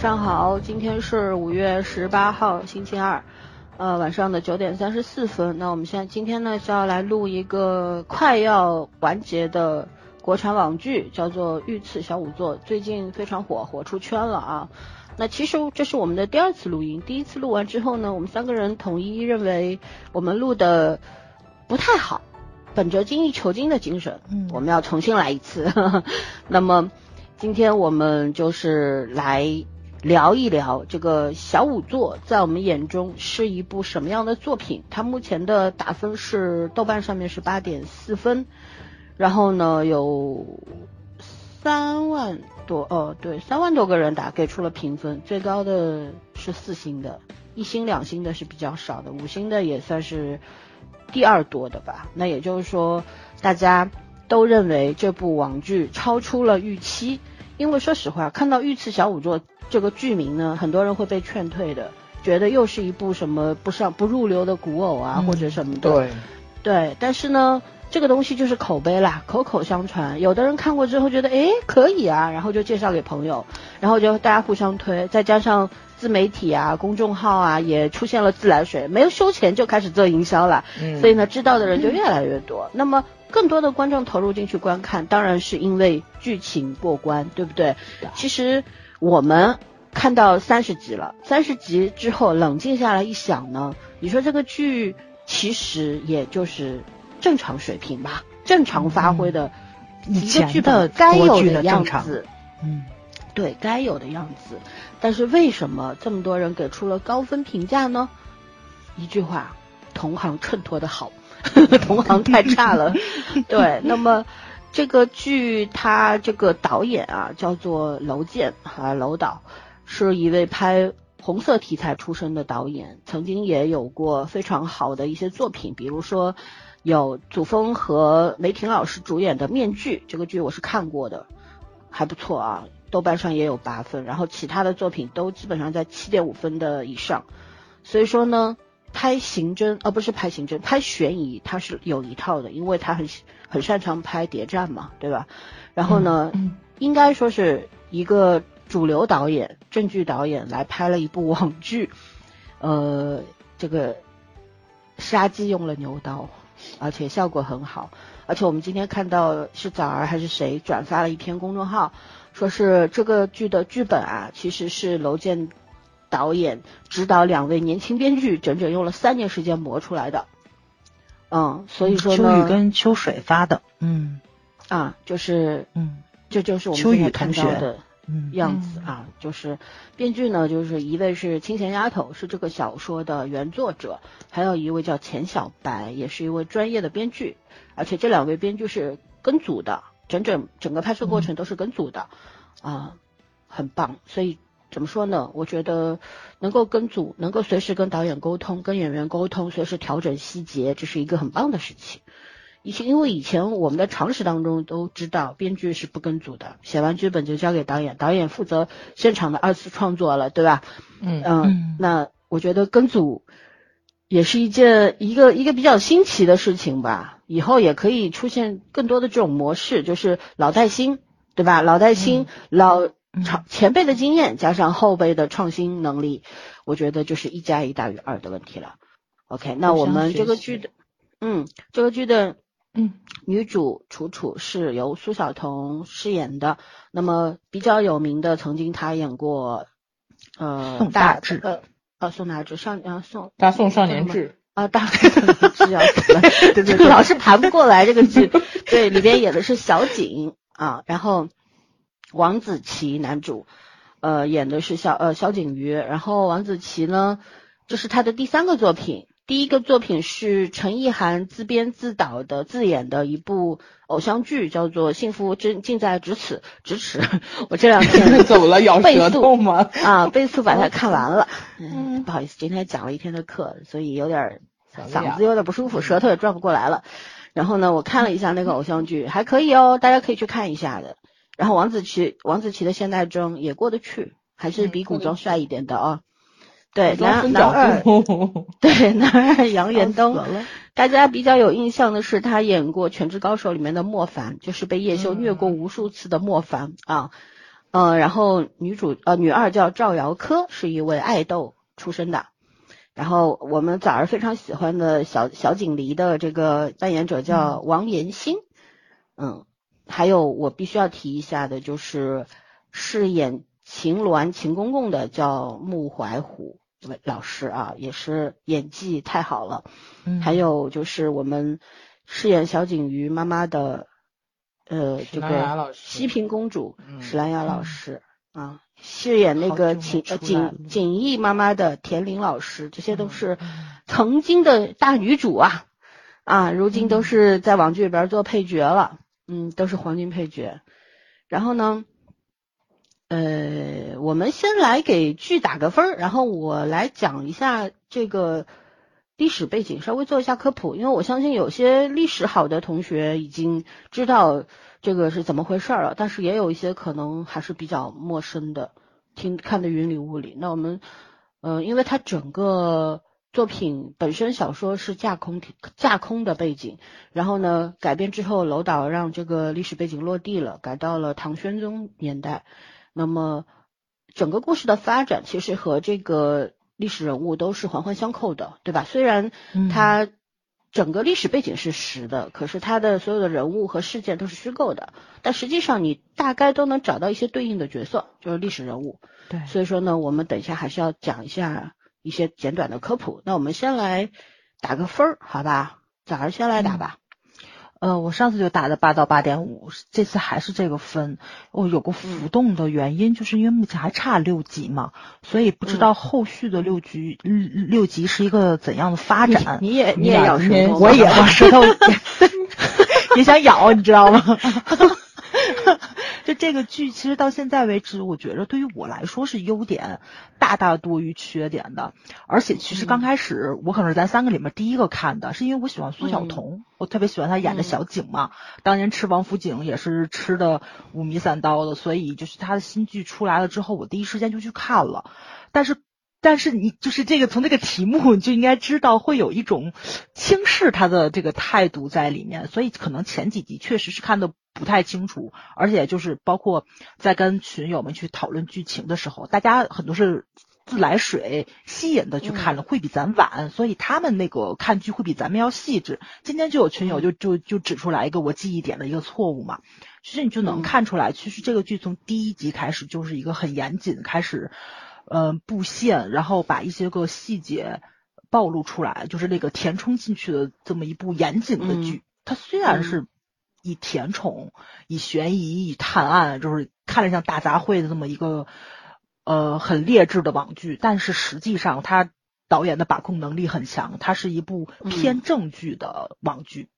上好，今天是五月十八号星期二，呃晚上的九点三十四分。那我们现在今天呢就要来录一个快要完结的国产网剧，叫做《御赐小仵作》，最近非常火，火出圈了啊。那其实这是我们的第二次录音，第一次录完之后呢，我们三个人统一认为我们录的不太好，本着精益求精的精神，嗯我们要重新来一次。那么今天我们就是来聊一聊这个小仵作在我们眼中是一部什么样的作品。它目前的打分是豆瓣上面是八点四分，然后呢有三万多哦，对，三万多个人打给出了评分，最高的是四星的，一星两星的是比较少的，五星的也算是第二多的吧。那也就是说，大家都认为这部网剧超出了预期，因为说实话，看到《御赐小仵作》这个剧名呢，很多人会被劝退的，觉得又是一部什么不上不入流的古偶啊，嗯或者什么的。对，对，但是呢，这个东西就是口碑啦，口口相传。有的人看过之后觉得，诶可以啊，然后就介绍给朋友，然后就大家互相推，再加上自媒体啊、公众号啊也出现了自来水，没有收钱就开始做营销了，嗯所以呢，知道的人就越来越多。那么更多的观众投入进去观看，当然是因为剧情过关，对不对？其实我们看到三十集了，三十集之后冷静下来一想呢，你说这个剧其实也就是正常水平吧，正常发挥的一个以前剧本的该有的样子。嗯，对该有的样子，但是为什么这么多人给出了高分评价呢？一句话，同行衬托的好，同行太差了。对，那么这个剧它这个导演啊叫做娄健啊，娄导是一位拍红色题材出身的导演，曾经也有过非常好的一些作品，比如说有祖峰和梅婷老师主演的《面具》，这个剧我是看过的，还不错啊，豆瓣上也有八分，然后其他的作品都基本上在七点五分的以上，所以说呢，拍刑侦呃不是拍刑侦，拍悬疑他是有一套的，因为他很很擅长拍谍战嘛，对吧？然后呢，嗯应该说是一个主流导演、正剧导演来拍了一部网剧，呃，这个杀鸡用了牛刀，而且效果很好。而且我们今天看到是早儿还是谁转发了一篇公众号，说是这个剧的剧本啊，其实是娄健导演指导两位年轻编剧整整用了三年时间磨出来的。嗯，所以说秋，雨跟秋水发的，嗯。啊，就是嗯。这就是我们秋雨现在看同学。到的嗯。样子啊，就是编剧呢，就是一位是清闲丫头，是这个小说的原作者，还有一位叫钱小白，也是一位专业的编剧，而且这两位编剧是跟组的，整整整个拍摄过程都是跟组的，啊，很棒。所以怎么说呢？我觉得能够跟组，能够随时跟导演沟通，跟演员沟通，随时调整细节，这是一个很棒的事情。以前因为以前我们的常识当中都知道，编剧是不跟组的，写完剧本就交给导演，导演负责现场的二次创作了，对吧？嗯嗯，嗯那我觉得跟组也是一件一个一个比较新奇的事情吧。以后也可以出现更多的这种模式，就是老带新，对吧？老带新，老嗯长前辈的经验加上后辈的创新能力，我觉得就是一加一大于二的问题了。OK，那我们这个剧的，嗯，这个剧的嗯女主楚楚是由苏晓彤饰演的。那么比较有名的，曾经她演过呃宋大大志呃呃宋大志上呃宋大宋少年志，啊大志要死了，对 对，老是盘不过来这个剧。对，里边演的是小景啊，然后王子奇男主，呃演的是小呃萧景瑜，然后王子奇呢，这是他的第三个作品。第一个作品是陈意涵自编自导的自演的一部偶像剧，叫做《幸福真近在咫尺》，咫尺。我这两天 怎么了？咬舌头吗？啊，倍速把它看完了。嗯，不好意思，今天讲了一天的课，所以有点儿嗓子有点不舒服，舌头也转不过来了。然后呢，我看了一下那个偶像剧，还可以哦，大家可以去看一下的。然后王子奇，王子奇的现代装也过得去，还是比古装帅一点的啊、对，男分男二，对男二 杨元东大家比较有印象的是他演过《全职高手》里面的莫凡，就是被叶修虐过无数次的莫凡啊。呃，然后女主呃女二叫赵瑶珂，是一位爱豆出身的。然后我们早儿非常喜欢的小小锦鲤的这个扮演者叫王延新，嗯，还有我必须要提一下的就是饰演秦鸾秦公公的叫穆怀虎老师啊，也是演技太好了。嗯。还有就是我们饰演小景瑜妈妈的呃这个师。西平公主嗯。史兰雅老嗯师啊，饰演那个锦呃出来了。锦锦艺妈妈的田玲老师，这些都是嗯。曾经的大女主啊。啊，如今都嗯。是在网剧里边做配角了，嗯，都是黄金配角。然后呢，呃，我们先来给剧打个分儿，然后我来讲一下这个历史背景，稍微做一下科普，因为我相信有些历史好的同学已经知道这个是怎么回事了，但是也有一些可能还是比较陌生的，听看得云里雾里。那我们，呃，因为它整个作品本身小说是架空架空的背景，然后呢改编之后，楼导让这个历史背景落地了，改到了唐玄宗年代。那么整个故事的发展其实和这个历史人物都是环环相扣的，对吧？虽然嗯它整个历史背景是实的，可是它的所有的人物和事件都是虚构的，但实际上你大概都能找到一些对应的角色，就是历史人物。对，所以说呢，我们等一下还是要讲一下一些简短的科普。那我们先来打个分儿，好吧？早儿先来打吧。呃，我上次就打的八到八点五，这次还是这个分。我有个浮动的原因，就是因为目前还差六级嘛，所以不知道后续的六局、嗯六级是一个怎样的发展。你你也你 你也咬舌头，我也咬舌头也想咬，你知道吗？就这个剧，其实到现在为止，我觉得对于我来说是优点大大多于缺点的。而且其实刚开始，我可能是咱三个里面第一个看的，是因为我喜欢苏晓彤，我特别喜欢她演的小景嘛。当年吃王府井也是吃的五迷三道的，所以就是她的新剧出来了之后，我第一时间就去看了。但是但是你就是这个从这个题目你就应该知道会有一种轻视他的这个态度在里面，所以可能前几集确实是看的不太清楚，而且就是包括在跟群友们去讨论剧情的时候，大家很多是自来水吸引的去看了，会比咱晚，所以他们那个看剧会比咱们要细致。今天就有群友就就就指出来一个我记忆点的一个错误嘛，其实你就能嗯看出来，其实这个剧从第一集开始就是一个很严谨开始。呃，布线，然后把一些个细节暴露出来，就是那个填充进去的这么一部严谨的剧。它虽然是以甜宠、以悬疑、以探案，就是看着像大杂烩的这么一个呃很劣质的网剧，但是实际上它导演的把控能力很强，它是一部偏正剧的网剧，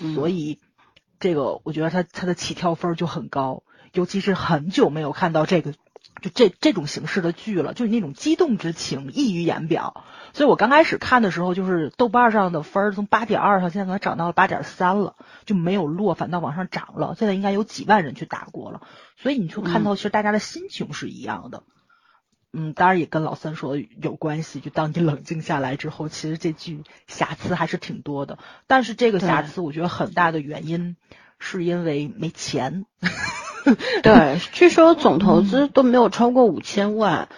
嗯所以这个我觉得它它的起跳分就很高，尤其是很久没有看到这个。就这这种形式的剧了，就是那种激动之情溢于言表。所以我刚开始看的时候，就是豆瓣上的分儿从八点二上，现在可能涨到了八点三了，就没有落，反倒往上涨了。现在应该有几万人去打过了，所以你就看到其实大家的心情是一样的。嗯，当然也跟老三说的有关系。就当你冷静下来之后，其实这剧瑕疵还是挺多的。但是这个瑕疵，我觉得很大的原因是因为没钱。对，据说总投资都没有超过五千万，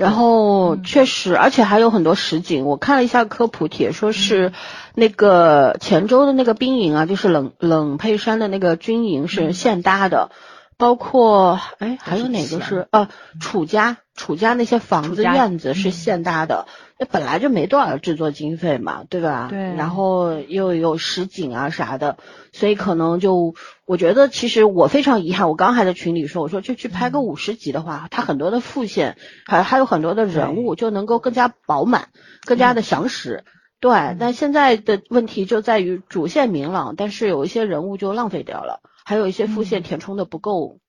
然后确实，而且还有很多实景。我看了一下科普帖，说是那个泉州的那个兵营啊，就是冷冷佩山的那个军营是现搭的，包括哎还有哪个是呃楚家楚家那些房子院子是现搭的。那本来就没多少制作经费嘛，对吧？对。然后又有实景啊啥的，所以可能就我觉得，其实我非常遗憾。我刚还在群里说，我说就去拍个五十集的话，它很多的副线还还有很多的人物就能够更加饱满，更加的详实。对，但现在的问题就在于主线明朗，但是有一些人物就浪费掉了，还有一些副线填充的不够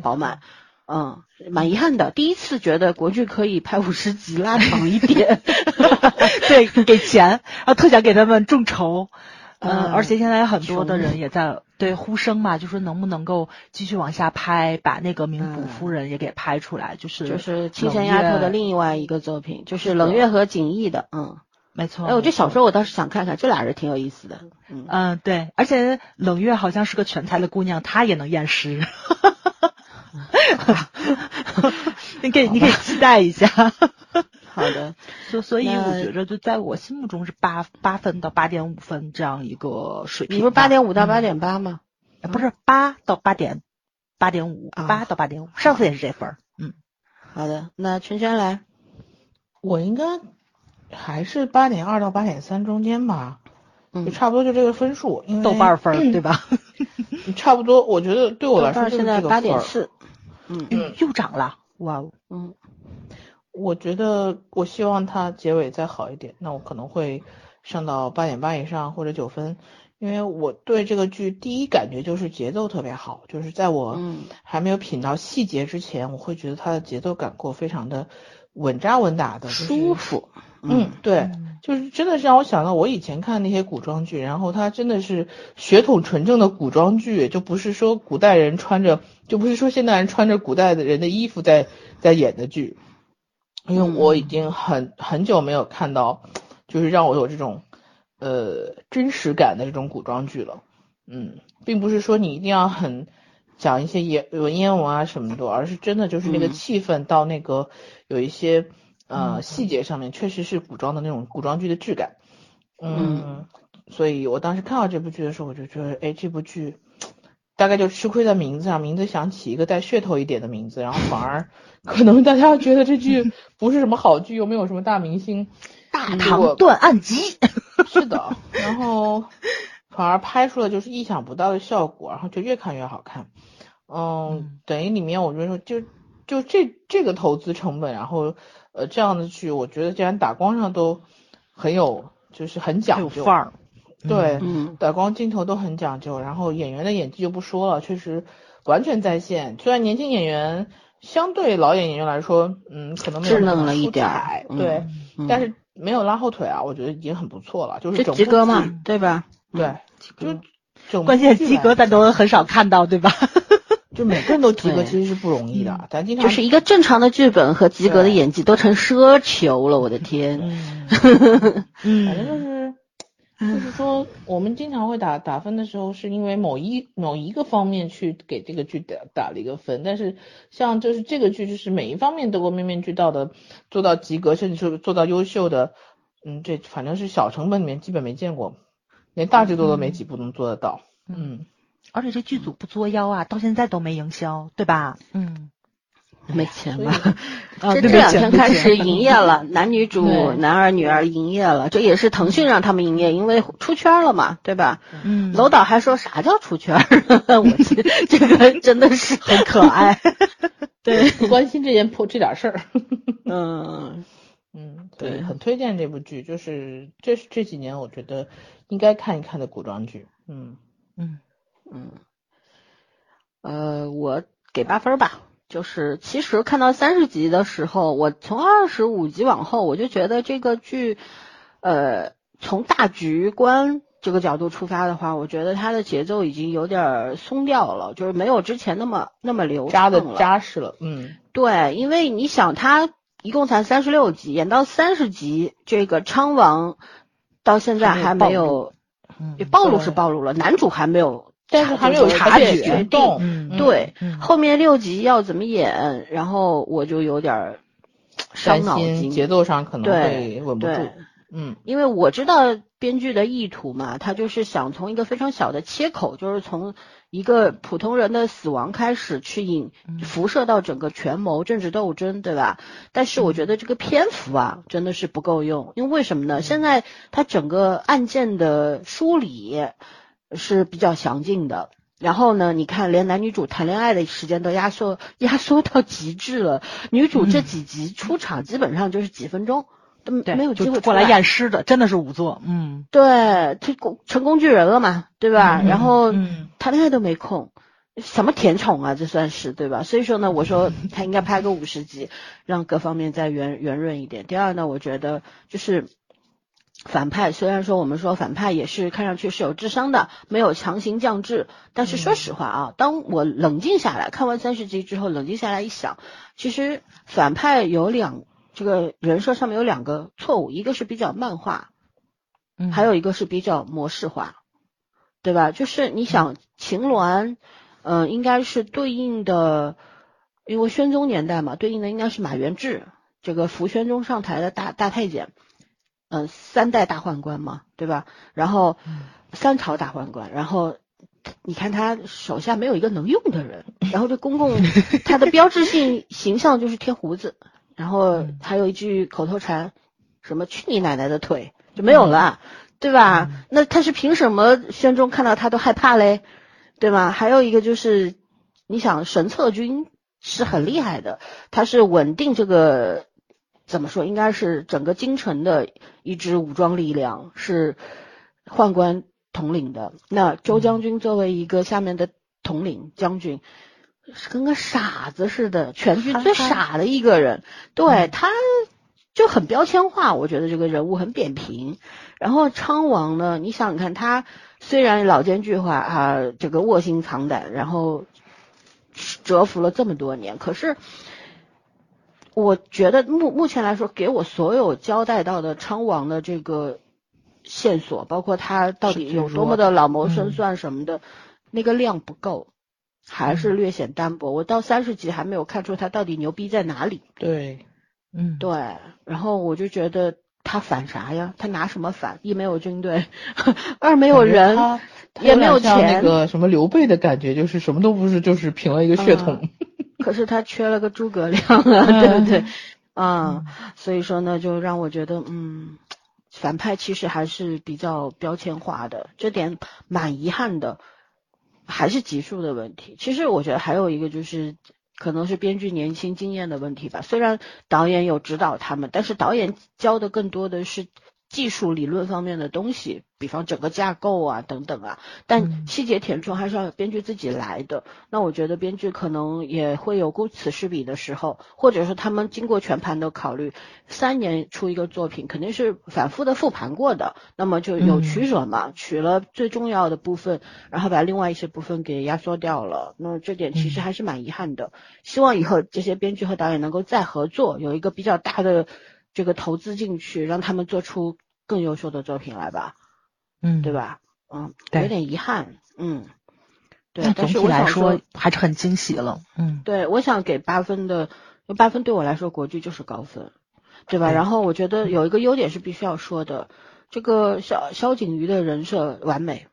饱满。嗯，蛮遗憾的。第一次觉得国剧可以拍五十集拉长一点，对，给钱啊，特想给他们众筹。嗯，嗯而且现在有很多的人也在对呼声嘛，就说能不能够继续往下拍，把那个名捕夫人也给拍出来，就是就是青弦丫头的另外一个作品，就是冷月和景逸的，嗯，没错。哎，我这小说我倒是想看看，这俩人挺有意思的。嗯嗯，对，而且冷月好像是个全才的姑娘，她也能验尸。你可以你可以期待一下。好的，所所以我觉着就在我心目中是八八分到八点五分这样一个水平。你不是八点五到八嗯点八吗？呃不是八到八点八点五，啊八到八点五，上次也是这分儿。嗯，好的，那圈圈来，我应该还是八点二到八点三中间吧，就嗯，差不多就这个分数。因为豆瓣儿分儿 对吧？差不多，我觉得对我来说现在。八点四，嗯嗯又涨了，哇哦！嗯我觉得我希望它结尾再好一点，那我可能会上到八点八以上或者九分，因为我对这个剧第一感觉就是节奏特别好，就是在我嗯还没有品到细节之前，我会觉得它的节奏感过非常的稳扎稳打的，就是舒服，嗯，对，嗯。就是真的是让我想到我以前看那些古装剧，然后它真的是血统纯正的古装剧，就不是说古代人穿着，就不是说现代人穿着古代的人的衣服在在演的剧，因为我已经很很久没有看到，就是让我有这种呃真实感的这种古装剧了，嗯，并不是说你一定要很讲一些言文言文啊什么的，而是真的就是那个嗯。气氛到那个有一些呃嗯细节上面，确实是古装的那种古装剧的质感。嗯嗯，所以我当时看到这部剧的时候，我就觉得，哎，这部剧大概就吃亏在名字上，名字想起一个带噱头一点的名字，然后反而 可能大家觉得这剧不是什么好剧，又没有什么大明星，大唐断案集，是的，然后反而拍出了就是意想不到的效果，然后就越看越好看。嗯嗯，等于里面我觉得说就就这这个投资成本，然后呃这样的剧，我觉得既然打光上都很有，就是很很讲究，范儿。对，嗯打光镜头都很讲究，然后演员的演技就不说了，确实完全在线。虽然年轻演员相对老演员来说，嗯，可能没有稚嫩那么出了一点对，嗯但是没有拉后腿啊，我觉得已经很不错了，就是及格嘛，对吧？对，嗯就关键及格剧来咱都很少看到，对吧？就每个人都及格，其实是不容易的嗯。咱经常就是一个正常的剧本和及格的演技都成奢求了，我的天！嗯，反正就是，就是说，我们经常会打打分的时候，是因为某一某一个方面去给这个剧打打了一个分，但是像就是这个剧，就是每一方面都够面面俱到的做到及格，甚至是做到优秀的，嗯，这反正是小成本里面基本没见过，连大制作都没几部能做得到，嗯，而且这剧组不作妖啊，到现在都没营销，对吧？嗯，没钱所以吧？啊这这两天开始营业了，男女主、男二、女二营业了，这也是腾讯让他们营业，因为出圈了嘛，对吧？嗯，楼导还说啥叫出圈儿？我这这个真的是很可爱。对，不关心这件破这点事儿，嗯，嗯，对对，很推荐这部剧，就是这是这几年我觉得应该看一看的古装剧，嗯。嗯嗯，呃，我给八分儿吧。就是其实看到三十集的时候，我从二十五集往后，我就觉得这个剧，呃，从大局观这个角度出发的话，我觉得它的节奏已经有点儿松掉了，就是没有之前那么那么流扎的畅了。扎实了，嗯，对，因为你想，他一共才三十六集，演到三十集，这个昌王到现在还还没没有嗯暴露是暴露了，男主还没有但是还没有察觉决定，嗯对，嗯后面六集要怎么演，然后我就有点儿伤脑筋。节奏上可能对会稳不住对，，嗯因为我知道编剧的意图嘛，他就是想从一个非常小的切口，就是从一个普通人的死亡开始去引嗯辐射到整个权谋政治斗争，对吧？但是我觉得这个篇幅啊，真的是不够用，因为为什么呢？现在他整个案件的梳理是比较详尽的。然后呢？你看，连男女主谈恋爱的时间都压缩压缩到极致了。女主这嗯几集出场基本上就是几分钟，都，没有机会过来验尸的，真的是仵作。嗯，对，这工成工具人了嘛，对吧？嗯然后嗯谈恋爱都没空，什么甜宠啊，这算是对吧？所以说呢，我说 他应该拍个五十集，让各方面再圆圆润一点。第二呢，我觉得就是反派，虽然说我们说反派也是看上去是有智商的，没有强行降智，但是说实话啊，当我冷静下来，看完三十集之后，冷静下来一想，其实反派有两这个人设上面有两个错误，一个是比较漫画。嗯还有一个是比较模式化，对吧？就是你想秦鸾，嗯、应该是对应的因为宣宗年代嘛，对应的应该是马元志，这个扶宣宗上台的大大太监，嗯、三代大宦官嘛，对吧？然后三朝大宦官，然后你看他手下没有一个能用的人，然后这公公 他的标志性形象就是贴胡子，然后还有一句口头禅，什么去你奶奶的腿就没有了，对吧？那他是凭什么宣宗看到他都害怕嘞？对吧？还有一个就是，你想神策军是很厉害的，他是稳定这个怎么说，应该是整个京城的一支武装力量，是宦官统领的。那周将军作为一个下面的统领将军，是跟个傻子似的，全剧最傻的一个人。对他就很标签化，我觉得这个人物很扁平。然后昌王呢，你想想看，他虽然老奸巨猾啊，这个卧薪尝胆，然后蛰伏了这么多年，可是我觉得目目前来说，给我所有交代到的昌王的这个线索，包括他到底有多么的老谋深算什么的，那个量不够，还是略显单薄。我到三十集还没有看出他到底牛逼在哪里。对，嗯，对，然后我就觉得他反啥呀？他拿什么反？一没有军队，二没有人，也没有像那，个什么刘备的感觉，就是什么都不是，就是凭了一个血统。可是他缺了个诸葛亮啊，对不对？啊、所以说呢，就让我觉得，嗯，反派其实还是比较标签化的，这点蛮遗憾的，还是集数的问题。其实我觉得还有一个就是。可能是编剧年轻经验的问题吧。虽然导演有指导他们，但是导演教的更多的是技术理论方面的东西，比方整个架构啊等等啊。但细节填充还是要编剧自己来的。那我觉得编剧可能也会有顾此失彼的时候，或者说他们经过全盘的考虑，三年出一个作品肯定是反复的复盘过的，那么就有取舍嘛，取了最重要的部分，然后把另外一些部分给压缩掉了。那这点其实还是蛮遗憾的。希望以后这些编剧和导演能够再合作，有一个比较大的这个投资进去，让他们做出更优秀的作品来吧，嗯，对？吧？嗯，对有点遗憾，嗯，对但，是总体来我想说说，还是很惊喜了。嗯，对，我想给八分的，八分对我来说国剧就是高分，对吧？对然后我觉得有一个优点是必须要说的，这个萧萧景瑜的人设完美，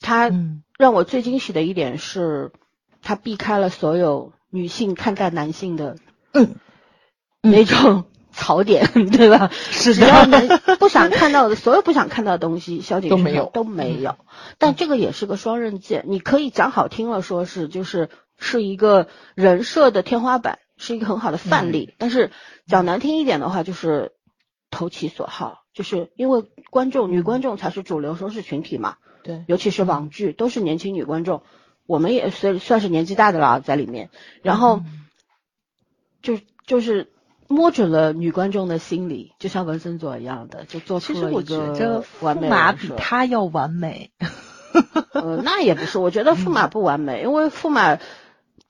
他嗯让我最惊喜的一点是，他避开了所有女性看待男性的嗯那种槽点，对吧？是只要能不想看到的所有不想看到的东西，萧景瑜都没有都没有。但这个也是个双刃剑，你可以讲好听了，说是就是是一个人设的天花板，是一个很好的范例。但是讲难听一点的话，就是投其所好，就是因为观众女观众才是主流收视群体嘛，对，尤其是网剧都是年轻女观众，我们也算算是年纪大的了在里面，然后就就是。摸准了女观众的心理，就像文森佐一样的，就做出其实我了一个觉着完美驸马比他要完美。呃，那也不是，我觉得驸马不完美，因为驸马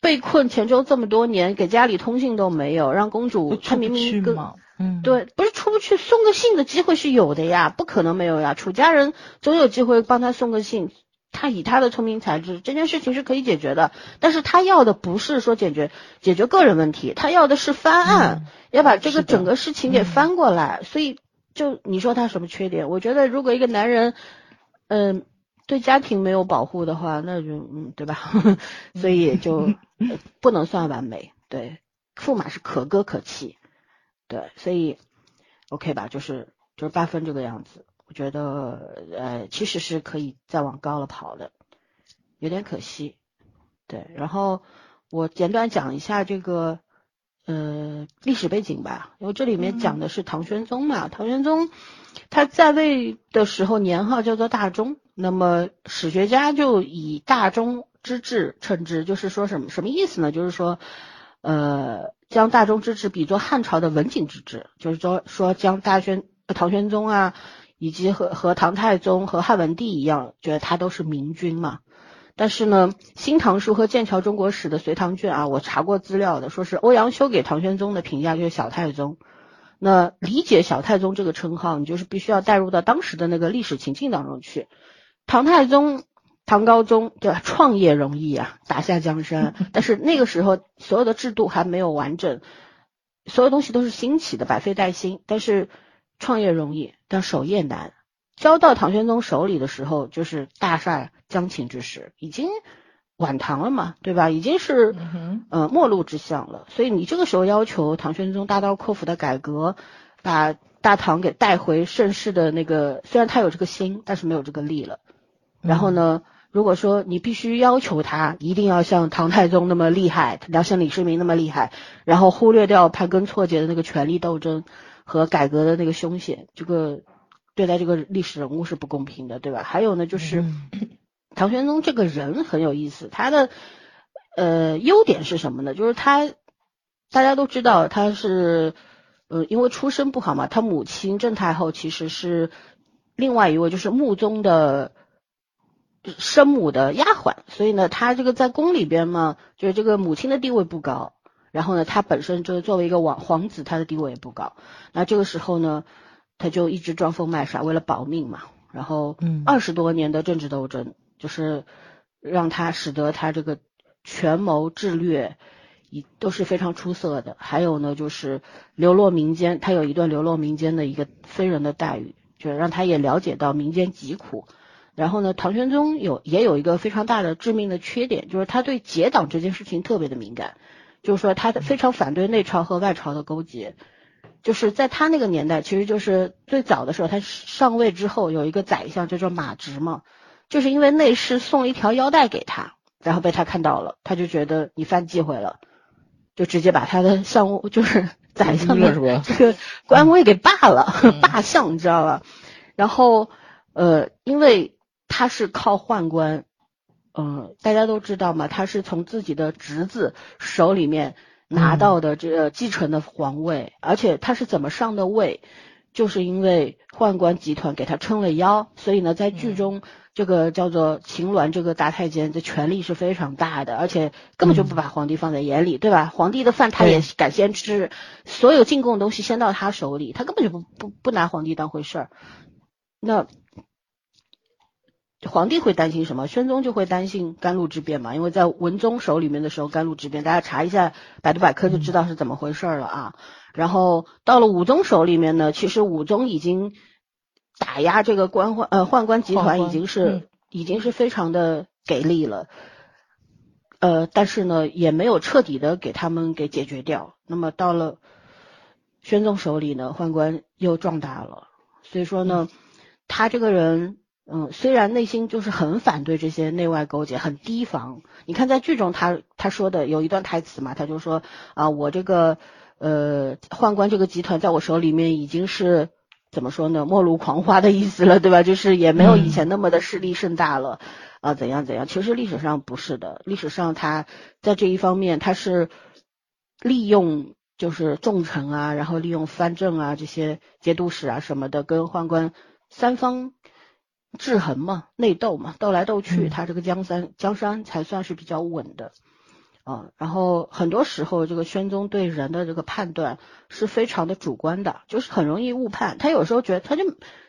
被困泉州这么多年，给家里通信都没有，让公主她明明跟去嘛。嗯，，对，不是出不去，送个信的机会是有的呀，不可能没有呀。楚家人总有机会帮他送个信，他以他的聪明才智，这件事情是可以解决的。但是他要的不是说解决解决个人问题，他要的是翻案，要把这个整个事情给翻过来。所以，就你说他什么缺点？我觉得如果一个男人，嗯、对家庭没有保护的话，那就嗯，对吧？所以就、呃 不能算完美。对，驸马是可歌可泣。对，所以 OK 吧，就是就是八分这个样子，我觉得呃其实是可以再往高了跑的，有点可惜。对，然后我简短讲一下这个呃历史背景吧，因为这里面讲的是唐玄宗嘛，唐玄宗他在位的时候年号叫做大中，那么史学家就以大中之治称之，就是说什么什么意思呢？就是说呃，将大中之治比作汉朝的文景之治，就是说说将大宣、呃唐玄宗啊，以及和和唐太宗和汉文帝一样，觉得他都是明君嘛。但是呢，《新唐书》和《剑桥中国史》的隋唐卷啊，我查过资料的，说是欧阳修给唐玄宗的评价就是小太宗。那理解小太宗这个称号，你就是必须要带入到当时的那个历史情境当中去。唐太宗唐高宗对吧？创业容易啊，打下江山，但是那个时候所有的制度还没有完整，所有东西都是新起的，百废待兴。但是创业容易，但守业难。交到唐玄宗手里的时候，就是大厦将倾之时，已经晚唐了嘛，对吧？已经是呃末路之象了。所以你这个时候要求唐玄宗大刀阔斧的改革，把大唐给带回盛世的那个，虽然他有这个心，但是没有这个力了。然后呢，如果说你必须要求他一定要像唐太宗那么厉害，要像李世民那么厉害，然后忽略掉盘根错节的那个权力斗争和改革的那个凶险，这个。对待这个历史人物是不公平的，对吧？还有呢，就是 唐玄宗这个人很有意思，他的呃优点是什么呢？就是他大家都知道他是呃因为出身不好嘛，他母亲郑太后其实是另外一位就是穆宗的生母的丫鬟，所以呢，他这个在宫里边嘛，就是这个母亲的地位不高，然后呢，他本身就是作为一个王皇子，他的地位也不高。那这个时候呢？他就一直装疯卖傻，为了保命嘛。然后，嗯二十多年的政治斗争，就是让他使得他这个权谋智略，一都是非常出色的。还有呢，就是流落民间，他有一段流落民间的一个非人的待遇，就是让他也了解到民间疾苦。然后呢，唐玄宗有也有一个非常大的致命的缺点，就是他对结党这件事情特别的敏感，就是说他非常反对内朝和外朝的勾结。就是在他那个年代，其实就是最早的时候，他上位之后有一个宰相叫做马直嘛，就是因为内侍送了一条腰带给他，然后被他看到了，他就觉得你犯忌讳了，就直接把他的相位就是 宰相的这个官位给罢了，罢相，你知道吧？然后呃，因为他是靠宦官，嗯，大家都知道嘛，他是从自己的侄子手里面。拿到的这个继承的皇位，而且他是怎么上的位，就是因为宦官集团给他撑了腰，所以呢，在剧中这个叫做秦鸾这个大太监的权力是非常大的，而且根本就不把皇帝放在眼里，对吧？皇帝的饭他也敢先吃，所有进贡的东西先到他手里，他根本就不不不拿皇帝当回事儿，那。皇帝会担心什么？宣宗就会担心甘露之变嘛，因为在文宗手里面的时候，甘露之变，大家查一下百度百科就知道是怎么回事了啊。然后到了武宗手里面呢，其实武宗已经打压这个官宦呃宦官集团，已经是已经是非常的给力了，呃，但是呢也没有彻底的给他们给解决掉。那么到了宣宗手里呢，宦官又壮大了，所以说呢，他这个人。嗯，虽然内心就是很反对这些内外勾结，很提防。你看在剧中他他说的有一段台词嘛，他就说啊，我这个呃宦官这个集团在我手里面已经是怎么说呢，末路狂花的意思了，对吧？就是也没有以前那么的势力盛大了啊，怎样怎样？其实历史上不是的，历史上他在这一方面他是利用就是重臣啊，然后利用藩镇啊这些节度使啊什么的，跟宦官三方。制衡嘛，内斗嘛，斗来斗去，他这个江山江山才算是比较稳的啊。然后很多时候，这个宣宗对人的这个判断是非常的主观的，就是很容易误判。他有时候觉得，他就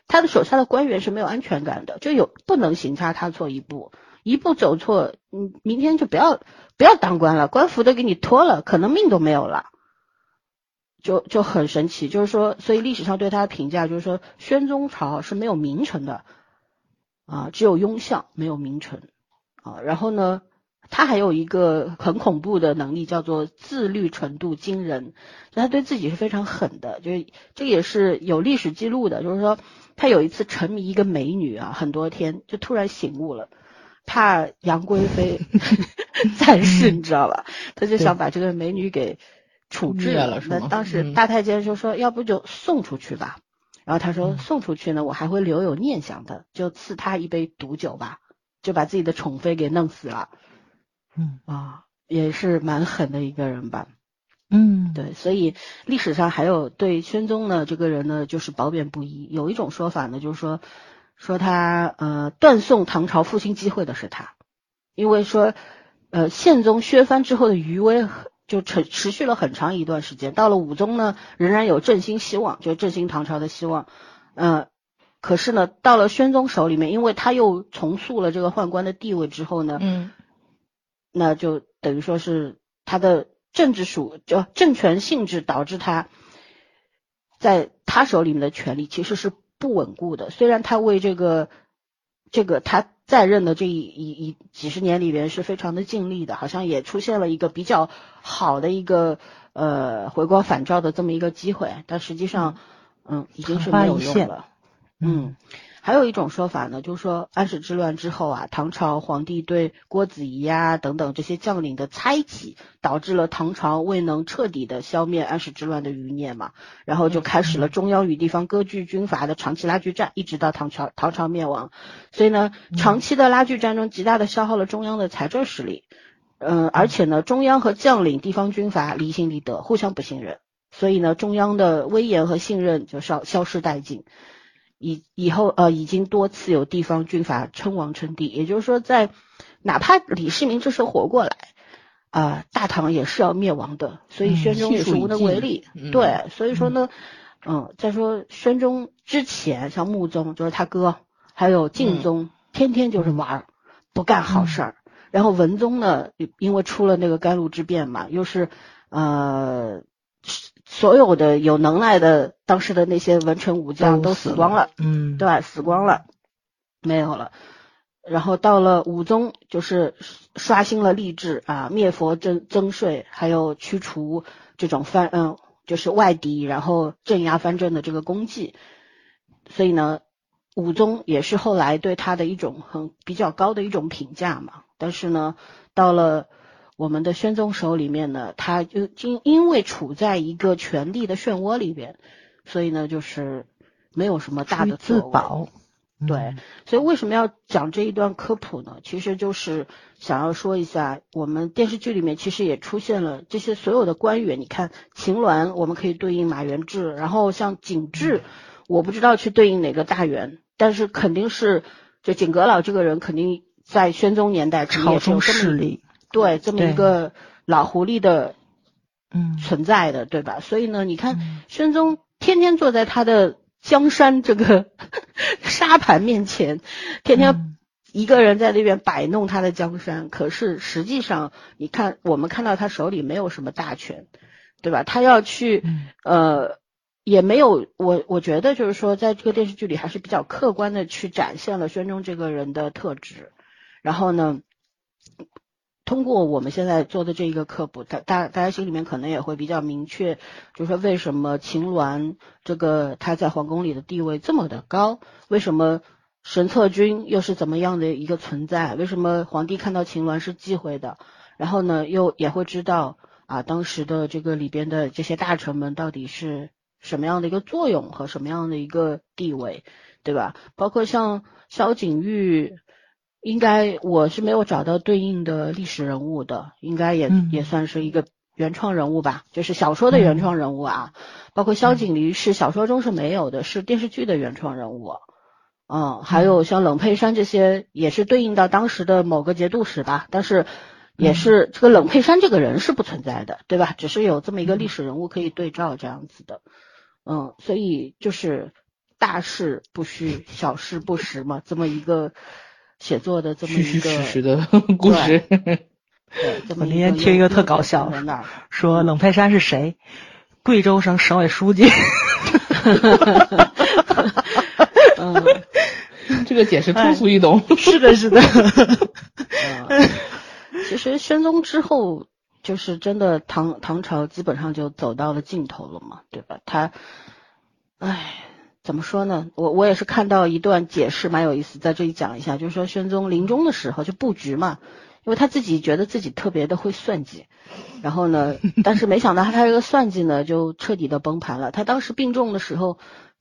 他的手下的官员是没有安全感的，就有不能行差踏错一步，一步走错，嗯，明天就不要不要当官了，官服都给你脱了，可能命都没有了，就就很神奇。就是说，所以历史上对他的评价就是说，宣宗朝是没有名臣的。啊，只有庸相，没有名臣啊。然后呢，他还有一个很恐怖的能力，叫做自律程度惊人。就他对自己是非常狠的，就是这也是有历史记录的。就是说，他有一次沉迷一个美女啊，很多天，就突然醒悟了，怕杨贵妃 在世，你知道吧？他就想把这个美女给处置了。那当时大太监就说，要不就送出去吧。然后他说送出去呢，我还会留有念想的，就赐他一杯毒酒吧，就把自己的宠妃给弄死了。嗯啊，也是蛮狠的一个人吧。嗯，对，所以历史上还有对宣宗呢这个人呢，就是褒贬不一。有一种说法呢，就是说说他呃断送唐朝复兴机会的是他，因为说呃宪宗削藩之后的余威。就持持续了很长一段时间，到了武宗呢，仍然有振兴希望，就振兴唐朝的希望。嗯，可是呢，到了宣宗手里面，因为他又重塑了这个宦官的地位之后呢，嗯那就等于说是他的政治属就政权性质导致他在他手里面的权力其实是不稳固的。虽然他为这个这个他在任的这一一一几十年里边是非常的尽力的，好像也出现了一个比较好的一个呃回光返照的这么一个机会，但实际上嗯。已经是没有用了。嗯，还有一种说法呢，就是说安史之乱之后啊，唐朝皇帝对郭子仪呀等等这些将领的猜忌，导致了唐朝未能彻底的消灭安史之乱的余孽嘛，然后就开始了中央与地方割据军阀的长期拉锯战，一直到唐朝唐朝灭亡。所以呢，长期的拉锯战中极大的消耗了中央的财政实力，嗯，而且呢，中央和将领、地方军阀离心离德，互相不信任，所以呢，中央的威严和信任就消消失殆尽。以以后呃，已经多次有地方军阀称王称帝，也就是说在，哪怕李世民这时候活过来，啊、大唐也是要灭亡的，所以嗯宣宗也是无能为力。嗯。对，所以说呢，嗯，再说宣宗之前，像穆宗就是他哥，还有敬宗，天天就是玩儿，不干好事儿。然后文宗呢，因为出了那个甘露之变嘛，又是呃，所有的有能耐的当时的那些文臣武将都死光了，嗯，对吧，死光了，没有了。然后到了武宗，就是刷新了吏治啊，灭佛征增税，还有驱除这种藩嗯，就是外敌，然后镇压藩镇的这个功绩。所以呢，武宗也是后来对他的一种很比较高的一种评价嘛。但是呢，到了我们的宣宗手里面呢，他就因因为处在一个权力的漩涡里边，所以呢，就是没有什么大的自。保。对嗯，所以为什么要讲这一段科普呢？其实就是想要说一下，我们电视剧里面其实也出现了这些所有的官员。你看秦鸾，我们可以对应马元志，然后像景致，我不知道去对应哪个大员，但是肯定是就景阁老这个人，肯定在宣宗年代肯定朝也是有中这么一势力，对这么一个老狐狸的嗯，存在的，对吧？所以呢，你看嗯宣宗天天坐在他的江山这个 沙盘面前，天天嗯一个人在那边摆弄他的江山。可是实际上，你看我们看到他手里没有什么大权，对吧？他要去嗯呃，也没有我我觉得就是说，在这个电视剧里还是比较客观的去展现了宣宗这个人的特质。然后呢，通过我们现在做的这一个科普，大大大家心里面可能也会比较明确，就是说为什么秦鸾这个他在皇宫里的地位这么的高，为什么神策军又是怎么样的一个存在，为什么皇帝看到秦鸾是忌讳的，然后呢又也会知道啊当时的这个里边的这些大臣们到底是什么样的一个作用和什么样的一个地位，对吧？包括像萧景玉。应该我是没有找到对应的历史人物的，应该也、嗯也算是一个原创人物吧，就是小说的原创人物啊。包括萧景离是小说中是没有的，是电视剧的原创人物。嗯，还有像冷佩珊这些，也是对应到当时的某个节度使吧，但是也是这个冷佩珊这个人是不存在的，对吧？只是有这么一个历史人物可以对照这样子的。嗯，所以就是大事不虚，小事不实嘛，这么一个写作的这么虚虚一个实实的 故事。对，这么我那天听一个特搞笑。说冷佩珊是谁？贵州省省委书记。嗯，这个解释通俗易懂。是的，是的。嗯其实宣宗之后，就是真的唐唐朝基本上就走到了尽头了嘛，对吧？他，唉，怎么说呢？我我也是看到一段解释，蛮有意思，在这里讲一下，就是说宣宗临终的时候就布局嘛，因为他自己觉得自己特别的会算计，然后呢，但是没想到他他这个算计呢就彻底的崩盘了。他当时病重的时候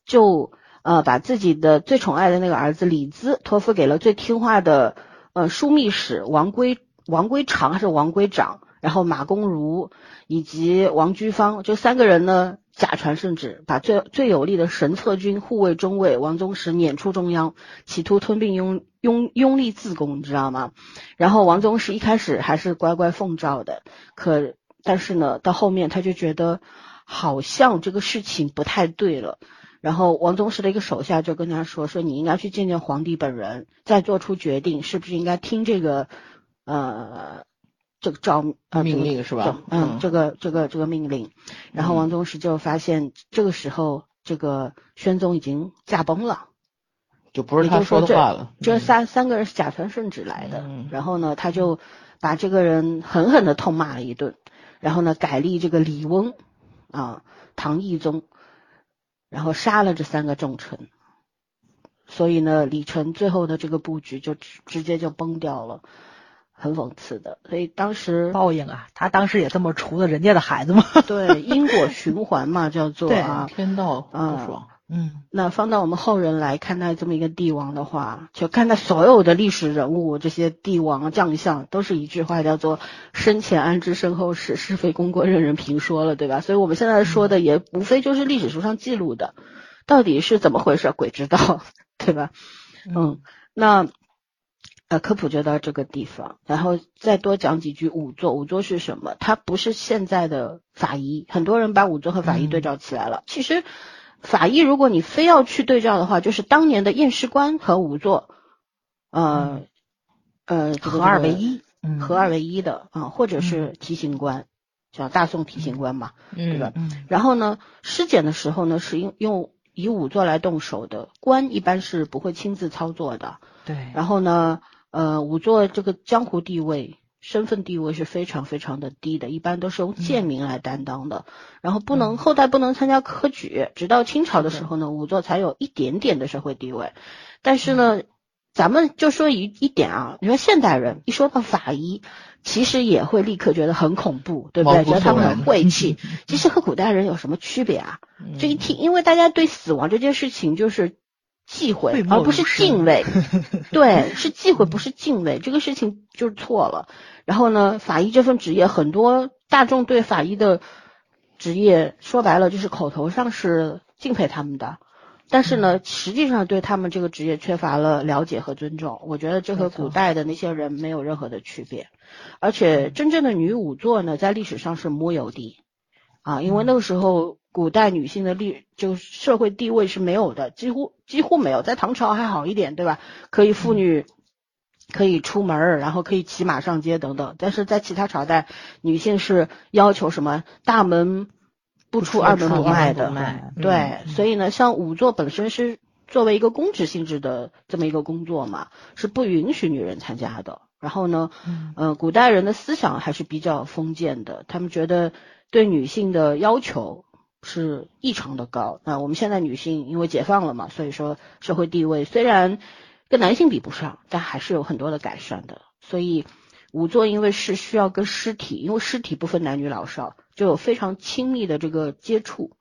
就呃把自己的最宠爱的那个儿子李兹托付给了最听话的呃枢密使王圭王圭长还是王圭长，然后马公如以及王居方就三个人呢假传圣旨，把最最有力的神策军护卫中尉王宗实撵出中央，企图吞并拥拥拥立自宫，你知道吗？然后王宗实一开始还是乖乖奉诏的，可但是呢，到后面他就觉得好像这个事情不太对了，然后王宗实的一个手下就跟他说：“说你应该去见见皇帝本人，再做出决定，是不是应该听这个呃这个诏呃命令是吧？嗯，这个这个这个命令。然后王宗实就发现这个时候这个宣宗已经驾崩了，就不是他说的话了。这三三个人是假传圣旨来的，然后呢，他就把这个人狠狠的痛骂了一顿，然后呢，改立这个李翁啊，唐懿宗。”然后杀了这三个重臣，所以呢，李成最后的这个布局就直直接就崩掉了，很讽刺的。所以当时报应啊，他当时也这么除了人家的孩子吗？对，因果循环嘛，叫做啊，天道不爽。嗯，那放到我们后人来看待这么一个帝王的话，就看待所有的历史人物，这些帝王将相，都是一句话叫做“生前安知身后事，是非功过任人评说”了，对吧？所以我们现在说的也无非就是历史书上记录的，到底是怎么回事，鬼知道，对吧？嗯，那呃，科普就到这个地方，然后再多讲几句仵作。仵作是什么？它不是现在的法医，很多人把仵作和法医对照起来了，其实。法医，如果你非要去对照的话，就是当年的验尸官和仵作，呃呃合二为一，合二为一的啊，或者是提刑官，叫大宋提刑官嘛，对吧？然后呢，尸检的时候呢，是用用以仵作来动手的，官一般是不会亲自操作的。对。然后呢，呃，仵作这个江湖地位。身份地位是非常非常的低的，一般都是用贱民来担当的。然后不能后代不能参加科举，直到清朝的时候呢，仵作才有一点点的社会地位。但是呢，咱们就说一一点啊，你说现代人一说到法医，其实也会立刻觉得很恐怖，对不对？觉得他们很晦 气。其实和古代人有什么区别啊？这一听，因为大家对死亡这件事情就是。忌讳，而不是敬畏。对，是忌讳，不是敬畏。这个事情就是错了。然后呢，法医这份职业，很多大众对法医的职业说白了就是口头上是敬佩他们的，但是呢，实际上对他们这个职业缺乏了了解和尊重。我觉得这和古代的那些人没有任何的区别。而且，真正的女仵作呢，在历史上是没有的啊，因为那个时候。古代女性的历就社会地位是没有的，几乎几乎没有。在唐朝还好一点，对吧？可以妇女可以出门，然后可以骑马上街等等。但是在其他朝代，女性是要求什么大门不出二门不迈的。对，所以呢，像仵作本身是作为一个公职性质的这么一个工作嘛，是不允许女人参加的。然后呢，嗯，古代人的思想还是比较封建的，他们觉得对女性的要求。是异常的高。那我们现在女性因为解放了嘛，所以说社会地位虽然跟男性比不上，但还是有很多的改善的。所以仵作因为是需要跟尸体，因为尸体不分男女老少，就有非常亲密的这个接触，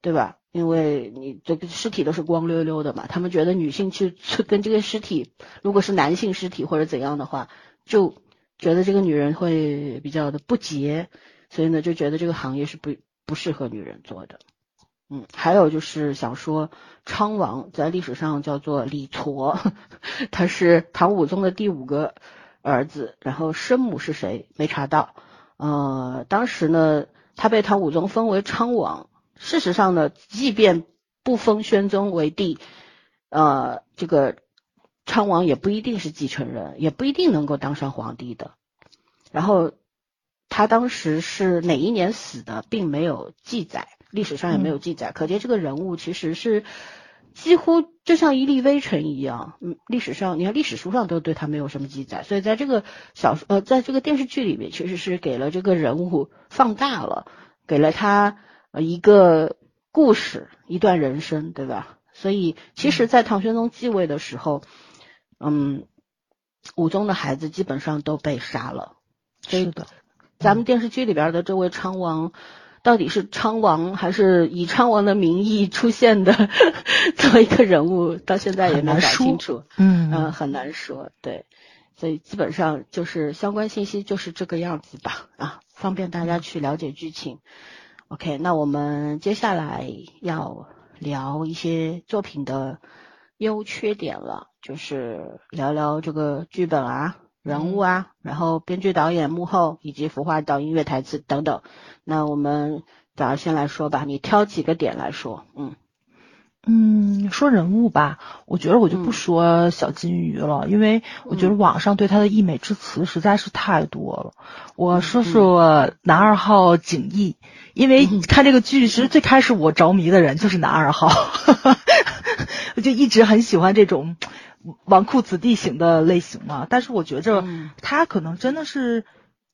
对吧？因为你这个尸体都是光溜溜的嘛，他们觉得女性去去跟这个尸体，如果是男性尸体或者怎样的话，就觉得这个女人会比较的不洁，所以呢就觉得这个行业是不。不适合女人做的，嗯，还有就是想说，昌王在历史上叫做李矬，他是唐武宗的第五个儿子，然后生母是谁没查到，呃，当时呢，他被唐武宗封为昌王，事实上呢，即便不封宣宗为帝，呃，这个昌王也不一定是继承人，也不一定能够当上皇帝的，然后。他当时是哪一年死的，并没有记载，历史上也没有记载，可见这个人物其实是几乎就像一粒微尘一样。嗯，历史上你看历史书上都对他没有什么记载，所以在这个小说呃，在这个电视剧里面，其实是给了这个人物放大了，给了他一个故事，一段人生，对吧？所以其实，在唐玄宗继位的时候，嗯，武宗的孩子基本上都被杀了。是的。咱们电视剧里边的这位昌王，到底是昌王还是以昌王的名义出现的 这么一个人物，到现在也没搞清楚。嗯嗯，很难说。对，所以基本上就是相关信息就是这个样子吧。啊，方便大家去了解剧情。OK，那我们接下来要聊一些作品的优缺点了，就是聊聊这个剧本啊。人物啊，然后编剧、导演、幕后以及服化到、音乐、台词等等。那我们早上先来说吧，你挑几个点来说。嗯嗯，说人物吧，我觉得我就不嗯说小金鱼了，因为我觉得嗯网上对他的溢美之词实在是太多了。我嗯说说男二号景逸，因为嗯看这个剧，其实最开始我着迷的人就是男二号，我就一直很喜欢这种纨绔子弟型的类型嘛。但是我觉着嗯他可能真的是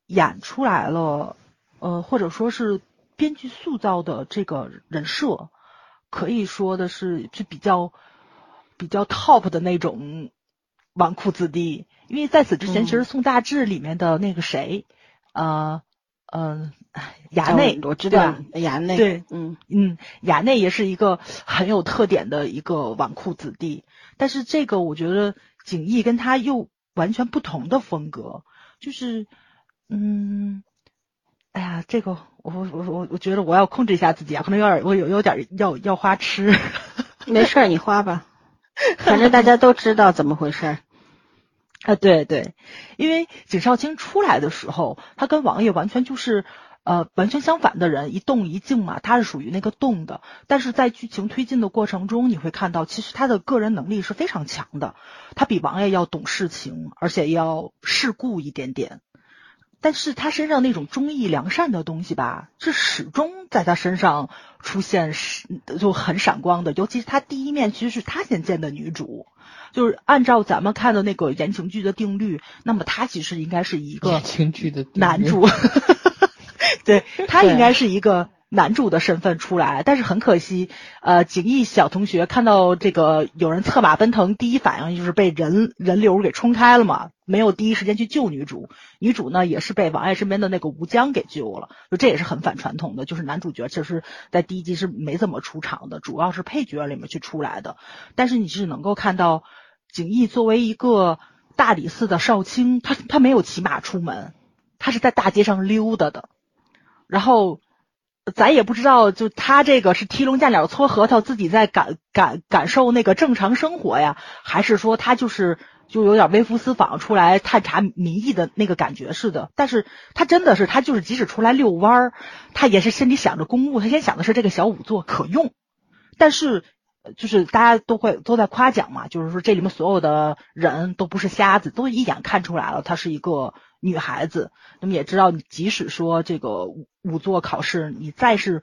演出来了，呃，或者说是编剧塑造的这个人设。可以说的是就比较比较 top 的那种纨绔子弟，因为在此之前，嗯其实宋大志里面的那个谁，呃，嗯、衙哦内，我知道衙内，对，嗯嗯，衙内也是一个很有特点的一个纨绔子弟，但是这个我觉得景逸跟他又完全不同的风格，就是，嗯，哎呀，这个我我我我我觉得我要控制一下自己啊，可能有点我有有点要要花痴。没事儿，你花吧，反正大家都知道怎么回事儿。啊，对对，因为景少卿出来的时候，他跟王爷完全就是呃完全相反的人，一动一静嘛，他是属于那个动的。但是在剧情推进的过程中，你会看到，其实他的个人能力是非常强的，他比王爷要懂事情，而且要世故一点点。但是他身上那种忠义良善的东西吧，是始终在他身上出现是就很闪光的。尤其是他第一面，其实是他先见的女主，就是按照咱们看的那个言情剧的定律，那么他其实应该是一个言情剧的男主，对他应该是一个男主的身份出来，但是很可惜，呃，景逸小同学看到这个有人策马奔腾，第一反应就是被人人流给冲开了嘛，没有第一时间去救女主，女主呢也是被王爱身边的那个吴江给救了，就这也是很反传统的，就是男主角其实在第一集是没怎么出场的，主要是配角里面去出来的，但是你是能够看到景逸作为一个大理寺的少卿，他他没有骑马出门，他是在大街上溜达的，然后咱也不知道，就他这个是提笼架鸟搓核桃，自己在感感感受那个正常生活呀，还是说他就是就有点微服私访出来探查民意的那个感觉似的？但是他真的是他就是即使出来遛弯儿，他也是心里想着公务，他先想的是这个小仵作可用，但是。呃就是大家都会都在夸奖嘛，就是说这里面所有的人都不是瞎子，都一眼看出来了，她是一个女孩子。那么也知道，你即使说这个仵仵作考试，你再是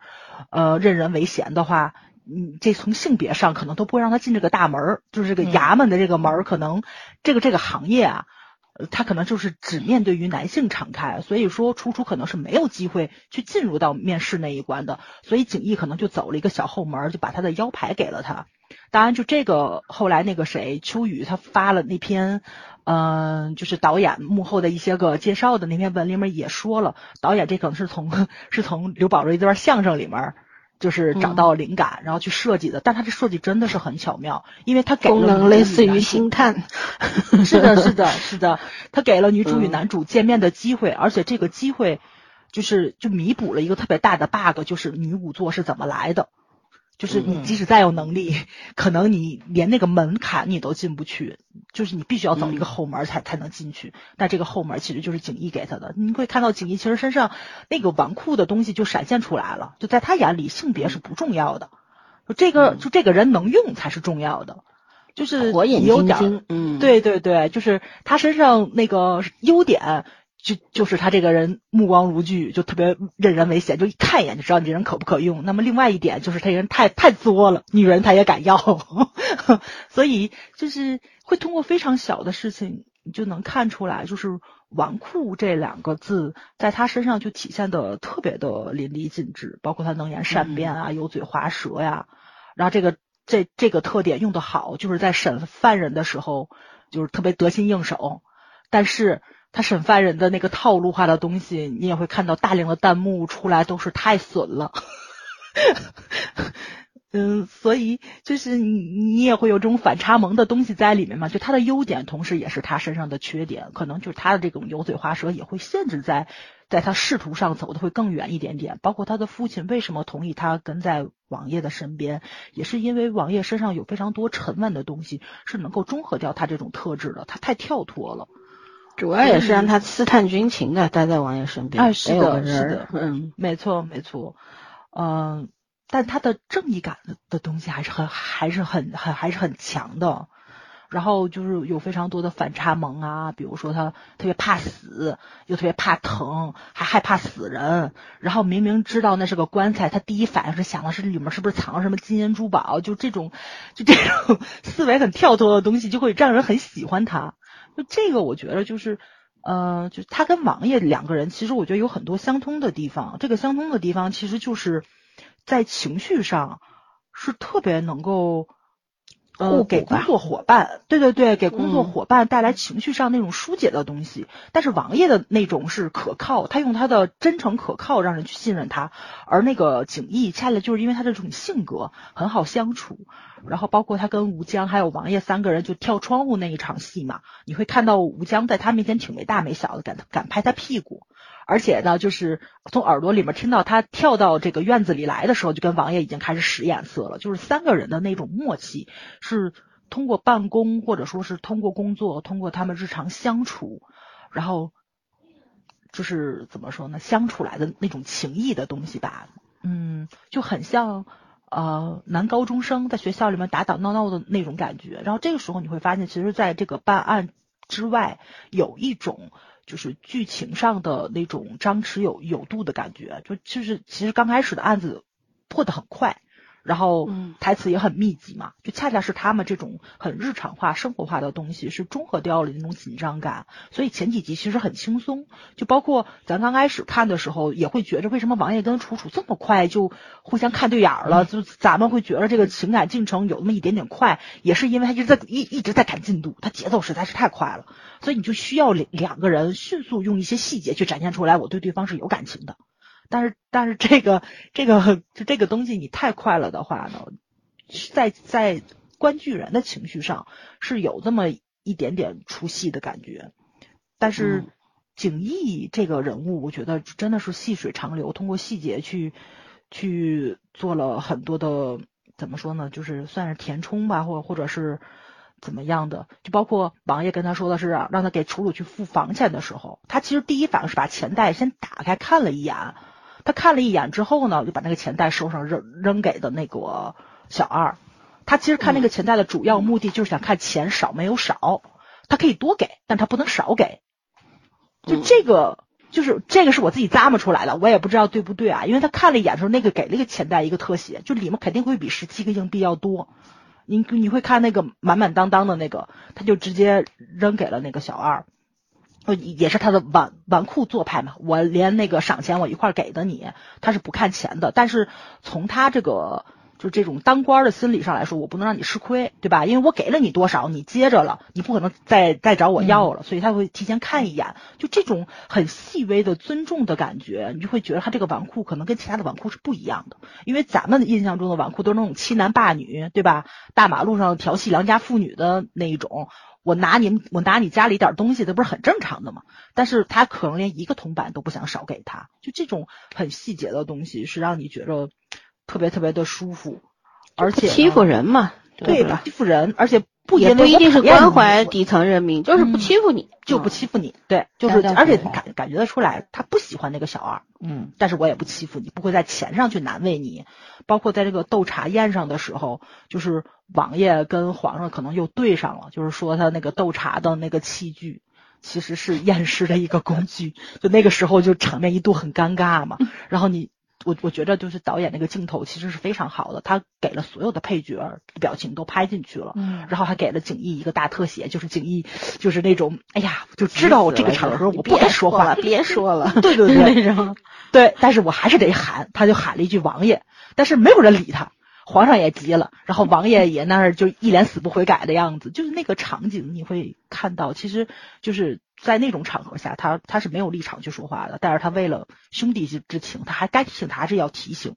呃任人唯贤的话，你这从性别上可能都不会让她进这个大门儿，就是这个嗯衙门的这个门儿，可能这个这个行业啊。他可能就是只面对于男性敞开，所以说楚楚可能是没有机会去进入到面试那一关的，所以景逸可能就走了一个小后门，就把他的腰牌给了他。当然，就这个后来那个谁秋雨他发了那篇，嗯、就是导演幕后的一些个介绍的那篇文里面也说了，导演这可能是从 是从刘宝瑞一段相声里面。就是找到灵感，然后去设计的，但他这设计真的是很巧妙，因为他给了功能类似于星探，是的，是的，是的，他给了女主与嗯。男主见面的机会，而且这个机会就是就弥补了一个特别大的 bug，就是女仵作是怎么来的。就是你嗯。即使再有能力，可能你连那个门槛你都进不去，就是你必须要走一个嗯。后门才才能进去。但这个后门其实就是景逸给他的，你会看到景逸其实身上那个纨绔的东西就闪现出来了，就在他眼里性别是不重要的，就这个嗯。就这个人能用才是重要的，就是火眼有点儿金睛，嗯，，对对对，就是他身上那个优点，就就是他这个人目光如炬，就特别任人唯贤，就一看一眼就知道你这人可不可用。那么另外一点就是他这人太太作了，女人他也敢要，所以就是会通过非常小的事情，你就能看出来，就是纨绔这两个字在他身上就体现的特别的淋漓尽致，包括他能言善辩啊，油嘴滑舌呀，然后这个这这个特点用的好，就是在审犯人的时候，就是特别得心应手。但是他审犯人的那个套路化的东西，你也会看到大量的弹幕出来都是太损了。嗯，所以就是你你也会有这种反差萌的东西在里面嘛，就他的优点，同时也是他身上的缺点，可能就是他的这种油嘴滑舌也会限制在在他仕途上走的会更远一点点。包括他的父亲为什么同意他跟在王爷的身边，也是因为王爷身上有非常多沉稳的东西，是能够中和掉他这种特质的，他太跳脱了。主要也是让他私探军情的，待在王爷身边，哎是的是的嗯没错，没错，嗯、但他的正义感的的东西还是很还是很很还是很强的。然后就是有非常多的反差萌啊，比如说他特别怕死，又特别怕疼，还害怕死人。然后明明知道那是个棺材，他第一反应是想的是里面是不是藏了什么金银珠宝，就这种就这种思维很跳脱的东西，就会让人很喜欢他。就这个，我觉得就是呃，就他跟王爷两个人，其实我觉得有很多相通的地方。这个相通的地方，其实就是在情绪上是特别能够。呃，给工作伙伴，对对对，给工作伙伴带来情绪上那种疏解的东西。但是王爷的那种是可靠，他用他的真诚可靠让人去信任他。而那个景逸，恰恰就是因为他这种性格很好相处。然后包括他跟吴江还有王爷三个人就跳窗户那一场戏嘛，你会看到吴江在他面前挺没大没小的，敢敢拍他屁股。而且呢，就是从耳朵里面听到他跳到这个院子里来的时候，就跟王爷已经开始使眼色了。就是三个人的那种默契，是通过办公或者说是通过工作，通过他们日常相处，然后就是怎么说呢，相处来的那种情谊的东西吧。嗯，就很像呃男高中生在学校里面打打闹闹的那种感觉。然后这个时候你会发现，其实在这个办案之外，有一种。就是剧情上的那种张弛有有度的感觉，就就是其实刚开始的案子破得很快。然后台词也很密集嘛，就恰恰是他们这种很日常化、生活化的东西，是中和掉了那种紧张感。所以前几集其实很轻松，就包括咱刚开始看的时候，也会觉着为什么王爷跟楚楚这么快就互相看对眼了，就咱们会觉得这个情感进程有那么一点点快，也是因为他一直在一一直在赶进度，他节奏实在是太快了，所以你就需要两两个人迅速用一些细节去展现出来，我对对方是有感情的。但是，但是这个这个就这个东西，你太快了的话呢，在在观剧人的情绪上是有这么一点点出戏的感觉。但是景逸这个人物，我觉得真的是细水长流，通过细节去去做了很多的，怎么说呢？就是算是填充吧，或或者是怎么样的？就包括王爷跟他说的是让他给楚楚去付房钱的时候，他其实第一反应是把钱袋先打开看了一眼。他看了一眼之后呢，就把那个钱袋收上扔扔给的那个小二。他其实看那个钱袋的主要目的就是想看钱少没有少，他可以多给，但他不能少给。就这个，就是这个是我自己咂摸出来的，我也不知道对不对啊。因为他看了一眼的时候，那个给了一个钱袋一个特写，就里面肯定会比十七个硬币要多。你你会看那个满满当当的那个，他就直接扔给了那个小二。呃，也是他的纨纨绔做派嘛，我连那个赏钱我一块给的你，他是不看钱的。但是从他这个就这种当官的心理上来说，我不能让你吃亏，对吧？因为我给了你多少，你接着了，你不可能再再找我要了，所以他会提前看一眼。就这种很细微的尊重的感觉，你就会觉得他这个纨绔可能跟其他的纨绔是不一样的。因为咱们印象中的纨绔都是那种欺男霸女，对吧？大马路上调戏良家妇女的那一种。我拿你，我拿你家里点东西，这不是很正常的吗？但是他可能连一个铜板都不想少给他，就这种很细节的东西，是让你觉得特别特别的舒服，而且欺负人嘛，对吧？欺负人，而且不也不一定是关怀底层人民，就是不欺负你，就不欺负你，对，就是而且感感觉得出来，他不喜欢那个小二，嗯，但是我也不欺负你，不会在钱上去难为你，包括在这个斗茶宴上的时候，就是。王爷跟皇上可能又对上了，就是说他那个斗茶的那个器具其实是 验尸的一个工具，就那个时候就场面一度很尴尬嘛。然后你我我觉得就是导演那个镜头其实是非常好的，他给了所有的配角表情都拍进去了，然后还给了景逸一个大特写，就是景逸就是那种哎呀就知道我这个场合我不该说话，别说了，对对对，那种对，但是我还是得喊，他就喊了一句王爷，但是没有人理他。皇上也急了，然后王爷也那儿就一脸死不悔改的样子，就是那个场景你会看到，其实就是在那种场合下，他他是没有立场去说话的，但是他为了兄弟之之情，他还该提醒他还是要提醒，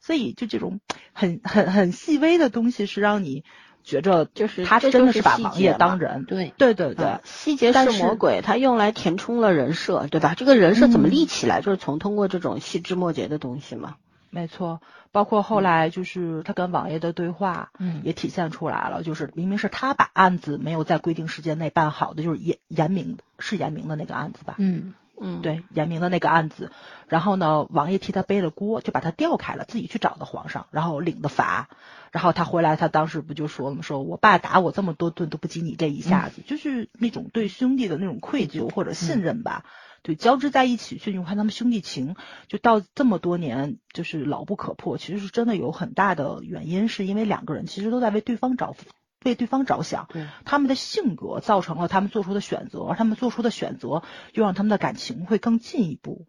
所以就这种很很很细微的东西是让你觉着就是他真的是把王爷当人，对对对对，细节是魔鬼，他用来填充了人设，对吧？这个人设怎么立起来，就是从通过这种细枝末节的东西嘛。没错，包括后来就是他跟王爷的对话，嗯，也体现出来了，就是明明是他把案子没有在规定时间内办好的，就是严严明是严明的那个案子吧，嗯，嗯，对严明的那个案子，然后呢，王爷替他背了锅，就把他调开了，自己去找的皇上，然后领的罚，然后他回来，他当时不就说了吗？说我爸打我这么多顿都不及你这一下子，就是那种对兄弟的那种愧疚或者信任吧，对交织在一起，去你看他们兄弟情，就到这么多年就是牢不可破，其实是真的有很大的原因，是因为两个人其实都在为对方着为对方着想，对他们的性格造成了他们做出的选择，而他们做出的选择又让他们的感情会更进一步。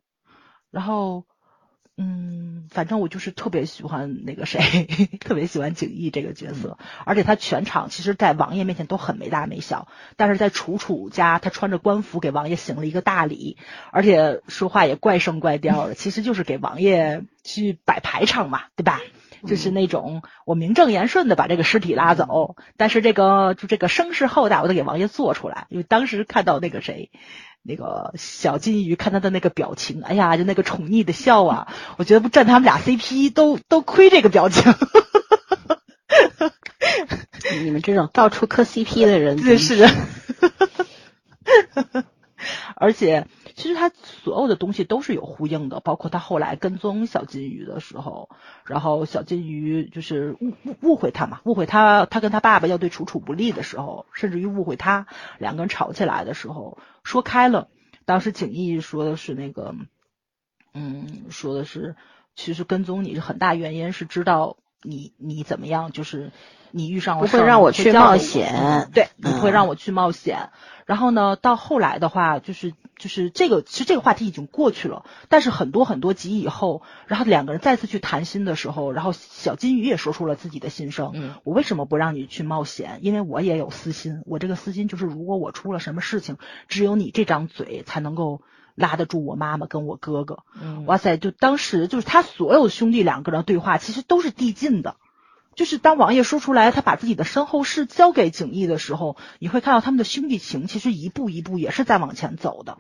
然后，嗯，反正我就是特别喜欢那个谁，特别喜欢景逸这个角色，而且他全场其实，在王爷面前都很没大没小，但是在楚楚家，他穿着官服给王爷行了一个大礼，而且说话也怪声怪调的，其实就是给王爷去摆排场嘛，对吧？就是那种我名正言顺的把这个尸体拉走，但是这个就这个声势浩大，我得给王爷做出来。因为当时看到那个谁，那个小金鱼，看他的那个表情，哎呀，就那个宠溺的笑啊，我觉得不站他们俩 CP 都都亏这个表情。你们这种到处磕 CP 的人，对，是的。而且，其实他所有的东西都是有呼应的，包括他后来跟踪小金鱼的时候，然后小金鱼就是误误误会他嘛，误会他，他跟他爸爸要对楚楚不利的时候，甚至于误会他，两个人吵起来的时候，说开了。当时景逸说的是那个，嗯，说的是，其实跟踪你是很大原因是知道你你怎么样，就是你遇上了不会让我去冒险对，你不会嗯让我去冒险。然后呢，到后来的话，就是就是这个，其实这个话题已经过去了。但是很多很多集以后，然后两个人再次去谈心的时候，然后小金鱼也说出了自己的心声。嗯我为什么不让你去冒险？因为我也有私心。我这个私心就是，如果我出了什么事情，只有你这张嘴才能够拉得住我妈妈跟我哥哥。嗯哇塞！就当时就是他所有兄弟两个人的对话，其实都是递进的。就是当王爷说出来，他把自己的身后事交给景逸的时候，你会看到他们的兄弟情其实一步一步也是在往前走的。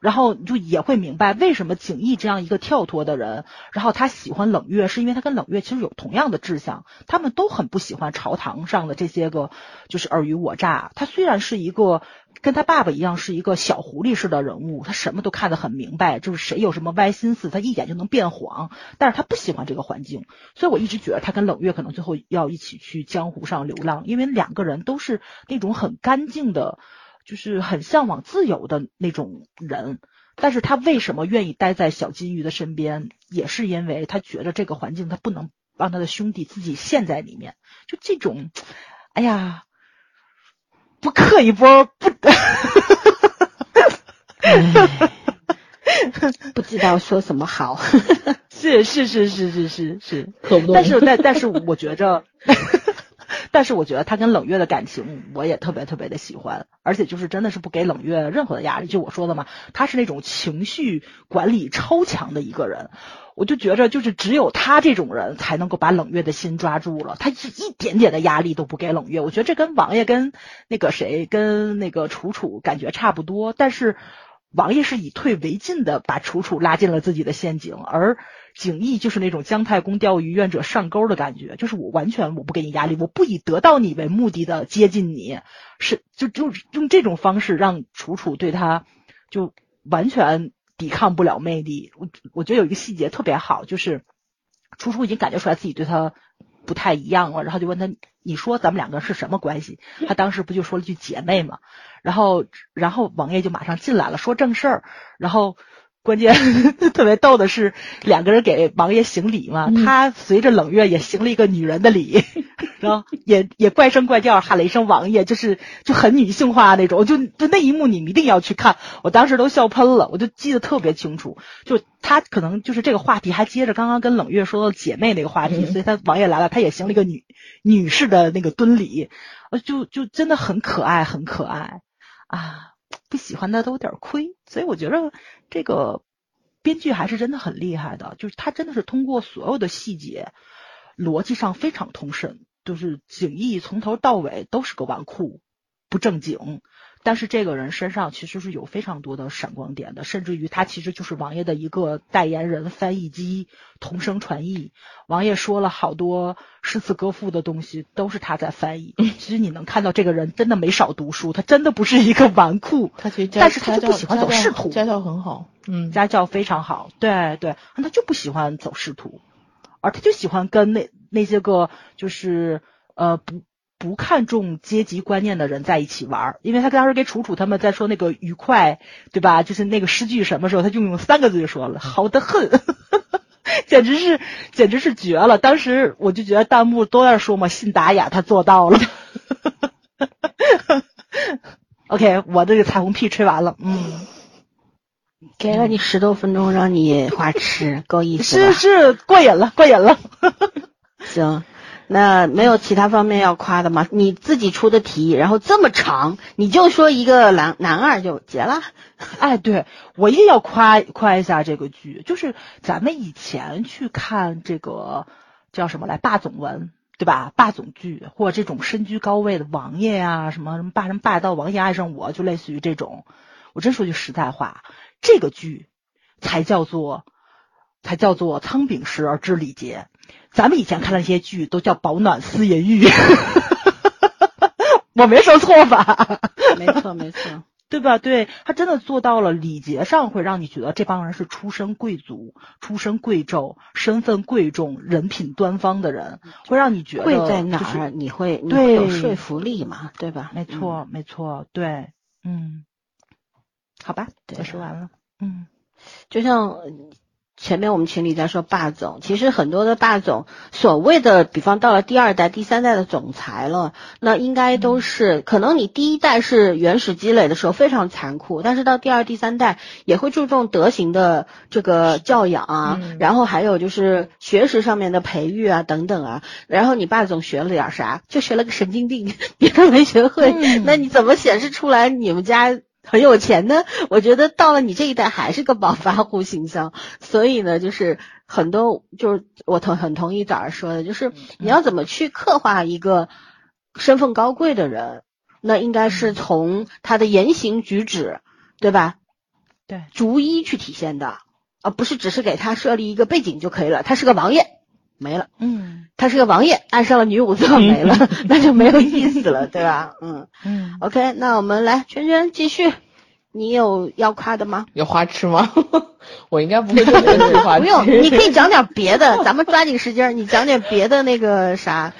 然后你就也会明白为什么景逸这样一个跳脱的人，然后他喜欢冷月，是因为他跟冷月其实有同样的志向，他们都很不喜欢朝堂上的这些个就是尔虞我诈。他虽然是一个跟他爸爸一样是一个小狐狸式的人物，他什么都看得很明白，就是谁有什么歪心思，他一眼就能变黄。但是他不喜欢这个环境，所以我一直觉得他跟冷月可能最后要一起去江湖上流浪，因为两个人都是那种很干净的。就是很向往自由的那种人，但是他为什么愿意待在小金鱼的身边，也是因为他觉得这个环境他不能让他的兄弟自己陷在里面，就这种，哎呀，不刻一波不，不知道说什么好。是是是是是是是，可不动但是但但是我觉着。但是我觉得他跟冷月的感情，我也特别特别的喜欢，而且就是真的是不给冷月任何的压力。就我说的嘛，他是那种情绪管理超强的一个人，我就觉着就是只有他这种人才能够把冷月的心抓住了，他一一点点的压力都不给冷月。我觉得这跟王爷跟那个谁跟那个楚楚感觉差不多，但是王爷是以退为进的把楚楚拉进了自己的陷阱，而。景逸就是那种姜太公钓鱼，愿者上钩的感觉，就是我完全我不给你压力，我不以得到你为目的的接近你，是就就用这种方式让楚楚对他就完全抵抗不了魅力。我我觉得有一个细节特别好，就是楚楚已经感觉出来自己对他不太一样了，然后就问他，你说咱们两个是什么关系？他当时不就说了句姐妹嘛，然后然后王爷就马上进来了，说正事儿，然后。关键 特别逗的是，两个人给王爷行礼嘛，嗯。他随着冷月也行了一个女人的礼，然后也也怪声怪调喊了一声王爷，就是就很女性化那种，就就那一幕你们一定要去看，我当时都笑喷了，我就记得特别清楚，就他可能就是这个话题还接着刚刚跟冷月说的姐妹那个话题，嗯。所以他王爷来了，他也行了一个女女士的那个蹲礼，呃，就就真的很可爱，很可爱。啊。不喜欢的都有点亏，所以我觉得这个编剧还是真的很厉害的，就是他真的是通过所有的细节，逻辑上非常通顺，就是景逸从头到尾都是个纨绔，不正经，但是这个人身上其实是有非常多的闪光点的，甚至于他其实就是王爷的一个代言人、翻译机、同声传译。王爷说了好多诗词歌赋的东西，都是他在翻译。其实你能看到这个人真的没少读书，他真的不是一个纨绔，他其实家但是他就不喜欢走仕途。家教很好，嗯，家教非常好，对对，他就不喜欢走仕途，而他就喜欢跟那那些个就是呃不不看重阶级观念的人在一起玩儿，因为他当时给楚楚他们在说那个愉快，对吧？就是那个诗句什么时候，他就用三个字就说了，好的很。简直是，简直是绝了！当时我就觉得弹幕都在说嘛，信达雅他做到了。OK，我这个彩虹屁吹完了，嗯。给了你十多分钟让你花痴，够意思吧？是是过瘾了，过瘾了。行，那没有其他方面要夸的吗？你自己出的题，然后这么长，你就说一个男男二就结了。哎，对我也要夸夸一下这个剧，就是咱们以前去看这个叫什么来霸总文，对吧？霸总剧或这种身居高位的王爷呀、什么什么霸什么霸道王爷爱上我，就类似于这种。我真说句实在话，这个剧才叫做才叫做仓廪实而知礼节。咱们以前看的那些剧都叫保暖思淫欲，我没说错吧？没错，没错。对吧？对他真的做到了礼节上，会让你觉得这帮人是出身贵族、出身贵胄、身份贵重、人品端方的人，会让你觉得贵在哪就是儿？你会你对会有说服力嘛？对吧？没错，没错，对，嗯，好吧，对我说完了，嗯，就像呃前面我们群里在说霸总，其实很多的霸总，所谓的，比方到了第二代、第三代的总裁了，那应该都是可能你第一代是原始积累的时候非常残酷，但是到第二、第三代也会注重德行的这个教养啊，嗯然后还有就是学识上面的培育啊等等啊，然后你霸总学了点啥？就学了个神经病，别的没学会，嗯那你怎么显示出来你们家？很有钱呢，我觉得到了你这一代还是个暴发户形象，所以呢，就是很多就是我同很同意早上说的，就是你要怎么去刻画一个身份高贵的人，那应该是从他的言行举止，对吧？对，逐一去体现的，而不是只是给他设立一个背景就可以了。他是个王爷，没了；嗯他是个王爷，爱上了女武则，没了，那就没有意思了，对吧？嗯。嗯，OK，那我们来圈圈继续，你有要夸的吗？有花痴吗？我应该不会。不用，你可以讲点别的，咱们抓紧时间，你讲点别的那个啥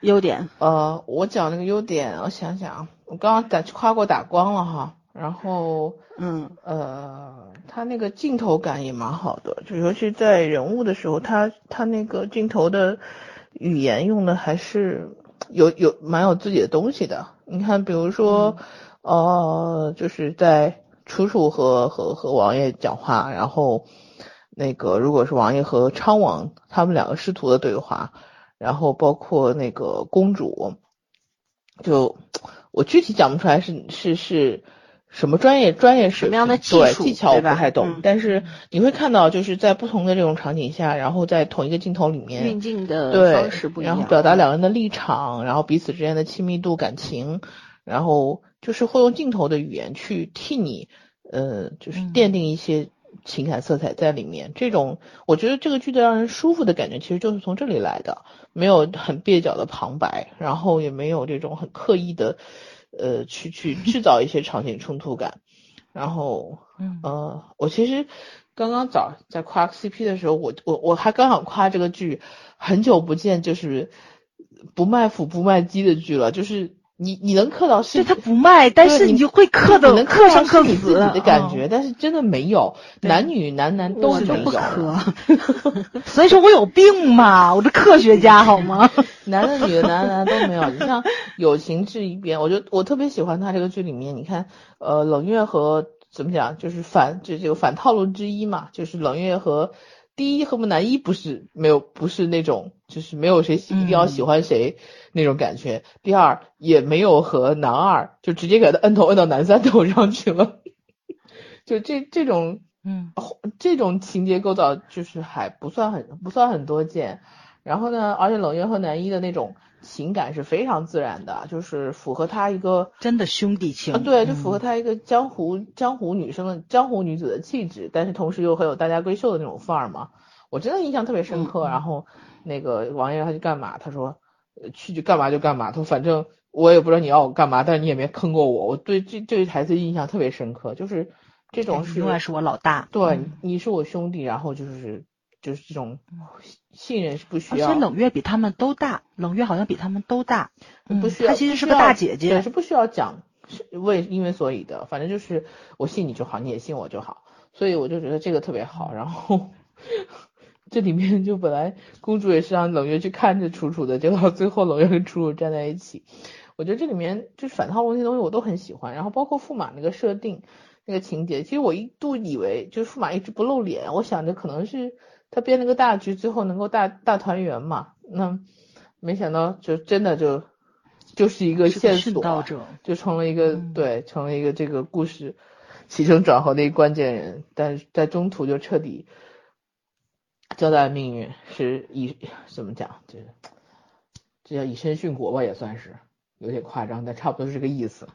优点。呃，我讲那个优点，我想想啊，我刚刚打夸过打光了哈，然后嗯呃，他那个镜头感也蛮好的，就尤其在人物的时候，他他那个镜头的语言用的还是有有蛮有自己的东西的。你看，比如说，呃，就是在楚楚和和和王爷讲话，然后那个如果是王爷和昌王他们两个师徒的对话，然后包括那个公主，就我具体讲不出来是是是什么专业专业水什么样的技术对技巧我不太懂，嗯。但是你会看到就是在不同的这种场景下，然后在同一个镜头里面运镜的对方式不一样，然后表达两个人的立场，然后彼此之间的亲密度、感情，然后就是会用镜头的语言去替你，呃，就是嗯。奠定一些情感色彩在里面。这种我觉得这个剧的让人舒服的感觉，其实就是从这里来的，没有很蹩脚的旁白，然后也没有这种很刻意的，呃，去去制造一些场景冲突感，然后嗯。呃，我其实刚刚早在夸 CP 的时候，我我我还刚想夸这个剧，很久不见就是不卖腐不卖鸡的剧了，就是你你能刻到是他不卖，但是你就会刻的你能刻上刻刻是你自己的感觉，但是真的没有，男女男男都我就不没有，磕。所以说我有病嘛，我这科学家好吗？男的女的男的男的都没有。你像友情至一边，我就我特别喜欢他这个剧里面，你看呃冷月和怎么讲，就是反这这个反套路之一嘛，就是冷月和第一和男一不是没有不是那种就是没有谁喜一定要喜欢谁那种感觉，第二也没有和男二就直接给他摁头摁到男三头上去了，就这这种嗯。这种情节构造就是还不算很不算很多见，然后呢，而且冷月和男一的那种情感是非常自然的，就是符合他一个真的兄弟情啊，对，就符合嗯他一个江湖江湖女生的江湖女子的气质，但是同时又很有大家闺秀的那种范儿嘛。我真的印象特别深刻。然后那个王爷他去干嘛？他说呃去就干嘛就干嘛。他说反正我也不知道你要我干嘛，但是你也没坑过我。我对这这句台词印象特别深刻，就是这种是永远是我老大。对嗯，你是我兄弟，然后就是就是这种信任是不需要而要，且冷月比他们都大，冷月好像比他们都大，嗯不需要，她其实是个大姐姐对，是不需要讲是为因为所以的，反正就是我信你就好，你也信我就好，所以我就觉得这个特别好。然后这里面就本来公主也是让冷月去看着楚楚的，结果到最后冷月跟楚楚站在一起，我觉得这里面就是反套路那些东西我都很喜欢，然后包括驸马那个设定。那个情节，其实我一度以为就是驸马一直不露脸，我想着可能是他编了个大局，最后能够大大团圆嘛。那没想到就真的就就是一个线索，道者。就成了一个、嗯对，成了一个这个故事起承转合的一个关键人，但是在中途就彻底交代了命运，是以怎么讲，这这叫以身殉国吧，也算是有点夸张，但差不多是这个意思。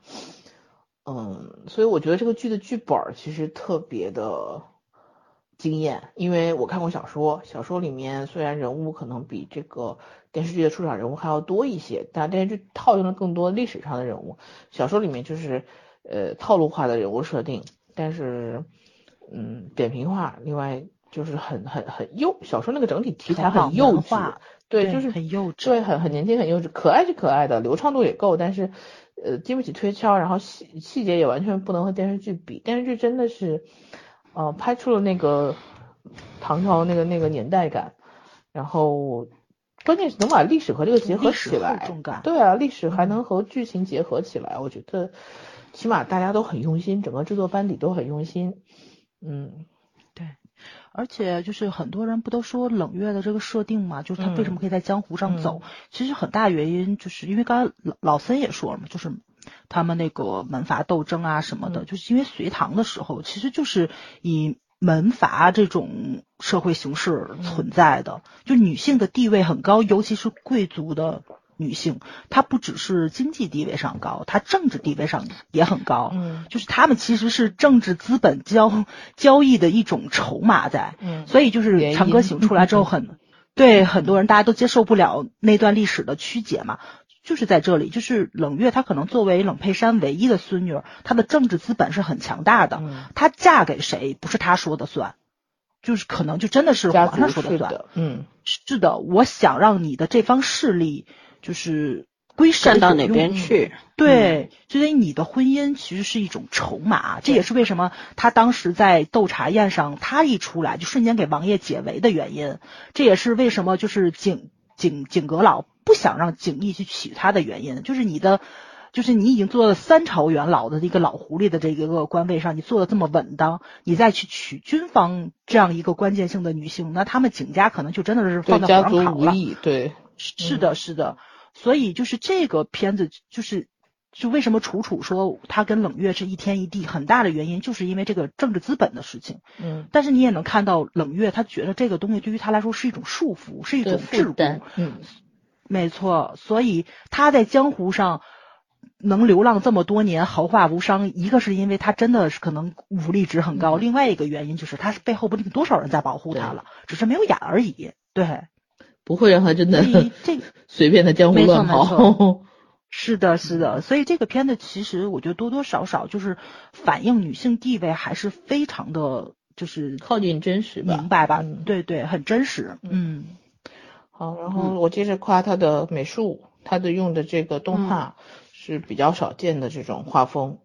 嗯，所以我觉得这个剧的剧本其实特别的惊艳，因为我看过小说，小说里面虽然人物可能比这个电视剧的出场人物还要多一些，但电视剧套用了更多历史上的人物，小说里面就是呃套路化的人物设定，但是嗯扁平化，另外就是很很很幼，小说那个整体题材很很幼稚对，就是很幼稚。对，很很年轻，很幼稚，可爱是可爱的，流畅度也够，但是呃经不起推敲，然后细细节也完全不能和电视剧比。电视剧真的是，呃，拍出了那个唐朝那个那个年代感，然后关键是能把历史和这个结合起来。对啊，历史还嗯能和剧情结合起来，我觉得起码大家都很用心，整个制作班底都很用心。嗯对而且就是很多人不都说冷月的这个设定嘛，就是他为什么可以在江湖上走？其实很大原因就是因为刚才老老森也说了嘛，就是他们那个门阀斗争啊什么的，嗯就是因为隋唐的时候其实就是以门阀这种社会形式存在的，就女性的地位很高，尤其是贵族的。女性，她不只是经济地位上高，她政治地位上也很高。嗯就是他们其实是政治资本交交易的一种筹码在，嗯所以就是《长歌行》出来之后很，对很多人大家都接受不了那段历史的曲解嘛，就是在这里，就是冷月她可能作为冷佩珊唯一的孙女儿，她的政治资本是很强大的，嗯，她嫁给谁不是她说的算，就是可能就真的是皇上说的算，的，嗯是的，我想让你的这方势力就是归谁站到哪边去？对，所以你的婚姻其实是一种筹码，这也是为什么他当时在斗茶宴上，他一出来就瞬间给王爷解围的原因。这也是为什么就是景景景阁老不想让景逸去娶她的原因，就是你的。就是你已经做了三朝元老的一个老狐狸的这个官位上，你做的这么稳当，你再去娶军方这样一个关键性的女性，那他们景家可能就真的是对放在家族火上烤了。无异，对，是的，是的，所以就是这个片子，就是就为什么楚楚说他跟冷月是一天一地，很大的原因就是因为这个政治资本的事情。嗯，但是你也能看到冷月，他觉得这个东西对于他来说是一种束缚，是一种桎梏嗯没错，所以他在江湖上能流浪这么多年，毫发无伤。一个是因为他真的是可能武力值很高，嗯另外一个原因就是他是背后不定多少人在保护他了，只是没有演而已。对，不会让他真的这个。随便的江湖乱跑。是的，是的，所以这个片子其实我觉得多多少少就是反映女性地位还是非常的，就是靠近真实吧，明白吧？嗯对对，很真实。嗯好，然后我接着夸他的美术，他的用的这个动画是比较少见的这种画风，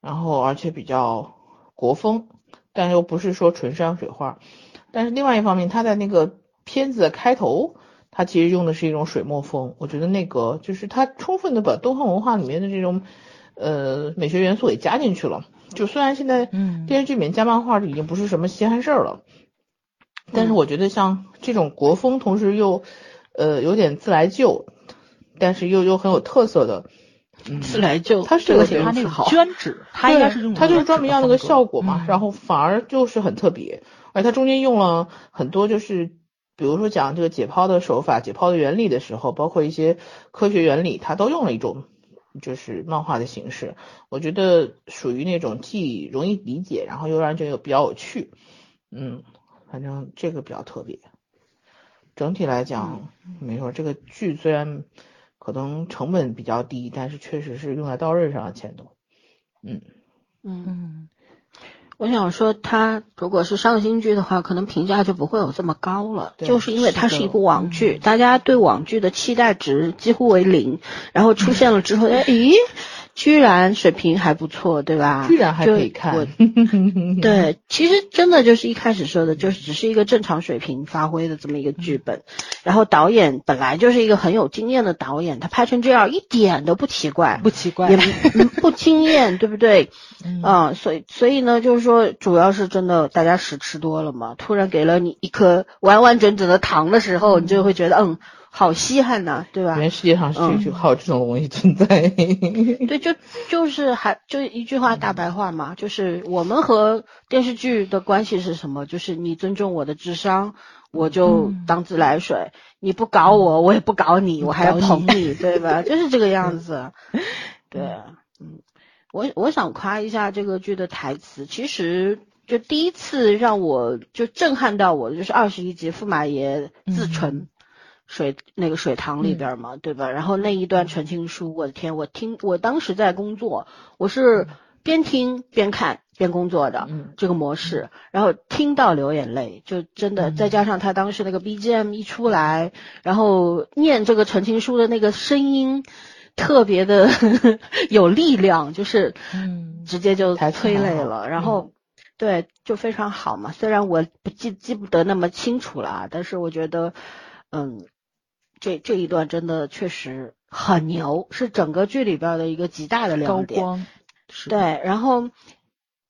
然后而且比较国风，但又不是说纯山水画。但是另外一方面，他在那个片子的开头，他其实用的是一种水墨风，我觉得那个就是他充分的把东方文化里面的这种呃美学元素给加进去了。就虽然现在嗯电视剧里面加漫画已经不是什么稀罕事儿了。但是我觉得像这种国风，同时又呃有点自来旧，但是又又很有特色的，嗯，自来就它是这个有点他那个形容词好，绢纸，它应该是用它就是专门要那个效果嘛，嗯然后反而就是很特别，而且它中间用了很多就是比如说讲这个解剖的手法、解剖的原理的时候，包括一些科学原理，它都用了一种就是漫画的形式。我觉得属于那种既容易理解，然后又让人觉得比较有趣。嗯，反正这个比较特别。整体来讲，没错，这个剧虽然可能成本比较低，但是确实是用在刀刃上的钱多。嗯。嗯，嗯。我想说，它如果是上新剧的话，可能评价就不会有这么高了，就是因为它是一部网剧，嗯大家对网剧的期待值几乎为零，然后出现了之后，哎，咦，居然水平还不错，对吧？居然还可以看。对，其实真的就是一开始说的，就是只是一个正常水平发挥的这么一个剧本，然后导演本来就是一个很有经验的导演，他拍成这样一点都不奇怪，不奇怪也，嗯 不惊艳，对不对？嗯嗯，所以所以呢，就是说，主要是真的大家屎吃多了嘛，突然给了你一颗完完整整的糖的时候，你就会觉得，嗯，好稀罕呐、对吧？原世界上是嗯就还有这种东西存在。对，就就是还就一句话大白话嘛，就是我们和电视剧的关系是什么？就是你尊重我的智商，我就嗯当自来水；你不搞我，我也不搞你，我还要捧你，对吧？就是这个样子。对，嗯，我我想夸一下这个剧的台词，其实。就第一次让我就震撼到我的，就是二十一集驸马爷自沉。嗯水那个水塘里边嘛，对吧？然后那一段陈情书，我的天，我听我当时在工作，我是边听边看边工作的、嗯这个模式，然后听到流眼泪，就真的嗯再加上他当时那个 BGM 一出来，然后念这个陈情书的那个声音。特别的 有力量，就是嗯直接就催泪了。然后，对，就非常好嘛。虽然我不记记不得那么清楚了啊，但是我觉得，嗯，这这一段真的确实很牛，是整个剧里边的一个极大的亮点。对，然后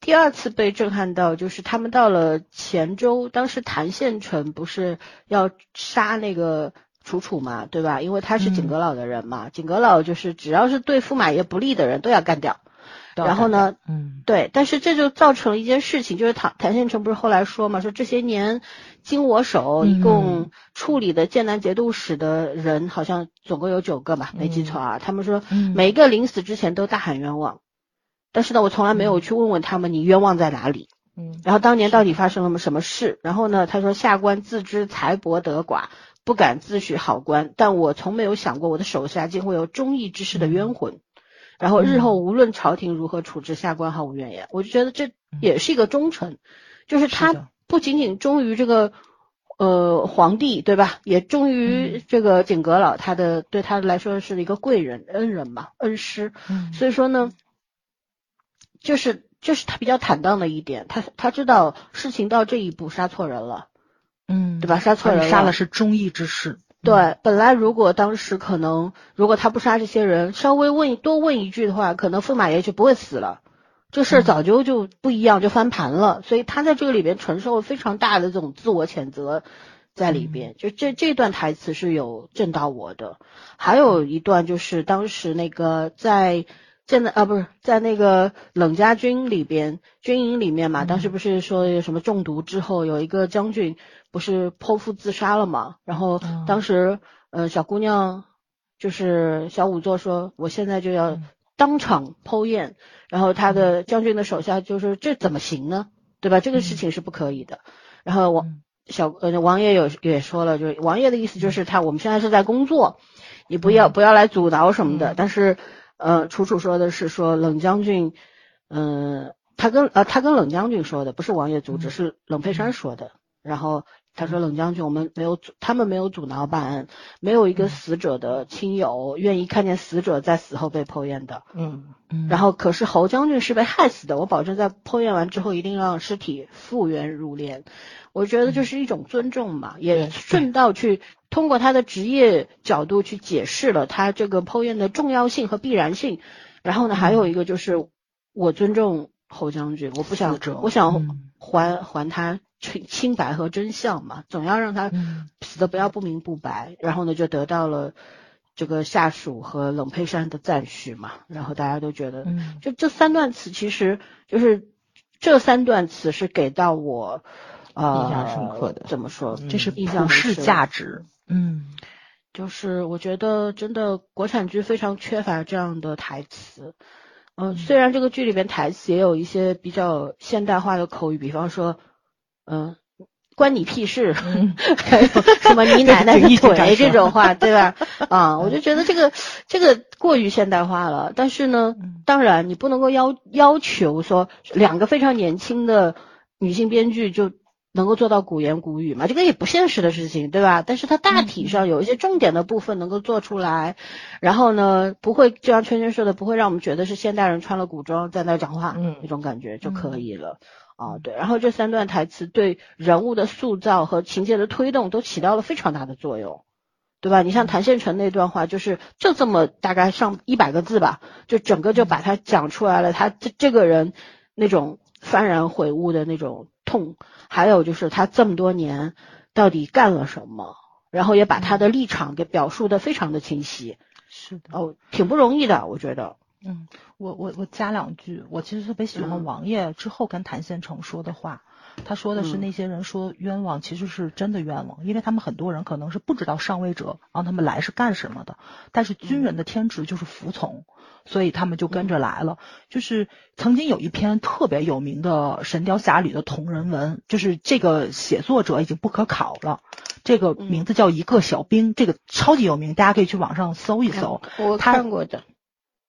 第二次被震撼到，就是他们到了黔州，当时谭县城不是要杀那个楚楚嘛，对吧？因为他是景嗯阁老的人嘛，景阁老就是只要是对驸马爷不利的人都要干掉。然后呢，嗯对，但是这就造成了一件事情，就是谭谭县城不是后来说嘛，说这些年经我手，一共嗯处理的剑南节度使的人好像总共有九个吧，没记错啊。他们说嗯每一个临死之前都大喊冤枉，但是呢，我从来没有去问问他们你冤枉在哪里，嗯然后当年到底发生了什么事？然后呢，他说下官自知财帛德寡，不敢自诩好官，但我从没有想过我的手下竟会有忠义之士的冤魂。然后日后无论朝廷如何处置，下官毫无怨言。我就觉得这也是一个忠臣，就是他不仅仅忠于这个呃皇帝，对吧？也忠于这个景阁老，他的对他来说是一个贵人、恩人嘛，恩师。嗯所以说呢，就是就是他比较坦荡的一点，他他知道事情到这一步杀错人了，嗯，对吧？杀错人了，杀了是忠义之士，对，本来如果当时可能，如果他不杀这些人，稍微问多问一句的话，可能驸马爷就不会死了，这事儿嗯早就就不一样，就翻盘了。所以他在这个里边承受了非常大的这种自我谴责在里边。就这这段台词是有震到我的，还有一段就是当时那个在。现在啊，不是在那个冷家军里边，军营里面嘛，当时不是说有什么中毒之后，有一个将军不是剖腹自杀了嘛？然后嗯当时，呃，小姑娘就是小仵作说，我现在就要嗯当场剖验，然后他的将军的手下就说这怎么行呢？对吧？这个事情是不可以的。然后王嗯小呃王爷有也说了，就是王爷的意思就是他我们现在是在工作，你不要不要来阻挠什么的。嗯但是呃，楚楚说的是说冷将军，嗯、他跟呃他跟冷将军说的，不是王爷阻止，嗯是冷佩珊说的。然后他说冷将军，我们没有阻，他们没有阻挠办案，没有一个嗯。死者的亲友愿意看见死者在死后被剖验的。嗯。嗯。然后可是侯将军是被害死的，我保证在剖验完之后一定让尸体复原如莲。我觉得这是一种尊重嘛，也顺道去通过他的职业角度去解释了他这个剖验的重要性和必然性。然后呢，还有一个就是我尊重侯将军，我不想我想嗯。还还他清清白和真相嘛，总要让他嗯死的不要不明不白，然后呢就得到了这个下属和冷佩珊的赞许嘛，然后大家都觉得，嗯就这三段词其实就是这三段词是给到我呃印象深刻的怎么说？嗯这是印象普世价值。嗯就是我觉得真的国产剧非常缺乏这样的台词。嗯、嗯虽然这个剧里边台词也有一些比较现代化的口语，比方说，嗯、关你屁事，嗯 还有什么你奶奶的腿这种话，对吧？啊，我就觉得这个这个过于现代化了。但是呢，嗯当然你不能够要要求说两个非常年轻的女性编剧就能够做到古言古语嘛，这个也不现实的事情，对吧？但是它大体上有一些重点的部分能够做出来，然后呢，不会就像圈圈说的，不会让我们觉得是现代人穿了古装在那儿讲话，嗯那种感觉就可以了。啊，嗯对，然后这三段台词对人物的塑造和情节的推动都起到了非常大的作用。对吧？你像谭宪成那段话，就是就这么大概上一百个字吧，就整个就把他讲出来了。他这这个人那种幡然悔悟的那种痛，还有就是他这么多年到底干了什么，然后也把他的立场给表述的非常的清晰。是的。哦，挺不容易的，我觉得。嗯，我我我加两句，我其实特别喜欢嗯王爷之后跟谭宪成说的话，他说的是嗯那些人说冤枉，其实是真的冤枉，因为他们很多人可能是不知道上位者让他们来是干什么的，但是军人的天职就是服从，所以他们就跟着来了。就是曾经有一篇特别有名的《神雕侠侣》的同人文，就是这个写作者已经不可考了。这个名字叫一个小兵，这个超级有名，大家可以去网上搜一搜。我看过的。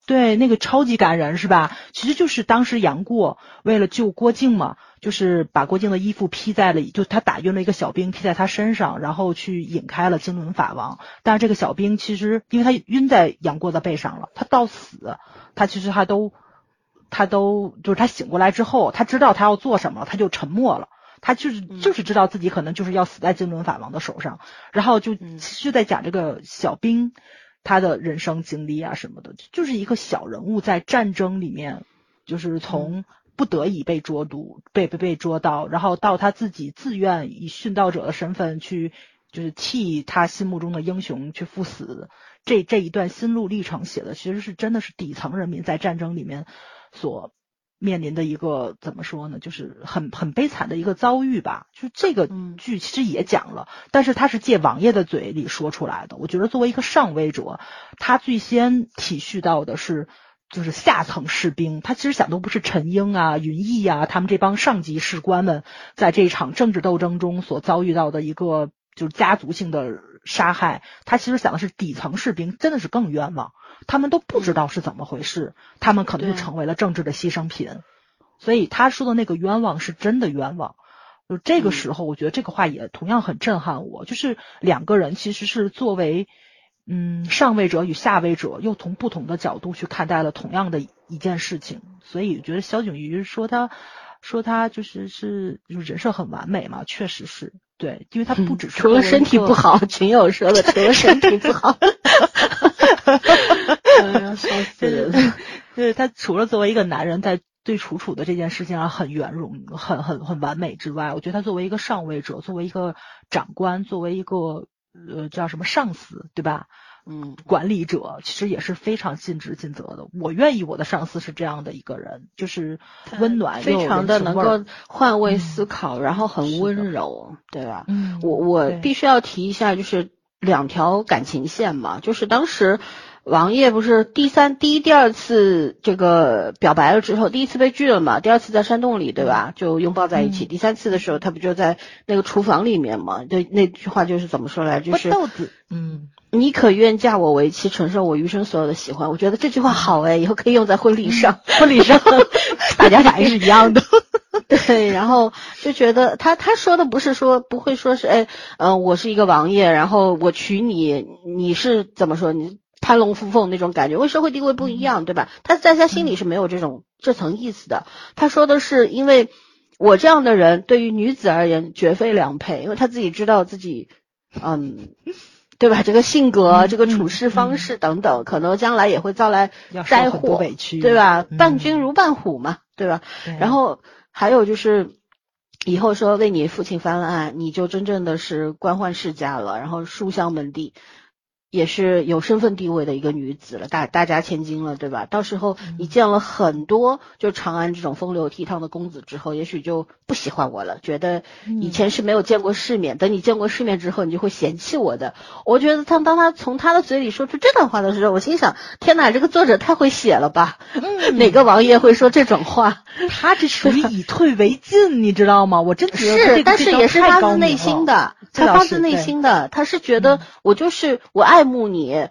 对，那个超级感人是吧？其实就是当时杨过为了救郭靖嘛，就是把郭靖的衣服披在了，就他打晕了一个小兵披在他身上，然后去引开了金轮法王。但是这个小兵其实因为他晕在杨过的背上了，他到死，他其实他都他都就是他醒过来之后，他知道他要做什么，他就沉默了。他就是就是知道自己可能就是要死在金轮法王的手上，然后就嗯其实在讲这个小兵他的人生经历啊什么的，就是一个小人物在战争里面，就是从不得已被捉毒、被被被捉到，然后到他自己自愿以殉道者的身份去，就是替他心目中的英雄去赴死，这这一段心路历程写的其实是真的是底层人民在战争里面所面临的一个怎么说呢，就是很很悲惨的一个遭遇吧。就这个嗯剧其实也讲了，但是他是借王爷的嘴里说出来的。我觉得作为一个上位者，他最先体恤到的是。就是下层士兵，他其实想都不是陈英啊、云逸啊，他们这帮上级士官们在这场政治斗争中所遭遇到的一个就是家族性的杀害。他其实想的是底层士兵真的是更冤枉，他们都不知道是怎么回事，他们可能就成为了政治的牺牲品。所以他说的那个冤枉是真的冤枉。就这个时候，我觉得这个话也同样很震撼我。就是两个人其实是作为嗯上位者与下位者，又从不同的角度去看待了同样的一件事情。所以我觉得萧景瑜说他说他就是是就是人设很完美嘛，确实是对，因为他不只是除了身体不好，群友说的，除了身体不好。哎呀，笑死对人对对，对他除了作为一个男人在对楚楚的这件事情上很圆融、很很很完美之外，我觉得他作为一个上位者，作为一个长官，作为一个呃叫什么上司，对吧？嗯，管理者其实也是非常尽职尽责的。我愿意我的上司是这样的一个人，就是温暖非常的能够换位嗯思考，然后很温柔，对吧？嗯，我我必须要提一下，就是两条感情线嘛，就是当时王爷不是第三、第一、第二次这个表白了之后，第一次被拒了嘛，第二次在山洞里对吧，就拥抱在一起，嗯。第三次的时候他不就在那个厨房里面嘛，对那句话就是怎么说来，就是豆子，嗯，你可愿嫁我为妻，承受我余生所有的喜欢？我觉得这句话好哎，以后可以用在婚礼上。婚礼上 大家反应是一样的。对，然后就觉得他他说的不是说不会说是哎，嗯、我是一个王爷，然后我娶你，你是怎么说你攀龙附凤那种感觉，因为社会地位不一样，对吧？他在他心里是没有这种这层意思的。他说的是因为我这样的人对于女子而言绝非良配，因为他自己知道自己，嗯。对吧？这个性格、嗯这个处事方式等等，可能将来也会招来灾祸，委屈对吧？嗯伴君如伴虎嘛，对吧？对然后还有就是，以后说为你父亲翻了案，你就真正的是官宦世家了，然后书香门第，也是有身份地位的一个女子了，大大家千金了，对吧？到时候你见了很多就长安这种风流倜傥的公子之后，也许就不喜欢我了，觉得以前是没有见过世面，等你见过世面之后，你就会嫌弃我的。我觉得他当他从他的嘴里说出这段话的时候，我心想：天哪，这个作者太会写了吧？哪个王爷会说这种话？他这属于以退为进，你知道吗？我真觉得是，但是也是发自内心的，他发自内心的，他是觉得我就是我爱慕你，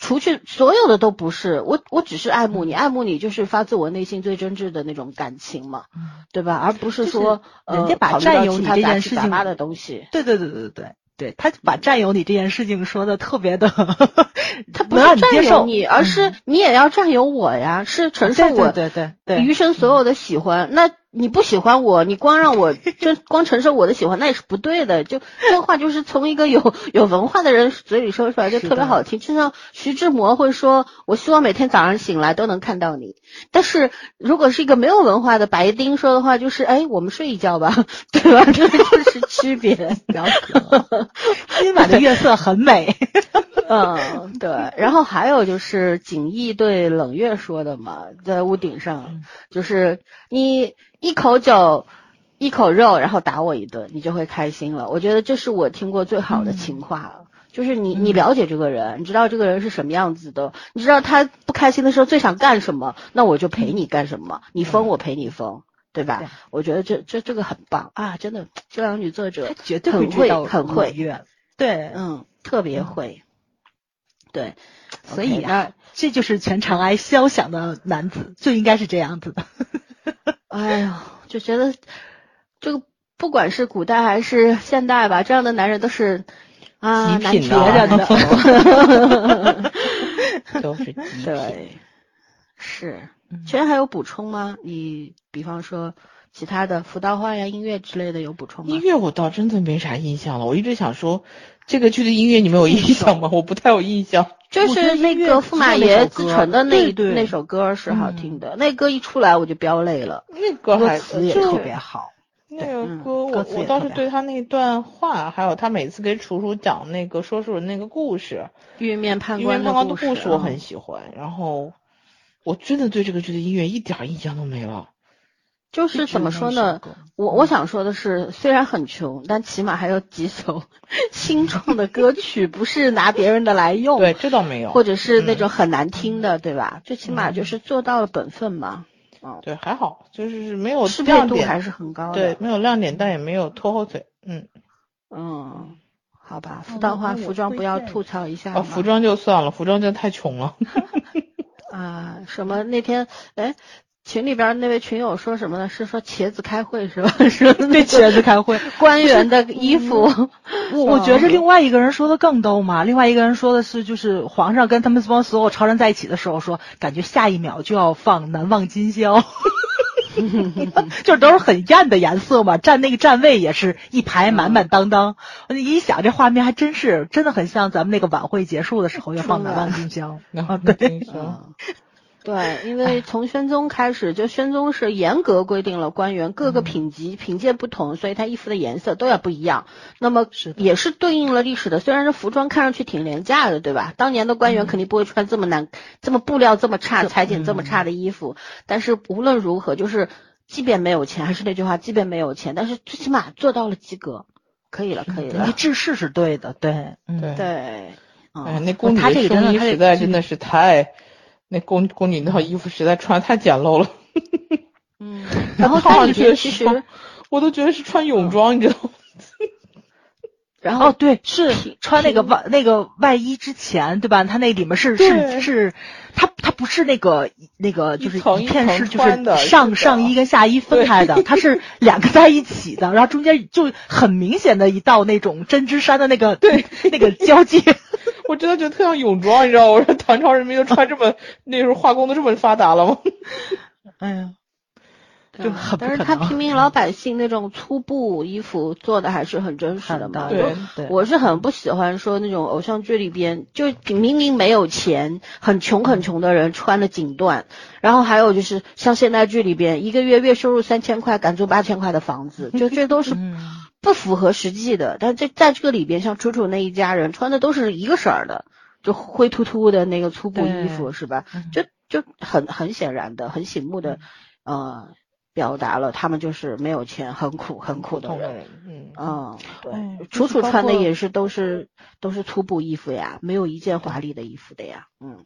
除去所有的都不是，我我只是爱慕你，爱慕你就是发自我内心最真挚的那种感情嘛，对吧？而不是说人家把占有你这件事情的东西，对对对对对。对他把占有你这件事情说的特别的，他不是占有你，而是你也要占有我呀，是承受我对对对余生所有的喜欢。那你不喜欢我，你光让我 就光承受我的喜欢，那也是不对的。就这话就是从一个有有文化的人嘴里说出来，就特别好听。就像徐志摩会说：“我希望每天早上醒来都能看到你。”但是如果是一个没有文化的白丁说的话，就是：“哎，我们睡一觉吧，对吧？” 这就是区别。今晚的月色很美。嗯，对。然后还有就是景逸对冷月说的嘛，在屋顶上，就是你。一口酒，一口肉，然后打我一顿，你就会开心了。我觉得这是我听过最好的情话了。就是你，你了解这个人，你知道这个人是什么样子的，你知道他不开心的时候最想干什么，那我就陪你干什么。你疯，我陪你疯，对吧？我觉得这这这个很棒啊！真的，这两女作者绝对很会，很会，对，嗯，特别会，对。所以啊，这就是全长安肖想的男子，就应该是这样子的。哎呀，就觉得这个不管是古代还是现代吧，这样的男人都是啊，难绝着的，都是对，是。其实还有补充吗？你比方说其他的辅导话呀、音乐之类的有补充吗？音乐我倒真的没啥印象了。我一直想说，这个剧的音乐你们有印象吗？我不太有印象。就是那个驸马爷自成的那那首歌是好听的，那歌一出来我就飙泪了。那歌歌词也特别好。那个歌我我倒是对他那段话，还有他每次给楚楚讲那个说书人那个故事，玉面判官的故事我很喜欢。然后我真的对这个剧的音乐一点印象都没了。就是怎么说呢？我我想说的是，虽然很穷，但起码还有几首 新创的歌曲，不是拿别人的来用。对，这倒没有。或者是那种很难听的，对吧？最起码就是做到了本分嘛。嗯，对，还好，就是没有识别度还是很高的。对，没有亮点，但也没有拖后腿。嗯嗯，好吧，服道化服装不要吐槽一下。哦，服装就算了，服装真的太穷了。啊，什么那天哎。群里边那位群友说什么呢？是说茄子开会是吧？是对茄子开会，官员的衣服。我我觉着另外一个人说的更逗嘛。另外一个人说的是，就是皇上跟他们这帮所有朝臣在一起的时候，说感觉下一秒就要放《难忘今宵》，就都是很艳的颜色嘛。站那个站位也是一排满满当当。你一想这画面还真是，真的很像咱们那个晚会结束的时候要放《难忘今宵 》。啊，对。对，因为从宣宗开始，就宣宗是严格规定了官员各个品级品阶不同，所以他衣服的颜色都要不一样。那么也是对应了历史的，虽然这服装看上去挺廉价的，对吧？当年的官员肯定不会穿这么难、这么布料这么差、裁剪这么差的衣服。但是无论如何，就是即便没有钱，还是那句话，即便没有钱，但是最起码做到了及格，可以了，可以了。你治世是对的，对，对对。哎，那宫女的生衣实在真的是太。那宫宫女那套衣服实在穿太简陋了，嗯，然后套上去其实我都觉得是穿泳装，你知道吗？然后对，是穿那个外那个外衣之前，对吧？它那里面是是是，它它不是那个那个就是一片是就是上上衣跟下衣分开的，它是两个在一起的，然后中间就很明显的一道那种针织衫的那个对那个交界。我真的觉得特像泳装，你知道吗？我说唐朝人民都穿这么，那时候化工都这么发达了吗？哎呀，就但是他平民老百姓那种粗布衣服做的还是很真实的嘛。对对，我是很不喜欢说那种偶像剧里边，就明明没有钱，很穷很穷的人穿的锦缎，然后还有就是像现代剧里边，一个月月收入三千块，敢租八千块的房子，就这都是。不符合实际的。但这在这个里边，像楚楚那一家人穿的都是一个色儿的，就灰秃秃的那个粗布衣服，是吧？嗯就就很很显然的、很醒目的，呃，表达了他们就是没有钱、很苦、很苦的人。嗯，嗯，楚楚穿的也是都是都是粗布衣服呀，没有一件华丽的衣服的呀。嗯，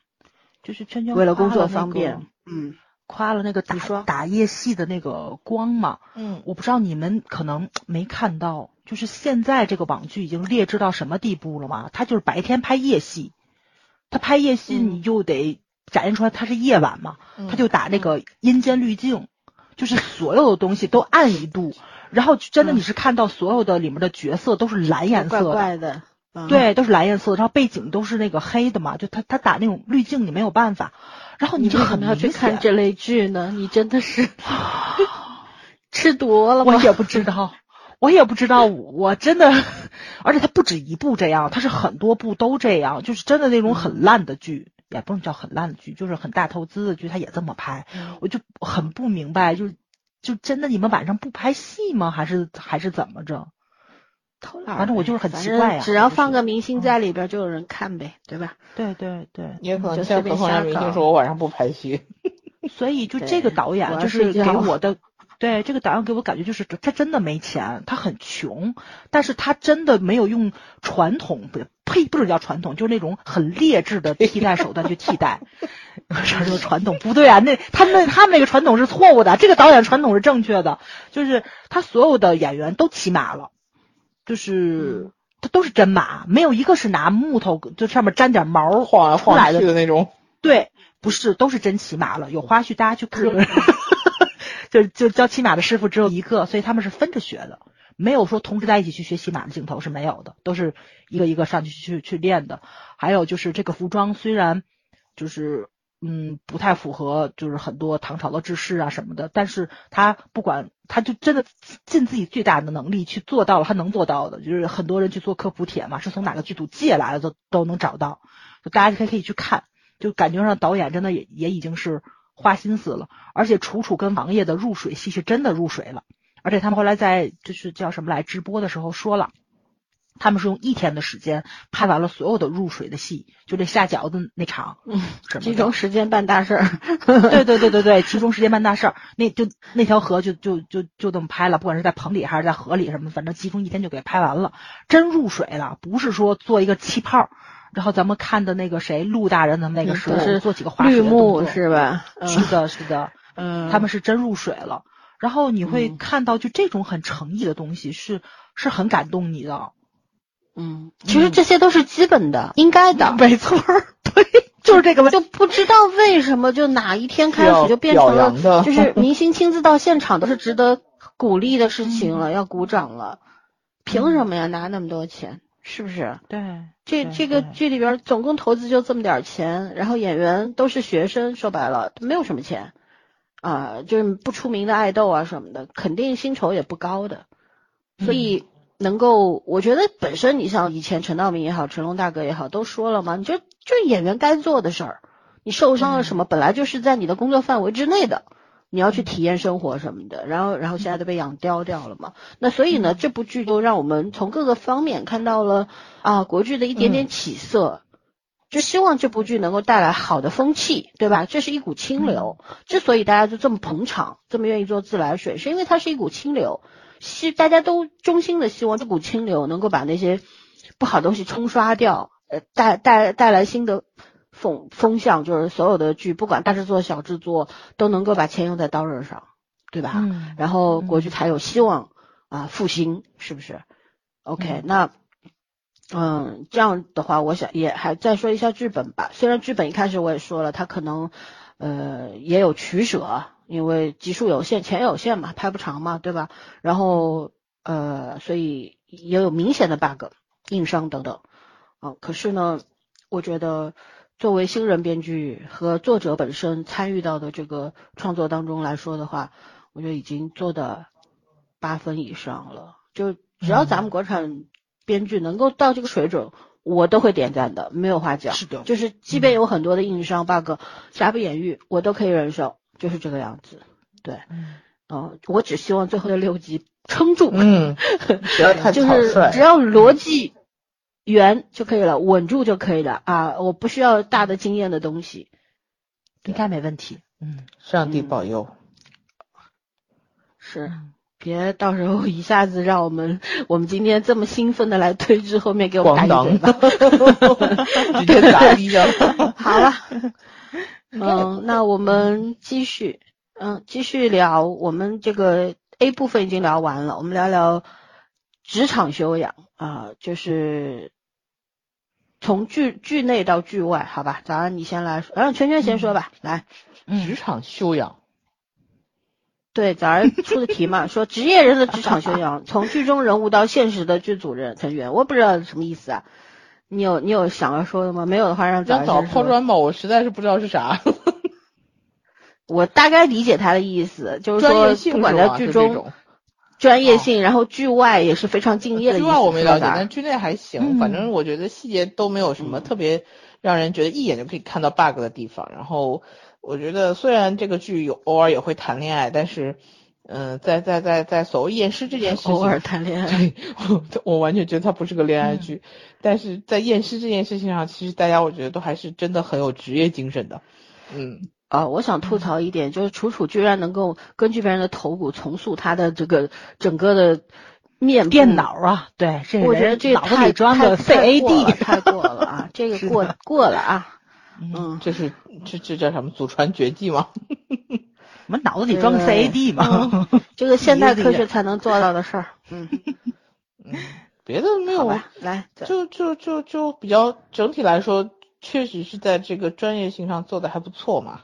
就是圈圈为了工作方便。嗯，夸了那个打打夜戏的那个光嘛，嗯，我不知道你们可能没看到，就是现在这个网剧已经劣质到什么地步了嘛？他就是白天拍夜戏，他拍夜戏嗯。你就得展现出来他是夜晚嘛，嗯。它就打那个阴间滤镜，就是所有的东西都暗一度，然后真的嗯。你是看到所有的里面的角色都是蓝颜色的，怪的。嗯，对，都是蓝颜色，然后背景都是那个黑的嘛，就他他打那种滤镜你没有办法，然后你为什就很么要去看这类剧呢？你真的是 吃多了吗？我也不知道，我也不知道，我真的，而且它不止一部这样，它是很多部都这样，就是真的那种很烂的剧，也不能叫很烂的剧，就是很大投资的剧，他也这么拍，嗯我就很不明白，就就真的你们晚上不拍戏吗？还是还是怎么着？偷懒，反正我就是很奇怪呀正只要放个明星在里边，就有人看呗，对吧？对对对，也可能就随便现在何况让明星说我晚上不拍戏，所以就这个导演就是给 我的，对这个导演给我感觉就是他真的没钱，他很穷，但是他真的没有用传统不呸不是叫传统，就是那种很劣质的替代手段去替代。啥说传统不对啊？那他们他们那个传统是错误的，这个导演传统是正确的，就是他所有的演员都骑马了，就是。它都是真马，没有一个是拿木头就上面沾点毛晃来晃出来的去的那种。对，不是，都是真骑马了，有花絮，大家去看。就就教骑马的师傅只有一个，所以他们是分着学的，没有说同时在一起去学骑马的镜头是没有的，都是一个一个上去去去练的。还有就是这个服装虽然就是嗯不太符合就是很多唐朝的制式啊什么的，但是他不管他就真的尽自己最大的能力去做到了他能做到的，就是很多人去做科普帖嘛，是从哪个剧组借来的都都能找到，就大家可以可以去看。就感觉上导演真的也也已经是花心思了，而且楚楚跟王爷的入水戏是真的入水了，而且他们后来在就是叫什么来直播的时候说了，他们是用一天的时间拍完了所有的入水的戏，就这下饺子那场，嗯，什么集中，时间办大事儿。对对对对对，集中时间办大事儿，那就那条河就就就就这么拍了，不管是在棚里还是在河里什么，反正集中一天就给拍完了，真入水了，不是说做一个气泡。然后咱们看的那个谁陆大人他们那个时候都是做几个滑雪绿的动幕作是吧？嗯是的，是的，嗯，他们是真入水了。然后你会嗯看到，就这种很诚意的东西是是很感动你的。嗯，其实这些都是基本的，应该的。没错儿，对，就是这个问就不知道为什么，就哪一天开始就变成了，就是 明星亲自到现场都是值得鼓励的事情了，要鼓掌了。凭什么呀？拿那么多钱，是不是？对，这这个对。剧里边总共投资就这么点儿钱，然后演员都是学生，说白了没有什么钱。啊，就是不出名的爱豆啊什么的，肯定薪酬也不高的，所以能够，我觉得本身你像以前陈道明也好，成龙大哥也好，都说了嘛，你就就演员该做的事儿，你受伤了什么，本来就是在你的工作范围之内的。你要去体验生活什么的，然后然后现在都被养刁掉了嘛。那所以呢，这部剧就让我们从各个方面看到了啊国剧的一点点起色，就希望这部剧能够带来好的风气，对吧？这是一股清流。之所以大家就这么捧场，这么愿意做自来水，是因为它是一股清流，是大家都衷心的希望这股清流能够把那些不好的东西冲刷掉，呃，带带带来新的。风风向就是所有的剧，不管大制作小制作，都能够把钱用在刀刃上，对吧？嗯，然后国剧嗯才有希望啊复兴，是不是？OK，、嗯那嗯这样的话，我想也还再说一下剧本吧。虽然剧本一开始我也说了，它可能呃也有取舍，因为集数有限，钱有限嘛，拍不长嘛，对吧？然后呃，所以也有明显的 bug、硬伤等等。啊，可是呢，我觉得作为新人编剧和作者本身参与到的这个创作当中来说的话，我觉得已经做的八分以上了。就只要咱们国产编剧能够到这个水准，我都会点赞的，没有话讲。是的就是即便有很多的硬伤 bug、瑕不掩瑜，我都可以忍受，就是这个样子。对，嗯哦，我只希望最后的六集撑住，嗯，不要太 就是草率只。要逻辑圆就可以了，稳住就可以了啊！我不需要大的经验的东西。应该没问题。嗯，上帝保佑。是，别到时候一下子让我们我们今天这么兴奋的来推之后面给我们打咣一嘴巴。直接砸地上。好了，嗯，那我们继续，嗯，继续聊我们这个 A 部分已经聊完了，我们聊聊职场修养啊、就是从剧剧内到剧外，好吧？早上你先来说，让圈圈先说吧，来。职场修养，对，早上出的题嘛，说职业人的职场修养，从剧中人物到现实的剧组人成员，我不知道什么意思啊。你有你有想要说的吗？没有的话，让早。抛砖吧，我实在是不知道是啥。我大概理解他的意思，就是说，不管在剧中专业性，然后剧外也是非常敬业的意剧。外我没了解，但剧内还行。嗯反正我觉得细节都没有什么特别让人觉得一眼就可以看到 bug 的地方。然后我觉得虽然这个剧有偶尔也会谈恋爱，但是，嗯、在在在在所谓验尸这件事情，偶尔谈恋爱。对，我我完全觉得它不是个恋爱剧，但是在验尸这件事情上，其实大家我觉得都还是真的很有职业精神的。嗯，啊，我想吐槽一点，就是楚楚居然能够根据别人的头骨重塑他的这个整个的面部电脑啊，对，这个我觉得人脑子这个太里装的 CAD，太过了啊！这个 过过了啊，嗯，嗯，这是这这叫什么祖传绝技吗？我们脑子里装个 CAD 嘛。这个现代科学才能做到的事儿。嗯，嗯，别的没有，好吧，来，就就就就比较整体来说，确实是在这个专业性上做的还不错嘛。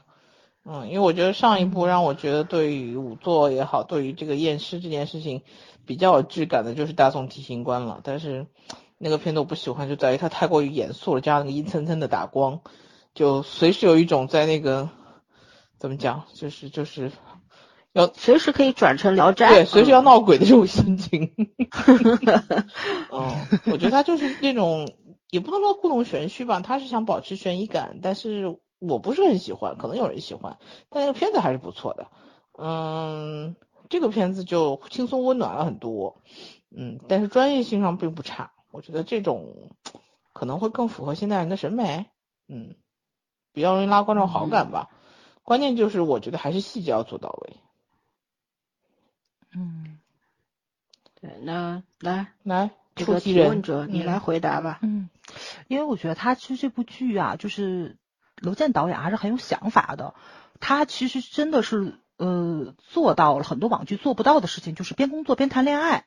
嗯，因为我觉得上一部让我觉得对于仵作也好，对于这个验尸这件事情比较有质感的，就是大宋提刑官了。但是那个片子我不喜欢，就在于它太过于严肃了，加上那个阴森森的打光，就随时有一种在那个怎么讲，就是就是要随时可以转成《聊斋》。对，随时嗯要闹鬼的这种心情。嗯，我觉得他就是那种，也不能说故弄玄虚吧，他是想保持悬疑感，但是我不是很喜欢，可能有人喜欢，但那个片子还是不错的。嗯，这个片子就轻松温暖了很多，嗯，但是专业性上并不差，我觉得这种可能会更符合现代人的审美，嗯，比较容易拉观众好感吧。关键就是我觉得还是细节要做到位。嗯对，那来来，这个出题人提问者，你嗯来回答吧。嗯，因为我觉得他其实这部剧啊，就是娄健导演还是很有想法的。他其实真的是呃做到了很多网剧做不到的事情，就是边工作边谈恋爱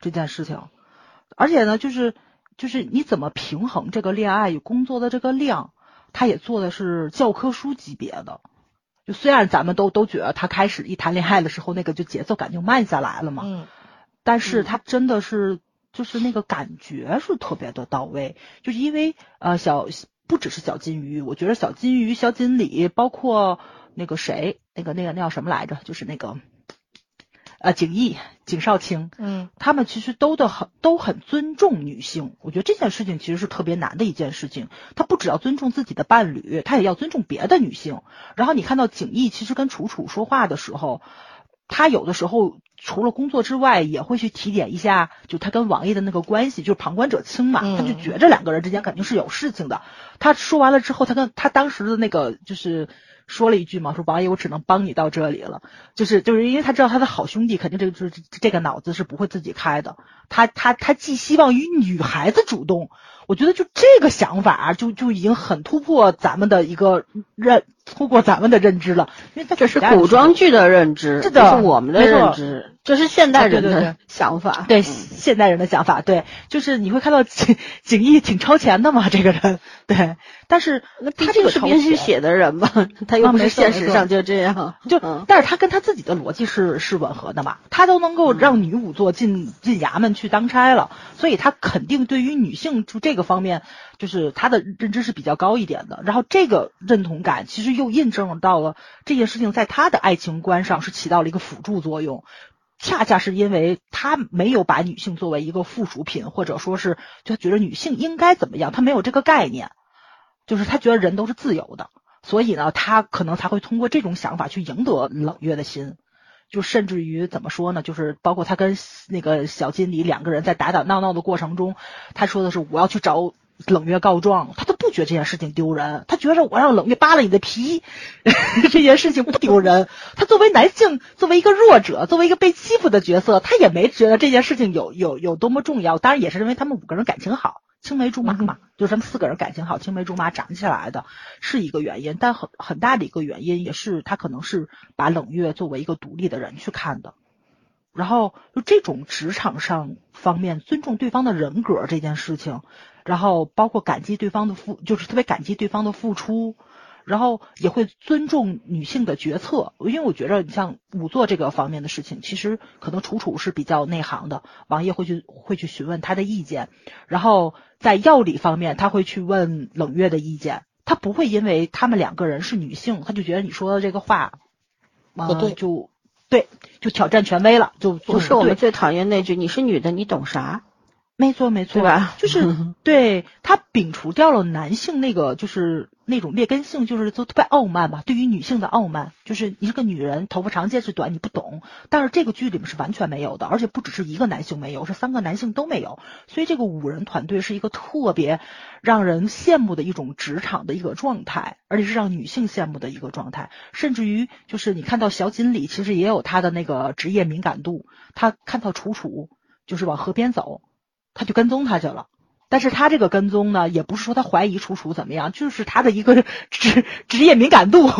这件事情。而且呢，就是就是你怎么平衡这个恋爱与工作的这个量，他也做的是教科书级别的。就虽然咱们都都觉得他开始一谈恋爱的时候，那个就节奏感就慢下来了嘛，嗯。但是嗯。他真的是就是那个感觉是特别的到位，就是因为呃小不只是小金鱼，我觉得小金鱼、小锦鲤，包括那个谁，那个那个那叫什么来着，就是那个呃景逸、景少卿，嗯他们其实都的很都很尊重女性，我觉得这件事情其实是特别难的一件事情。他不只要尊重自己的伴侣，他也要尊重别的女性。然后你看到景逸其实跟楚楚说话的时候，他有的时候除了工作之外，也会去提点一下，就他跟王爷的那个关系，就是旁观者清嘛，嗯他就觉着两个人之间肯定是有事情的。他说完了之后，他跟他当时的那个就是说了一句嘛，说王爷，我只能帮你到这里了。就是就是因为他知道他的好兄弟肯定这个就是这个脑子是不会自己开的，他他他寄希望于女孩子主动，我觉得就这个想法就就已经很突破咱们的一个认突破咱们的认知了，因为在这是古装剧的认知，是的是我们的认知，这是现代人的想法。对嗯。现代人的想法，对，就是你会看到景景逸挺超前的嘛，这个人，对，但是那毕他这是编剧写的人嘛，他又啊不是现实上就这样。就嗯，但是他跟他自己的逻辑是是吻合的嘛，他都能够让女仵作进进衙门去当差了，所以他肯定对于女性就这个方面，就是他的认知是比较高一点的。然后这个认同感其实又印证到了这件事情在他的爱情观上是起到了一个辅助作用。恰恰是因为他没有把女性作为一个附属品，或者说是就觉得女性应该怎么样，他没有这个概念，就是他觉得人都是自由的，所以呢，他可能才会通过这种想法去赢得冷月的心。就甚至于怎么说呢？就是包括他跟那个小金理两个人在打打闹闹的过程中，他说的是我要去找冷月告状，他都不觉得这件事情丢人，他觉得我让冷月扒了你的皮 这件事情不丢人。他作为男性，作为一个弱者，作为一个被欺负的角色，他也没觉得这件事情有有有多么重要。当然也是因为他们五个人感情好。青梅竹马嘛，就是他们四个人感情好，青梅竹马长起来的是一个原因，但很很大的一个原因也是他可能是把冷月作为一个独立的人去看的，然后就这种职场上方面尊重对方的人格这件事情，然后包括感激对方的付，就是特别感激对方的付出。然后也会尊重女性的决策，因为我觉着你像仵作这个方面的事情，其实可能楚楚是比较内行的，王爷会去会去询问他的意见，然后在药理方面他会去问冷月的意见，他不会因为他们两个人是女性，他就觉得你说的这个话，不对，就对，就挑战权威了，就就是我们最讨厌那句你是女的你懂啥？没错没错，吧？就是 对他摒除掉了男性那个就是。那种劣根性就是都特别傲慢吧，对于女性的傲慢，就是你是个女人，头发长见识短，你不懂。但是这个剧里面是完全没有的，而且不只是一个男性没有，是三个男性都没有。所以这个五人团队是一个特别让人羡慕的一种职场的一个状态，而且是让女性羡慕的一个状态。甚至于就是你看到小锦鲤其实也有他的那个职业敏感度，他看到楚楚就是往河边走，他就跟踪他去了。但是他这个跟踪呢，也不是说他怀疑楚楚怎么样，就是他的一个 职职业敏感度，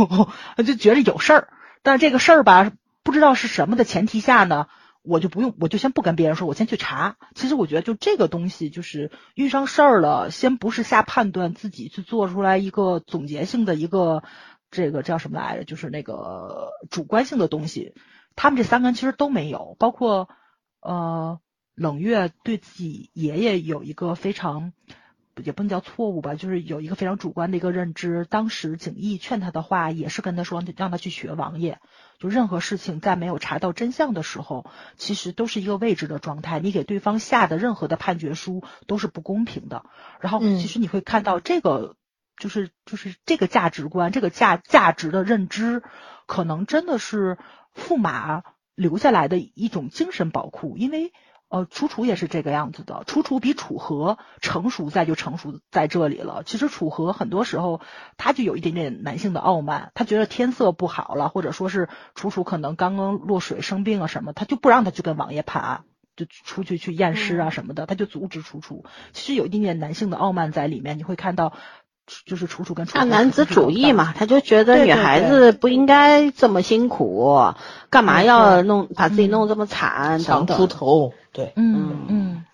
就觉得有事儿。但这个事儿吧，不知道是什么的前提下呢，我就不用，我就先不跟别人说，我先去查。其实我觉得，就这个东西，就是遇上事儿了，先不是下判断，自己去做出来一个总结性的一个这个叫什么来着，就是那个主观性的东西。他们这三个人其实都没有，包括呃。冷月对自己爷爷有一个非常，也不能叫错误吧，就是有一个非常主观的一个认知。当时景逸劝他的话，也是跟他说让他去学王爷。就任何事情在没有查到真相的时候，其实都是一个未知的状态。你给对方下的任何的判决书都是不公平的。然后，其实你会看到这个，就是就是这个价值观，这个价价值的认知，可能真的是驸马留下来的一种精神宝库，因为。呃，楚楚也是这个样子的。楚楚比楚河成熟在就成熟在这里了。其实楚河很多时候他就有一点点男性的傲慢，他觉得天色不好了，或者说是楚楚可能刚刚落水生病啊什么，他就不让他去跟王爷判案，就出去去验尸啊什么的，他就阻止楚楚。其实有一点点男性的傲慢在里面，你会看到。就是楚楚跟楚大男子主义嘛，他就觉得女孩子不应该这么辛苦，干嘛要弄把自己弄这么惨，长出头，对，嗯嗯。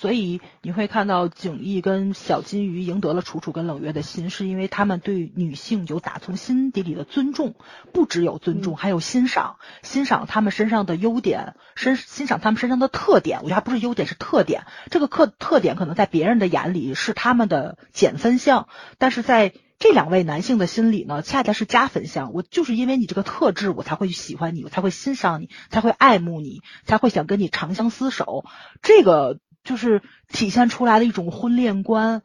所以你会看到景逸跟小金鱼赢得了楚楚跟冷月的心，是因为他们对女性有打从心底里的尊重，不只有尊重，还有欣赏，欣赏他们身上的优点，身欣赏他们身上的特点。我觉得还不是优点，是特点。这个特特点可能在别人的眼里是他们的减分项，但是在这两位男性的心里呢，恰恰是加分项。我就是因为你这个特质，我才会喜欢你，我才会欣赏你，才会爱慕你，才会想跟你长相厮守。这个。就是体现出来的一种婚恋观，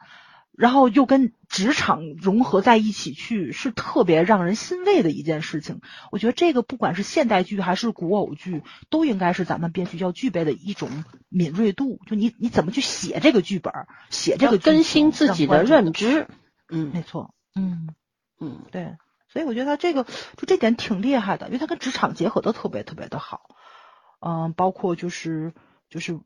然后又跟职场融合在一起去，是特别让人欣慰的一件事情。我觉得这个不管是现代剧还是古偶剧，都应该是咱们编剧要具备的一种敏锐度。就你你怎么去写这个剧本，写这个更新自己的认知。嗯，没错。嗯嗯，对。所以我觉得他这个就这点挺厉害的，因为他跟职场结合的特别特别的好。嗯，包括就是就是。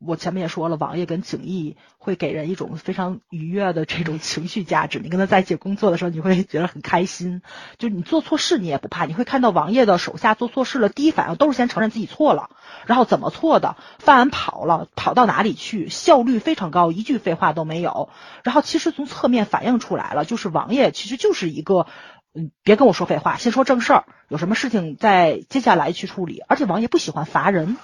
我前面也说了，王爷跟景逸会给人一种非常愉悦的这种情绪价值。你跟他在一起工作的时候，你会觉得很开心。就你做错事，你也不怕。你会看到王爷的手下做错事了，第一反应都是先承认自己错了，然后怎么错的，犯完跑了，跑到哪里去，效率非常高，一句废话都没有。然后其实从侧面反映出来了，就是王爷其实就是一个，嗯，别跟我说废话，先说正事儿，有什么事情再接下来去处理。而且王爷不喜欢罚人，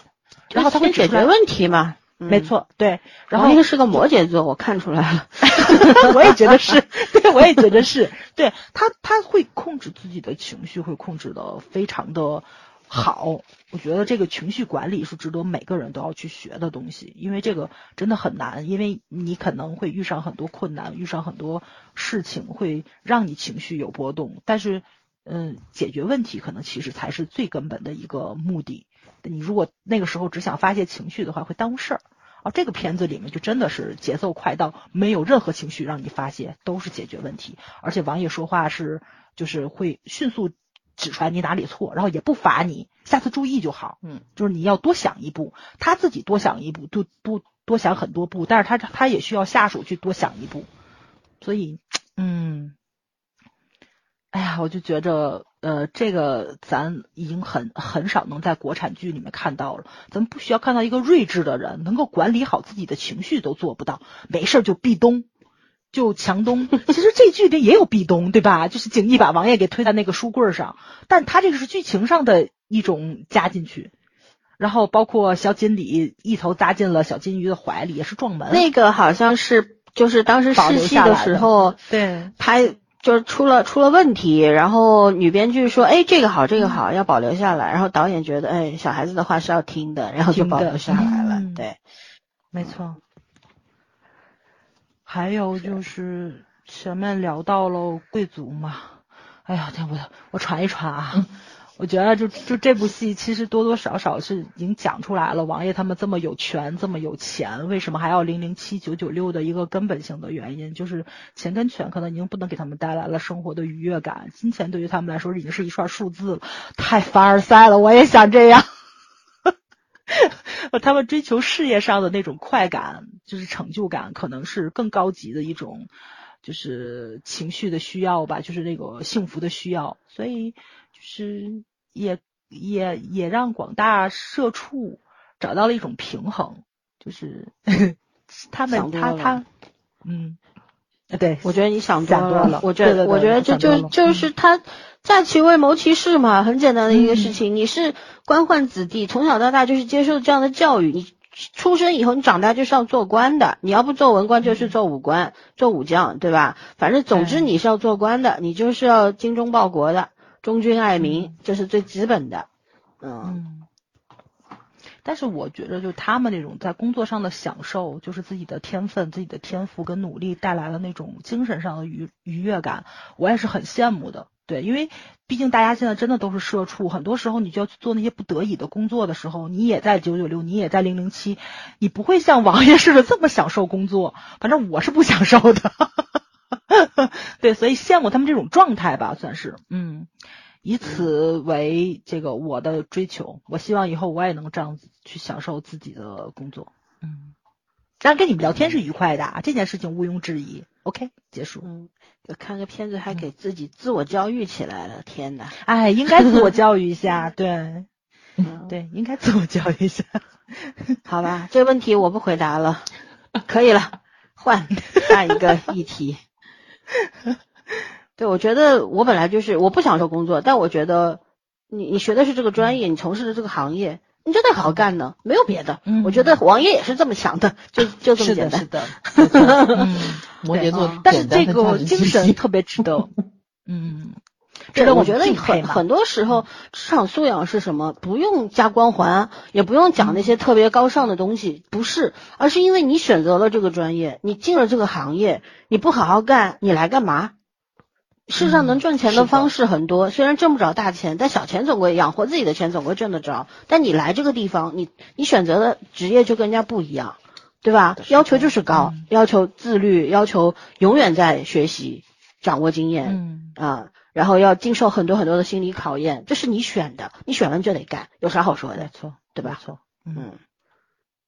然后他会解决问题嘛。没错，对，然后那个是个摩羯座，我看出来了，我也觉得是，对，我也觉得是，对他他会控制自己的情绪，会控制的非常的好。我觉得这个情绪管理是值得每个人都要去学的东西，因为这个真的很难，因为你可能会遇上很多困难，遇上很多事情会让你情绪有波动，但是嗯，解决问题可能其实才是最根本的一个目的。你如果那个时候只想发泄情绪的话，会耽误事儿。啊，这个片子里面就真的是节奏快到没有任何情绪让你发泄，都是解决问题。而且王爷说话是就是会迅速指出来你哪里错，然后也不罚你，下次注意就好。嗯，就是你要多想一步，他自己多想一步，多多多想很多步，但是他他也需要下属去多想一步。所以，嗯，哎呀，我就觉着。呃，这个咱已经很很少能在国产剧里面看到了。咱们不需要看到一个睿智的人，能够管理好自己的情绪都做不到，没事就壁咚，就强咚。其实这剧里也有壁咚，对吧？就是景逸把王爷给推在那个书柜上，但他这个是剧情上的一种加进去。然后包括小锦鲤一头扎进了小金鱼的怀里，也是撞门。那个好像是就是当时试戏的时候，对拍。就是出了出了问题，然后女编剧说：“哎，这个好，这个好，要保留下来。”然后导演觉得：“哎，小孩子的话是要听的，然后就保留下来了。”对，没错。还有就是前面聊到了贵族嘛，哎呀，天，我我传一传啊。我觉得就就这部戏其实多多少少是已经讲出来了，王爷他们这么有权这么有钱，为什么还要零零七九九六的一个根本性的原因，就是钱跟权可能已经不能给他们带来了生活的愉悦感，金钱对于他们来说已经是一串数字了，太凡尔赛了。我也想这样，他们追求事业上的那种快感，就是成就感，可能是更高级的一种，就是情绪的需要吧，就是那个幸福的需要，所以就是。也也也让广大社畜找到了一种平衡，就是 他们他他嗯，对，我觉得你想多了，我觉得我觉得这就就是他在其位谋其事嘛，很简单的一个事情。你是官宦子弟，从小到大就是接受这样的教育，你出生以后你长大就是要做官的，你要不做文官就是做武官、做武将，对吧？反正总之你是要做官的，你就是要精忠报国的。忠君爱民，这是最基本的，嗯。但是我觉得，就他们那种在工作上的享受，就是自己的天分、自己的天赋跟努力带来的那种精神上的愉愉悦感，我也是很羡慕的。对，因为毕竟大家现在真的都是社畜，很多时候你就要去做那些不得已的工作的时候，你也在九九六，你也在零零七，你不会像王爷似的这么享受工作。反正我是不享受的。对，所以羡慕他们这种状态吧，算是，嗯，以此为这个我的追求。我希望以后我也能这样子去享受自己的工作，嗯。这样跟你们聊天是愉快的，这件事情毋庸置疑。OK，结束。嗯，看个片子还给自己自我教育起来了，天呐。哎，应该自我教育一下，对，对，应该自我教育一下。好吧，这个问题我不回答了，可以了，换下一个议题。对，我觉得我本来就是我不享受工作，但我觉得你你学的是这个专业，你从事的这个行业，你就得好好干呢，没有别的。我觉得王爷也是这么想的，就就这么简单。是的，是的。摩羯座，但是这个精神特别值得。嗯。对，我觉得很很多时候，职场素养是什么？不用加光环，也不用讲那些特别高尚的东西，不是，而是因为你选择了这个专业，你进了这个行业，你不好好干，你来干嘛？世上能赚钱的方式很多，虽然挣不着大钱，但小钱总归养活自己的钱总归挣得着。但你来这个地方，你你选择的职业就跟人家不一样，对吧？要求就是高，要求自律，要求永远在学习，掌握经验，啊。然后要经受很多很多的心理考验，这是你选的，你选完就得干，有啥好说的？没错，对吧？错，嗯，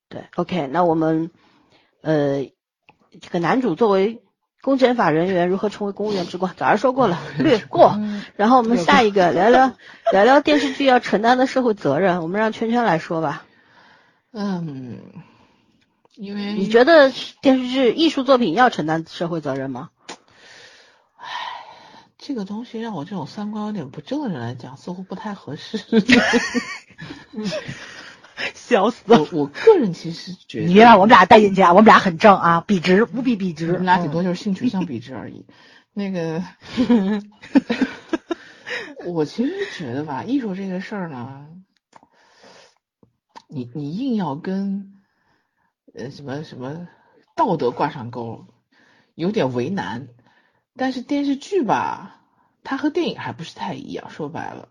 对，OK，那我们呃，这个男主作为公检法人员如何成为公务员之光，早上说过了，略过。然后我们下一个聊聊聊聊电视剧要承担的社会责任，我们让圈圈来说吧。嗯，因为你觉得电视剧艺术作品要承担社会责任吗？这个东西让我这种三观有点不正的人来讲，似乎不太合适。笑死！我我个人其实觉得，你别把我们俩带进去啊！我们俩很正啊，笔直，无比笔直。我们俩顶多就是性取向笔直而已。那个，我其实觉得吧，艺术这个事儿呢，你你硬要跟呃什么什么道德挂上钩，有点为难。但是电视剧吧，它和电影还不是太一样。说白了，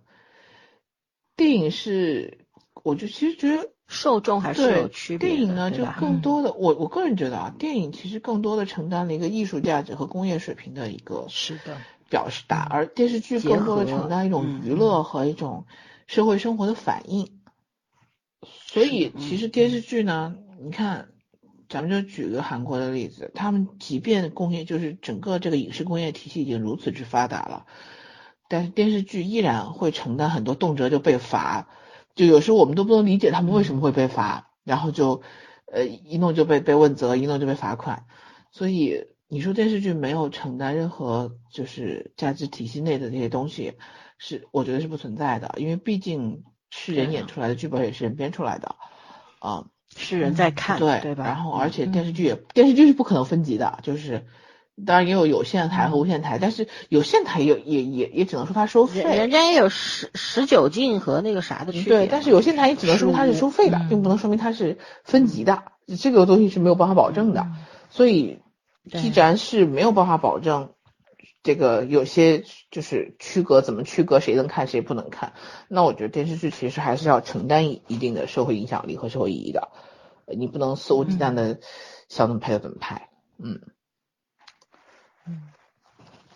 电影是，我就其实觉得受众还是有区别。电影呢，就更多的，我我个人觉得啊，电影其实更多的承担了一个艺术价值和工业水平的一个是的，表示达，而电视剧更多的承担一种嗯娱乐和一种社会生活的反应。所以其实电视剧呢，你看，咱们就举个韩国的例子，他们即便工业就是整个这个影视工业体系已经如此之发达了，但是电视剧依然会承担很多动辄就被罚，就有时候我们都不能理解他们为什么会被罚，然后就呃一弄就被被问责，一弄就被罚款，所以你说电视剧没有承担任何就是价值体系内的这些东西，是我觉得是不存在的，因为毕竟是人演出来的，剧本也是人编出来的，啊、是人在看，对对吧？然后而且嗯电视剧也、电视剧是不可能分级的，就是当然也有有线台和无线台，但是有线台也也也也只能说它收费，人人家也有十十九禁和那个啥的区别。对，但是有线台也只能说明它是收费的，嗯并不能说明它是分级的，这个东西是没有办法保证的。所以，既然是没有办法保证这个有些就是区隔怎么区隔谁能看谁不能看，那我觉得电视剧其实还是要承担一一定的社会影响力和社会意义的，呃你不能肆无忌惮的想怎么拍就怎么拍，嗯。嗯。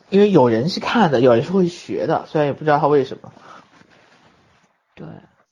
因为有人是看的，有人是会学的，虽然也不知道他为什么。对，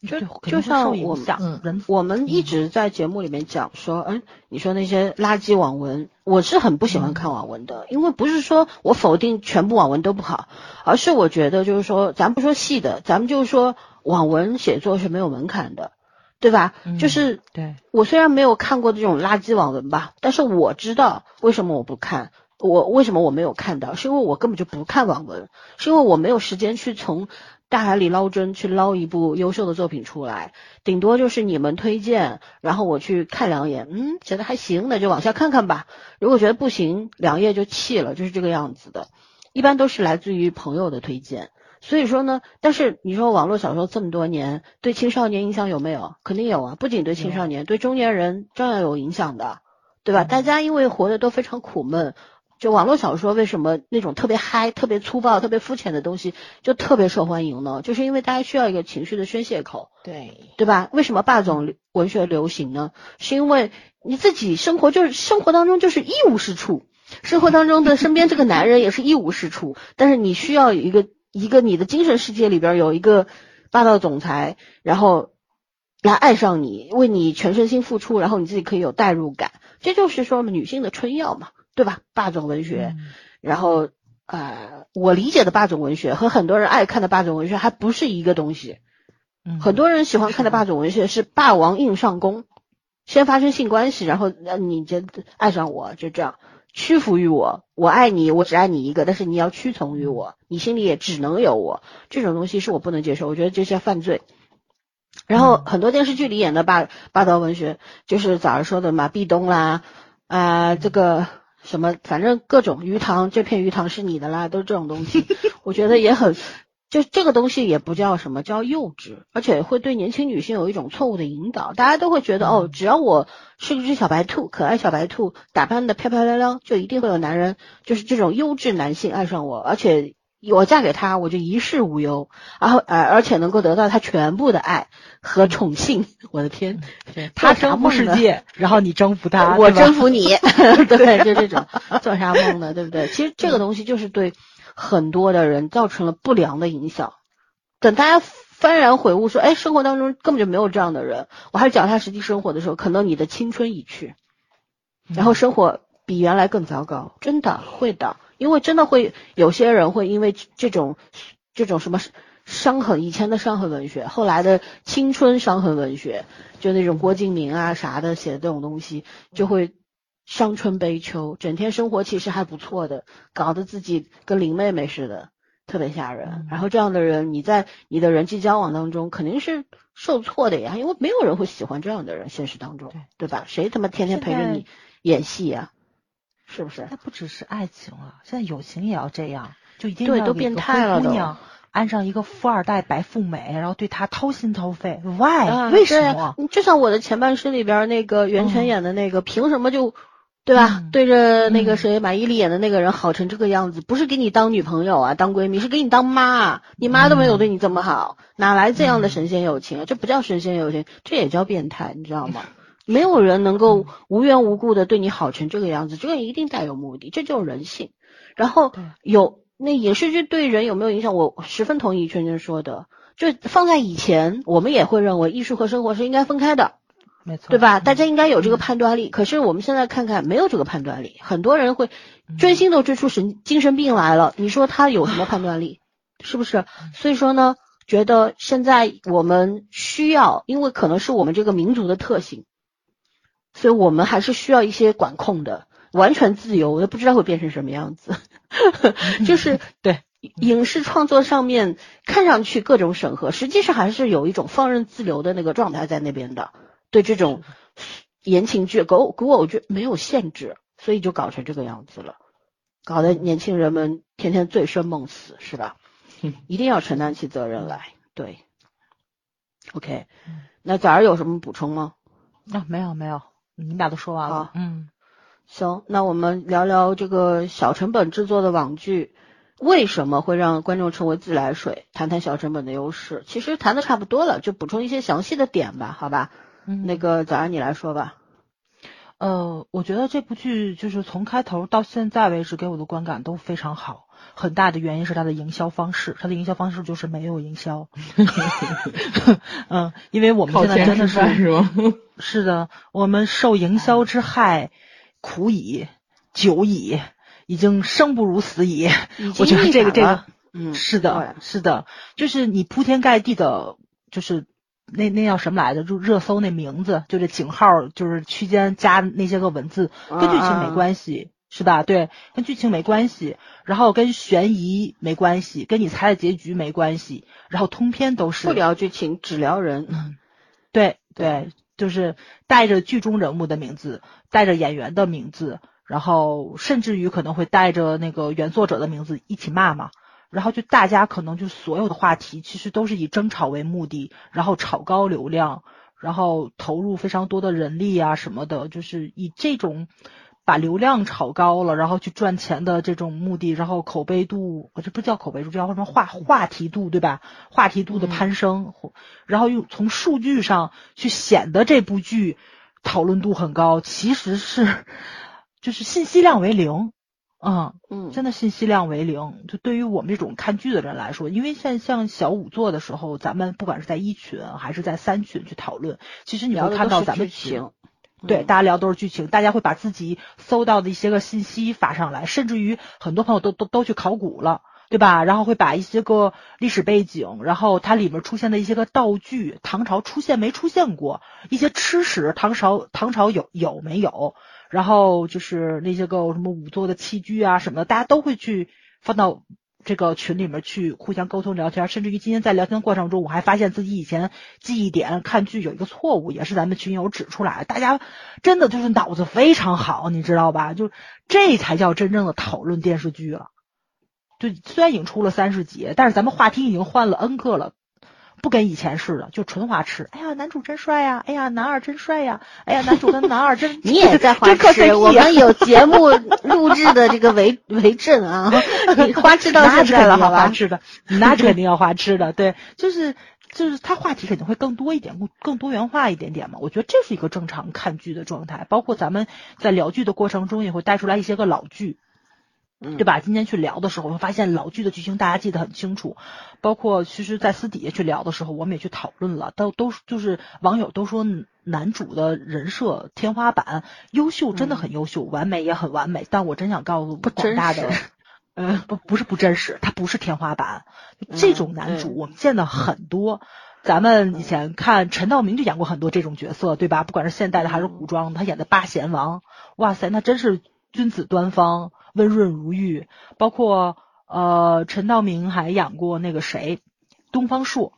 就就像我们影响嗯人我们一直在节目里面讲说，嗯，你说那些垃圾网文，我是很不喜欢看网文的，因为不是说我否定全部网文都不好，而是我觉得就是说，咱不说细的，咱们就是说网文写作是没有门槛的，对吧？嗯就是对，我虽然没有看过这种垃圾网文吧，但是我知道为什么我不看。我为什么我没有看到？是因为我根本就不看网文，是因为我没有时间去从大海里捞针去捞一部优秀的作品出来，顶多就是你们推荐，然后我去看两眼，嗯，觉得还行，那就往下看看吧。如果觉得不行，两页就弃了，就是这个样子的。一般都是来自于朋友的推荐。所以说呢，但是你说网络小说这么多年对青少年影响有没有？肯定有啊，不仅对青少年，对中年人照样有影响的，对吧？嗯大家因为活得都非常苦闷，就网络小说为什么那种特别嗨、特别粗暴、特别肤浅的东西就特别受欢迎呢？就是因为大家需要一个情绪的宣泄口，对，对吧？为什么霸总文学流行呢？是因为你自己生活就是生活当中就是一无是处，生活当中的身边这个男人也是一无是处，但是你需要有一个一个你的精神世界里边有一个霸道总裁，然后来爱上你，为你全身心付出，然后你自己可以有代入感，这就是说女性的春药嘛，对吧？霸总文学，嗯然后呃，我理解的霸总文学和很多人爱看的霸总文学还不是一个东西。嗯很多人喜欢看的霸总文学是霸王硬上弓，先发生性关系，然后让你觉得爱上我，就这样屈服于我，我爱你，我只爱你一个，但是你要屈从于我，你心里也只能有我，这种东西是我不能接受，我觉得这是犯罪。然后很多电视剧里演的霸霸道文学，就是早上说的嘛，壁咚啦，啊、这个什么，反正各种鱼塘，这片鱼塘是你的啦，都是这种东西，我觉得也很，就这个东西也不叫什么，叫幼稚，而且会对年轻女性有一种错误的引导，大家都会觉得哦，只要我是一只小白兔，可爱小白兔，打扮的漂漂亮亮，就一定会有男人，就是这种优质男性爱上我，而且。我嫁给他，我就一世无忧，然后呃，而且能够得到他全部的爱和宠幸。我的天，他征服世界，然后你征服他，我征服你，对，就这种做啥梦呢？对不对？其实这个东西就是对很多的人造成了不良的影响。等大家幡然悔悟，说，哎，生活当中根本就没有这样的人，我还是脚踏实地生活的时候，可能你的青春已去，然后生活比原来更糟糕，真的会的，因为真的会有些人会因为这种这种什么伤痕，以前的伤痕文学，后来的青春伤痕文学，就那种郭敬明啊啥的写的这种东西，就会伤春悲秋，整天生活其实还不错的，搞得自己跟林妹妹似的，特别吓人嗯。然后这样的人，你在你的人际交往当中肯定是受挫的呀，因为没有人会喜欢这样的人，现实当中，对对吧？谁他妈天天陪着你演戏呀？是不是？那不只是爱情了，现在友情也要这样，就一定对都变要给一个态了都灰姑娘安上一个富二代白富美，然后对她掏心掏肺，why？、啊为什么？就像我的前半生里边那个袁泉嗯演的那个，凭什么就对吧？嗯对着那个嗯谁马伊琍演的那个人好成这个样子，不是给你当女朋友啊，当闺蜜，是给你当妈啊。你妈都没有对你这么好，哪来这样的神仙友情啊？这不叫神仙友情，这也叫变态，你知道吗？没有人能够无缘无故的对你好成这个样子，这个一定带有目的，这就是人性。然后有那影视剧对人有没有影响？我十分同意圈圈说的，就放在以前，我们也会认为艺术和生活是应该分开的。没错，对吧？嗯大家应该有这个判断力。可是我们现在看看，没有这个判断力，很多人会追星都追出神精神病来了。你说他有什么判断力？是不是？所以说呢，觉得现在我们需要，因为可能是我们这个民族的特性，所以我们还是需要一些管控的。完全自由，我都不知道会变成什么样子。就是对影视创作上面看上去各种审核，实际上还是有一种放任自流的那个状态在那边的。对这种言情剧、古古偶剧没有限制，所以就搞成这个样子了，搞得年轻人们天天醉生梦死，是吧？一定要承担起责任来。对，OK，那早儿有什么补充吗？啊，没有没有，你们俩都说完了，嗯。行，那我们聊聊这个小成本制作的网剧为什么会让观众成为自来水？谈谈小成本的优势。其实谈的差不多了，就补充一些详细的点吧，好吧？嗯那个早上你来说吧。呃，我觉得这部剧就是从开头到现在为止给我的观感都非常好，很大的原因是它的营销方式，它的营销方式就是没有营销。嗯，因为我们现在真的是是？是的，我们受营销之害，苦矣，久矣，已经生不如死矣。我觉得这个这个嗯，是的，是的，就是你铺天盖地的，就是那那叫什么来着？就热搜那名字，就这井号，就是区间加那些个文字，跟剧情没关系，是吧？对，跟剧情没关系，然后跟悬疑没关系，跟你猜的结局没关系，然后通篇都是不聊剧情，只聊人。嗯，对对，就是带着剧中人物的名字，带着演员的名字，然后甚至于可能会带着那个原作者的名字一起骂嘛。然后就大家可能就所有的话题其实都是以争吵为目的，然后炒高流量，然后投入非常多的人力啊什么的，就是以这种把流量炒高了，然后去赚钱的这种目的，然后口碑度，这不叫口碑度，这叫什么话话题度，对吧？话题度的攀升，然后又从数据上去显得这部剧讨论度很高，其实是就是信息量为零，嗯。嗯，真的信息量为零，就对于我们这种看剧的人来说，因为像像小五座的时候，咱们不管是在一群还是在三群去讨论，其实你要看到咱们群。对，嗯大家聊都是剧情，大家会把自己搜到的一些个信息发上来，甚至于很多朋友都都都去考古了，对吧？然后会把一些个历史背景，然后它里面出现的一些个道具，唐朝出现没出现过，一些吃食，唐朝唐朝有有没有？然后就是那些个什么五座的器具啊什么的，大家都会去放到这个群里面去互相沟通聊天，甚至于今天在聊天过程中，我还发现自己以前记忆点看剧有一个错误，也是咱们群友指出来。大家真的就是脑子非常好，你知道吧？就这才叫真正的讨论电视剧了。就虽然已经出了三十集，但是咱们话题已经换了 N 个了。不跟以前似的，就纯花痴。哎呀，男主真帅呀！哎呀，男二真帅呀！哎呀，男主跟男二真 你也在花痴 我们有节目录制的这个为为证啊！你花痴到 那现在了，好吧？花痴的，那肯定要花痴的。对，就是就是他话题肯定会更多一点，更更多元化一点点嘛。我觉得这是一个正常看剧的状态。包括咱们在聊剧的过程中，也会带出来一些个老剧。嗯对吧？今天去聊的时候，我发现老剧的剧情大家记得很清楚，包括其实，在私底下去聊的时候，我们也去讨论了，都都就是网友都说男主的人设天花板，优秀真的很优秀，完美也很完美，但我真想告诉广真大的实。嗯，不不是不真实，他不是天花板。这种男主嗯我们见的很多，咱们以前看陈道明就演过很多这种角色，对吧？不管是现代的还是古装的，他演的八贤王，哇塞，那真是君子端方，温润如玉。包括呃，陈道明还演过那个谁，东方朔，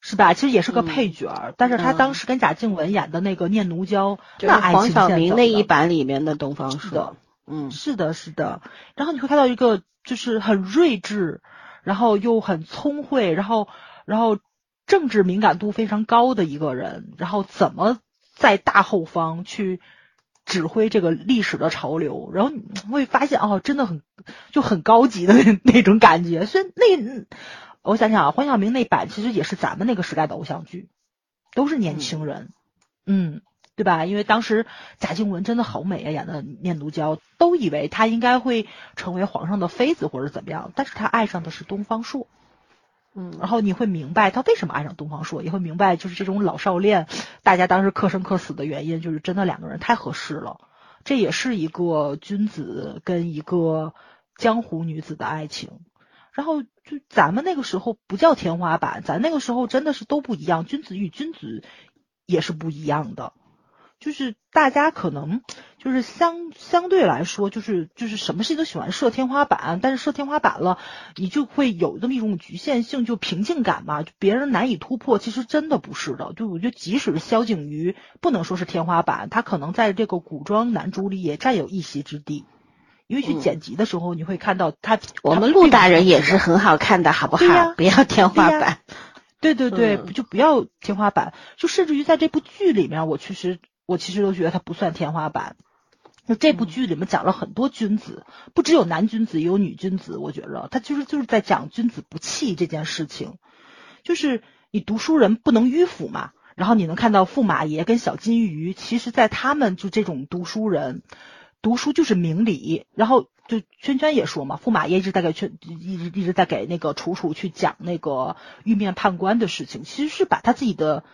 是吧？其实也是个嗯配角儿，但是他嗯当时跟贾静雯演的那个念奴娇，那爱情晓明那一版里面的东方朔，嗯是的，是的。然后你会看到一个就是很睿智，然后又很聪慧，然后然后政治敏感度非常高的一个人，然后怎么在大后方去指挥这个历史的潮流，然后你会发现哦，真的很就很高级的 那种感觉。所以那我想想啊，黄晓明那版其实也是咱们那个时代的偶像剧，都是年轻人，嗯，对吧？因为当时贾静雯真的好美啊，演的念奴娇，都以为她应该会成为皇上的妃子或者怎么样，但是她爱上的是东方朔。嗯，然后你会明白他为什么爱上东方朔，也会明白就是这种老少恋，大家当时磕生磕死的原因，就是真的两个人太合适了。这也是一个君子跟一个江湖女子的爱情。然后就咱们那个时候不叫天花板，咱那个时候真的是都不一样，君子与君子也是不一样的。就是大家可能就是相相对来说，就是就是什么事情都喜欢设天花板，但是设天花板了，你就会有这么一种局限性，就瓶颈感嘛，就别人难以突破。其实真的不是的，就我觉得即使是萧景瑜，不能说是天花板，他可能在这个古装男主里也占有一席之地。因为去剪辑的时候，你会看到他，我们陆大人也是很好看的，好不好？不要天花板。对对对，就不要天花板。就甚至于在这部剧里面，我其实我其实都觉得他不算天花板。就这部剧里面讲了很多君子，不只有男君子，也有女君子。我觉着他就是就是在讲君子不器这件事情。就是你读书人不能迂腐嘛。然后你能看到驸马爷跟小金鱼，其实，在他们就这种读书人。读书就是明理，然后就圈圈也说嘛，驸马爷一直在给圈，一直一直在给那个楚楚去讲那个玉面判官的事情，其实是把他自己的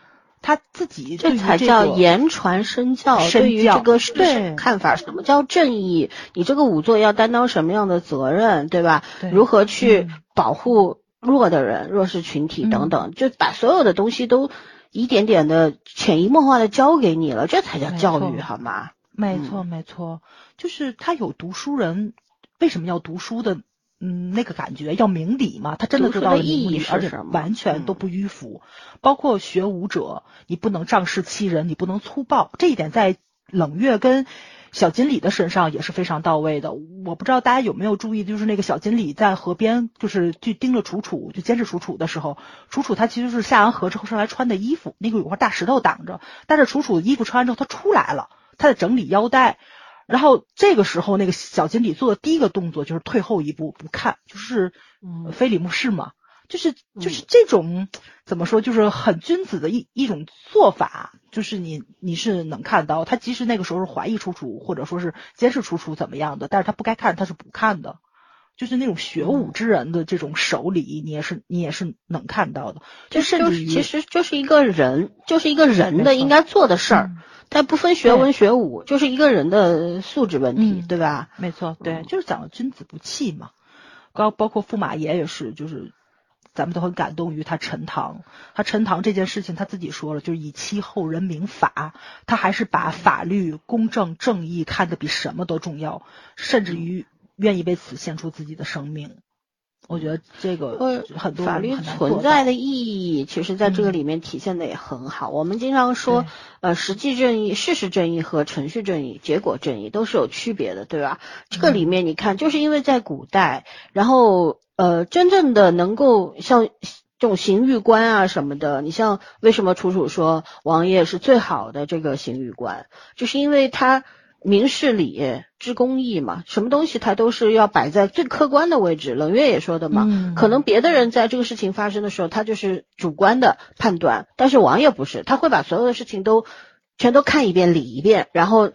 他自己这才叫言传身教，对于这个事实看法，什么叫正义？你这个仵作要担当什么样的责任，对吧？如何去保护弱的人、弱势群体等等，就把所有的东西都一点点的潜移默化的教给你了，这才叫教育，好吗？没错，没错，就是他有读书人为什么要读书的，嗯，那个感觉要明理嘛，他真的做到了意义，而且完全都不迂腐。包括学武者，你不能仗势欺人，你不能粗暴，这一点在冷月跟小锦鲤的身上也是非常到位的。我不知道大家有没有注意，就是那个小锦鲤在河边，就是去盯着楚楚，就监视楚楚的时候，楚楚他其实是下完河之后上来穿的衣服，那个有块大石头挡着，但是楚楚的衣服穿完之后，他出来了。他在整理腰带，然后这个时候，那个小经理做的第一个动作就是退后一步，不看，就是非礼勿视嘛，就是就是这种怎么说，就是很君子的一一种做法，就是你你是能看到，他即使那个时候是怀疑楚楚，或者说是监视楚楚怎么样的，但是他不该看，他是不看的，就是那种学武之人的这种手礼，你也是你也是能看到的，就甚至于其实就是一个人，就是一个人的应该做的事儿。它不分学文学武，就是一个人的素质问题，对吧？没错，对，就是讲君子不器嘛。包包括驸马爷也是，就是咱们都很感动于他陈塘。他陈塘这件事情，他自己说了，就是以期后人明法，他还是把法律、公正、正义看得比什么都重要，甚至于愿意为此献出自己的生命。我觉得这个很多法律存在的意义，其实在这个里面体现的也很好。我们经常说，呃，实际正义、事实正义和程序正义、结果正义都是有区别的，对吧？这个里面你看，就是因为在古代，然后呃，真正的能够像这种刑狱官啊什么的，你像为什么楚楚说王爷是最好的这个刑狱官，就是因为他。明事理，知公义嘛，什么东西他都是要摆在最客观的位置。冷月也说的嘛，可能别的人在这个事情发生的时候，他就是主观的判断，但是王爷不是，他会把所有的事情都全都看一遍、理一遍，然后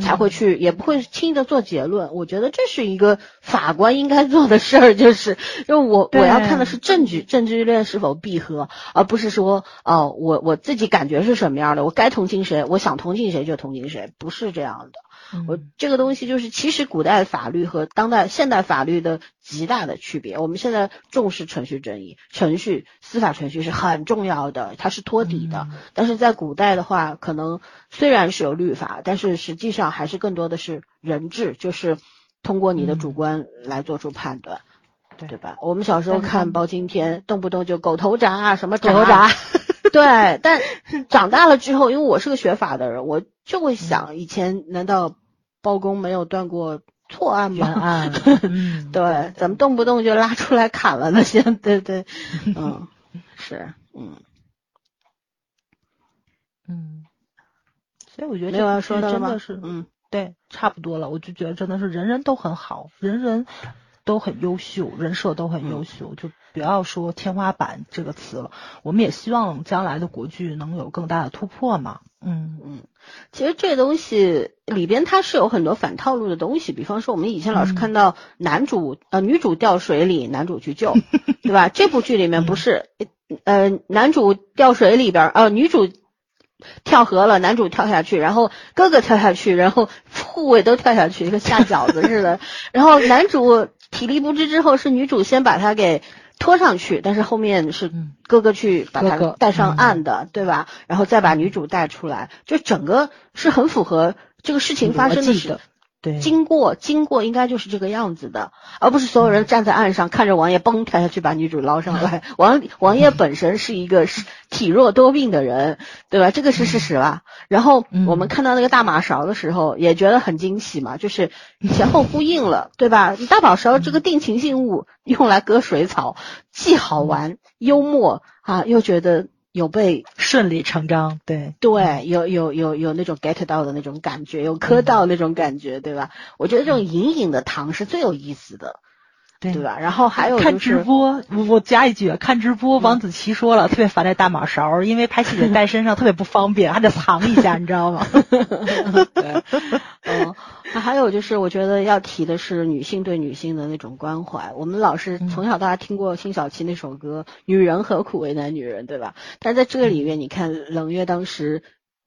才会去，也不会轻易的做结论。我觉得这是一个法官应该做的事儿，就是因为我我要看的是证据，证据链是否闭合，而不是说哦，我我自己感觉是什么样的，我该同情谁，我想同情谁就同情谁，不是这样的。我这个东西就是，其实古代法律和当代现代法律的极大的区别。我们现在重视程序正义，程序司法程序是很重要的，它是托底的。但是在古代的话，可能虽然是有律法，但是实际上还是更多的是人治，就是通过你的主观来做出判断，对吧？我们小时候看包青天，动不动就狗头铡啊，什么狗头铡。对，但 长大了之后，因为我是个学法的人，我就会想，以前难道包公没有断过错案吗？案，对，怎么动不动就拉出来砍了呢？现对对，嗯，是，嗯，嗯，所以我觉得没有要说的吗？是，嗯对，差不多了。我就觉得真的是人人都很好，人人都很优秀，人设都很优秀，就不要说天花板这个词了。我们也希望将来的国剧能有更大的突破嘛。嗯嗯，其实这东西里边它是有很多反套路的东西，比方说我们以前老是看到男主、呃女主掉水里，男主去救，对吧？这部剧里面不是，呃男主掉水里边，呃女主跳河了，男主跳下去，然后哥哥跳下去，然后护卫都跳下去，跟下饺子似的。然后男主体力不支之后，是女主先把他给。拖上去，但是后面是哥哥去把他带上岸的，对吧？然后再把女主带出来，就整个是很符合这个事情发生的是。对，经过经过应该就是这个样子的，而不是所有人站在岸上看着王爷嘣跳下去把女主捞上来。王王爷本身是一个体弱多病的人，对吧？这个是事实吧？然后我们看到那个大马勺的时候，也觉得很惊喜嘛，就是前后呼应了，对吧？大马勺这个定情信物用来割水草，既好玩幽默啊，又觉得。有被顺理成章，对。对，有有有有那种 get 到的那种感觉，有磕到那种感觉，对吧？我觉得这种隐隐的糖是最有意思的，对对吧？然后还有看直播，我我加一句，看直播，王子奇说了，特别烦那大马勺，因为拍戏得带身上，特别不方便，还得藏一下，你知道吗？对，嗯。那还有就是，我觉得要提的是女性对女性的那种关怀。我们老是从小到大听过辛晓琪那首歌《女人何苦为难女人》，对吧？但在这里面，你看冷月当时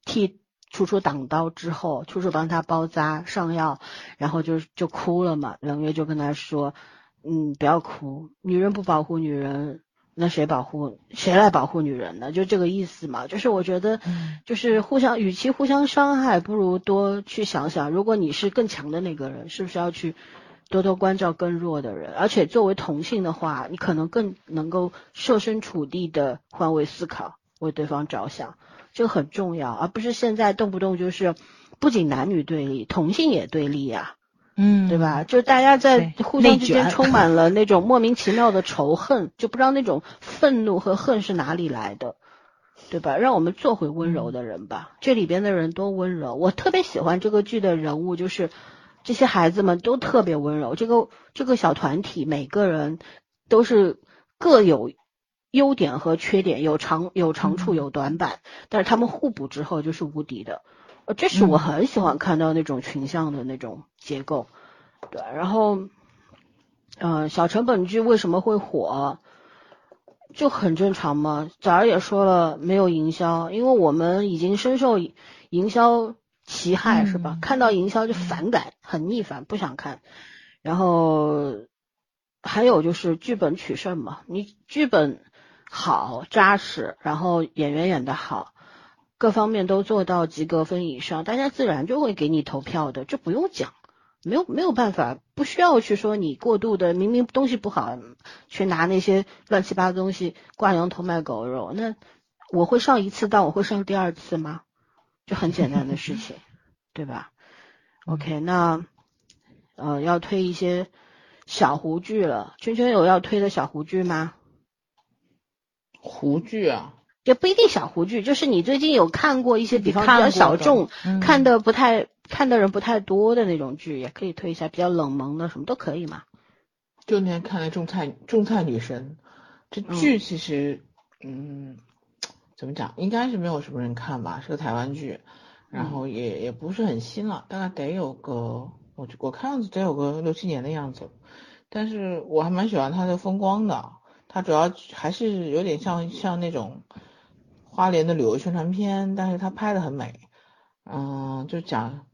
替楚楚挡刀之后，楚楚帮他包扎上药，然后就就哭了嘛。冷月就跟他说：“嗯，不要哭，女人不保护女人。”那谁保护谁来保护女人呢？就这个意思嘛。就是我觉得，就是互相，与其互相伤害，不如多去想想，如果你是更强的那个人，是不是要去多多关照更弱的人？而且作为同性的话，你可能更能够设身处地的换位思考，为对方着想，这个很重要，而不是现在动不动就是不仅男女对立，同性也对立呀。嗯，对吧？就是大家在互相之间充满了那种莫名其妙的仇恨，就不知道那种愤怒和恨是哪里来的，对吧？让我们做回温柔的人吧。这里边的人多温柔，我特别喜欢这个剧的人物，就是这些孩子们都特别温柔。这个这个小团体每个人都是各有优点和缺点，有长有长处有短板，但是他们互补之后就是无敌的。呃，这是我很喜欢看到那种群像的那种结构，对。然后，嗯，小成本剧为什么会火，就很正常嘛。早儿也说了，没有营销，因为我们已经深受营销其害，是吧？看到营销就反感，很逆反，不想看。然后还有就是剧本取胜嘛，你剧本好扎实，然后演员演的好。各方面都做到及格分以上，大家自然就会给你投票的，这不用讲，没有没有办法，不需要去说你过度的，明明东西不好，去拿那些乱七八糟东西挂羊头卖狗肉，那我会上一次当，我会上第二次吗？就很简单的事情，对吧？OK，那呃要推一些小胡剧了，圈圈有要推的小胡剧吗？胡剧啊。就不一定小胡剧，就是你最近有看过一些，比方比较小众，看的不太看的人不太多的那种剧，也可以推一下，比较冷门的什么都可以嘛。就那天看了《种菜种菜女神》，这剧其实，嗯，怎么讲，应该是没有什么人看吧，是个台湾剧，然后也也不是很新了，大概得有个我我看样子得有个六七年的样子，但是我还蛮喜欢它的风光的，它主要还是有点像像那种。花莲的旅游宣传片，但是他拍的很美，嗯，就讲，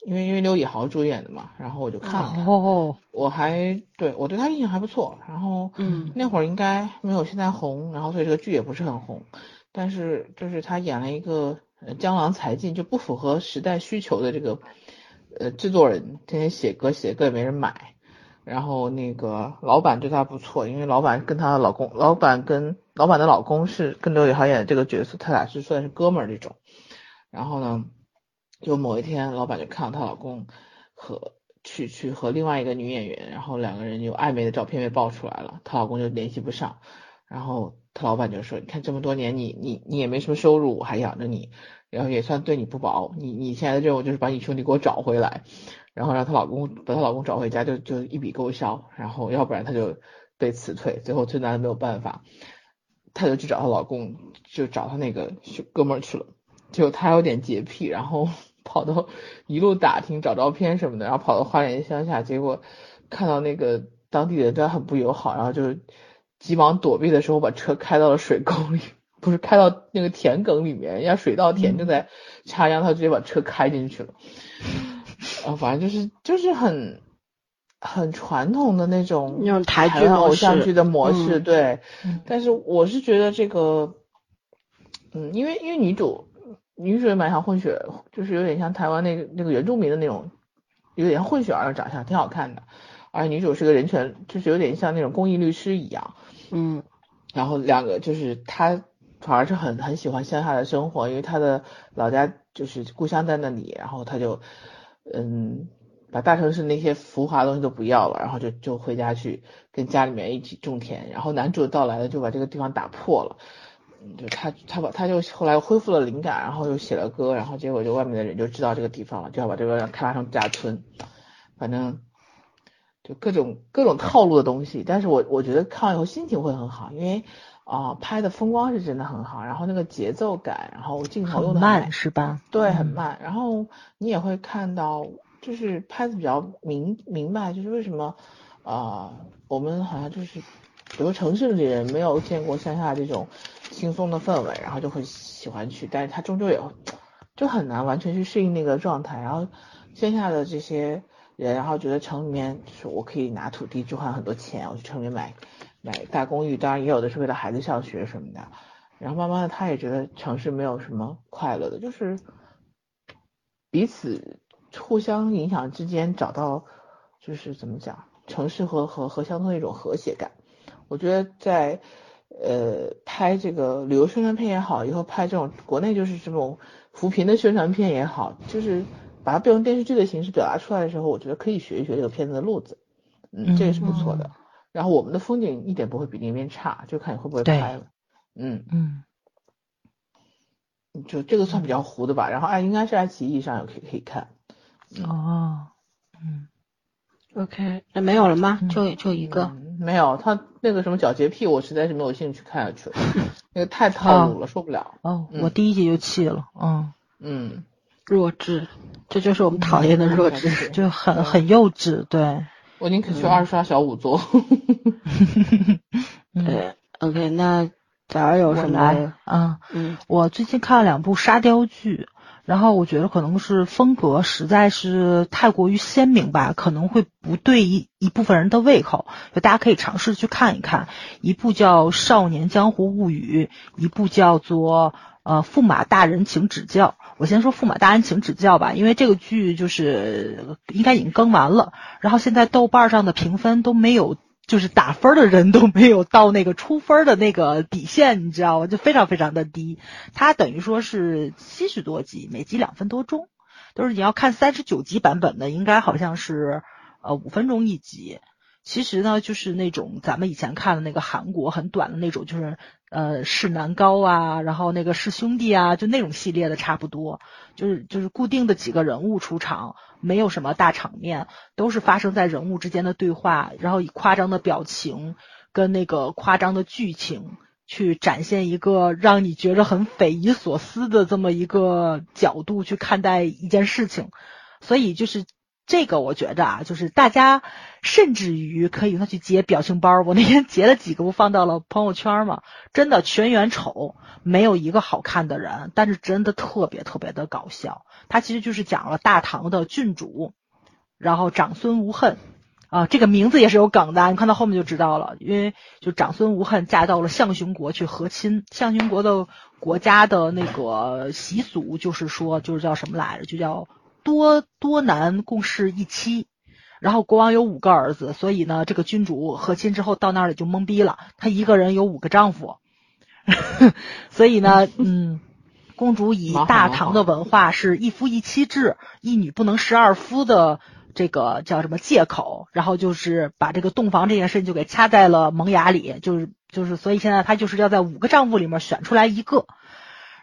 因为因为刘以豪主演的嘛，然后我就看了，哦，我还对我对他印象还不错，然后，嗯，那会儿应该没有现在红，然后所以这个剧也不是很红，但是就是他演了一个江郎才尽就不符合时代需求的这个，呃，制作人天天写歌写歌也没人买。然后那个老板对她不错，因为老板跟她的老公，老板跟老板的老公是跟刘宇豪演的这个角色，他俩是算是哥们儿这种。然后呢，就某一天，老板就看到她老公和去去和另外一个女演员，然后两个人有暧昧的照片被爆出来了，她老公就联系不上，然后她老板就说，你看这么多年你你你也没什么收入，我还养着你，然后也算对你不薄，你你现在的任务就是把你兄弟给我找回来，然后让她老公把她老公找回家，就就一笔勾销，然后要不然她就被辞退，最后最男的没有办法，她就去找她老公，就找她那个哥们儿去了，结果他有点洁癖，然后 跑到一路打听找照片什么的，然后跑到花莲乡下，结果看到那个当地人对他很不友好，然后就。急忙躲避的时候，把车开到了水沟里，不是开到那个田埂里面，人家水稻田正在插秧，他直接把车开进去了。啊，反正就是就是很很传统的那种那种台剧偶像剧的模式，对。但是我是觉得这个，嗯，因为因为女主女主也蛮像混血，就是有点像台湾那个那个原住民的那种，有点像混血儿的长相，挺好看的。而女主是个人权，就是有点像那种公益律师一样。嗯，然后两个就是她反而是很很喜欢乡下的生活，因为她的老家就是故乡在那里，然后她就嗯把大城市那些浮华的东西都不要了，然后就就回家去跟家里面一起种田。然后男主到来了，就把这个地方打破了，就他他把他就后来恢复了灵感，然后又写了歌，然后结果就外面的人就知道这个地方了，就要把这个开发成度假村，反正。就各种各种套路的东西，但是我我觉得看完以后心情会很好，因为啊拍的风光是真的很好，然后那个节奏感，然后镜头用的慢是吧？对，很慢，然后你也会看到，就是拍的比较明明白，就是为什么啊我们好像就是比如城市里人没有见过乡下这种轻松的氛围，然后就会喜欢去，但是他终究也就很难完全去适应那个状态，然后乡下的这些。人，然后觉得城里面就是我可以拿土地置换很多钱，我去城里买买大公寓，当然也有的是为了孩子上学什么的。然后慢慢的，他也觉得城市没有什么快乐的，就是彼此互相影响之间找到就是怎么讲，城市和和和乡村的一种和谐感。我觉得在呃拍这个旅游宣传片也好，以后拍这种国内就是这种扶贫的宣传片也好，就是。把它变成电视剧的形式表达出来的时候，我觉得可以学一学这个片子的路子，嗯，这也是不错的。然后我们的风景一点不会比那边差，就看你会不会拍了。嗯嗯，就这个算比较糊的吧。然后哎，应该是爱奇艺上有可以可以看。哦，嗯，OK，那没有了吗？就就一个？没有，他那个什么脚洁癖，我实在是没有兴趣看下去了，那个太套路了，受不了。哦，我第一集就气了。嗯嗯。弱智，这就是我们讨厌的弱智，就很很幼稚。对，我宁可去二刷小五座。对，OK，那早上有什么？啊嗯，我最近看了两部沙雕剧，然后我觉得可能是风格实在是太过于鲜明吧，可能会不对一一部分人的胃口，就大家可以尝试去看一看。一部叫《少年江湖物语》，一部叫做。呃，驸马大人请指教。我先说驸马大人请指教吧，因为这个剧就是应该已经更完了，然后现在豆瓣上的评分都没有，就是打分的人都没有到那个出分的那个底线，你知道吗？就非常非常的低。它等于说是七十多集，每集两分多钟，都是你要看三十九集版本的，应该好像是呃五分钟一集。其实呢，就是那种咱们以前看的那个韩国很短的那种，就是呃是男高啊，然后那个是兄弟啊，就那种系列的差不多，就是就是固定的几个人物出场，没有什么大场面，都是发生在人物之间的对话，然后以夸张的表情跟那个夸张的剧情去展现一个让你觉得很匪夷所思的这么一个角度去看待一件事情，所以就是。这个我觉着啊，就是大家甚至于可以用它去截表情包。我那天截了几个，不放到了朋友圈嘛。真的全员丑，没有一个好看的人，但是真的特别特别的搞笑。它其实就是讲了大唐的郡主，然后长孙无恨啊，这个名字也是有梗的，你看到后面就知道了。因为就长孙无恨嫁到了象雄国去和亲，象雄国的国家的那个习俗就是说，就是叫什么来着，就叫。多多男共侍一妻，然后国王有五个儿子，所以呢，这个君主和亲之后到那里就懵逼了，她一个人有五个丈夫，所以呢，嗯，公主以大唐的文化是一夫一妻制，一女不能十二夫的这个叫什么借口，然后就是把这个洞房这件事情就给掐在了萌芽里，就是。就是所以现在她就是要在五个丈夫里面选出来一个。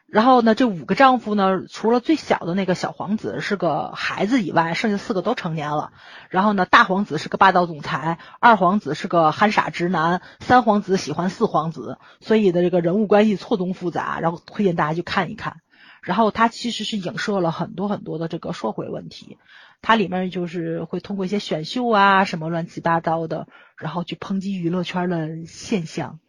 然后呢，这五个丈夫呢，除了最小的那个小皇子是个孩子以外，剩下四个都成年了。然后呢，大皇子是个霸道总裁，二皇子是个憨傻直男，三皇子喜欢四皇子，所以的这个人物关系错综复杂。然后推荐大家去看一看。然后它其实是影射了很多很多的这个社会问题，它里面就是会通过一些选秀啊什么乱七八糟的，然后去抨击娱乐圈的现象。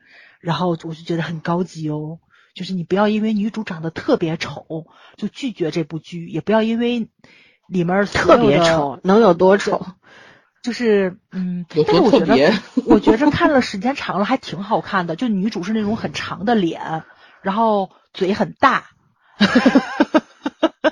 然后我就觉得很高级哦。就是你不要因为女主长得特别丑就拒绝这部剧，也不要因为里面特别丑能有多丑？就是嗯，但是我觉得？我觉着看了时间长了还挺好看的。就女主是那种很长的脸，然后嘴很大。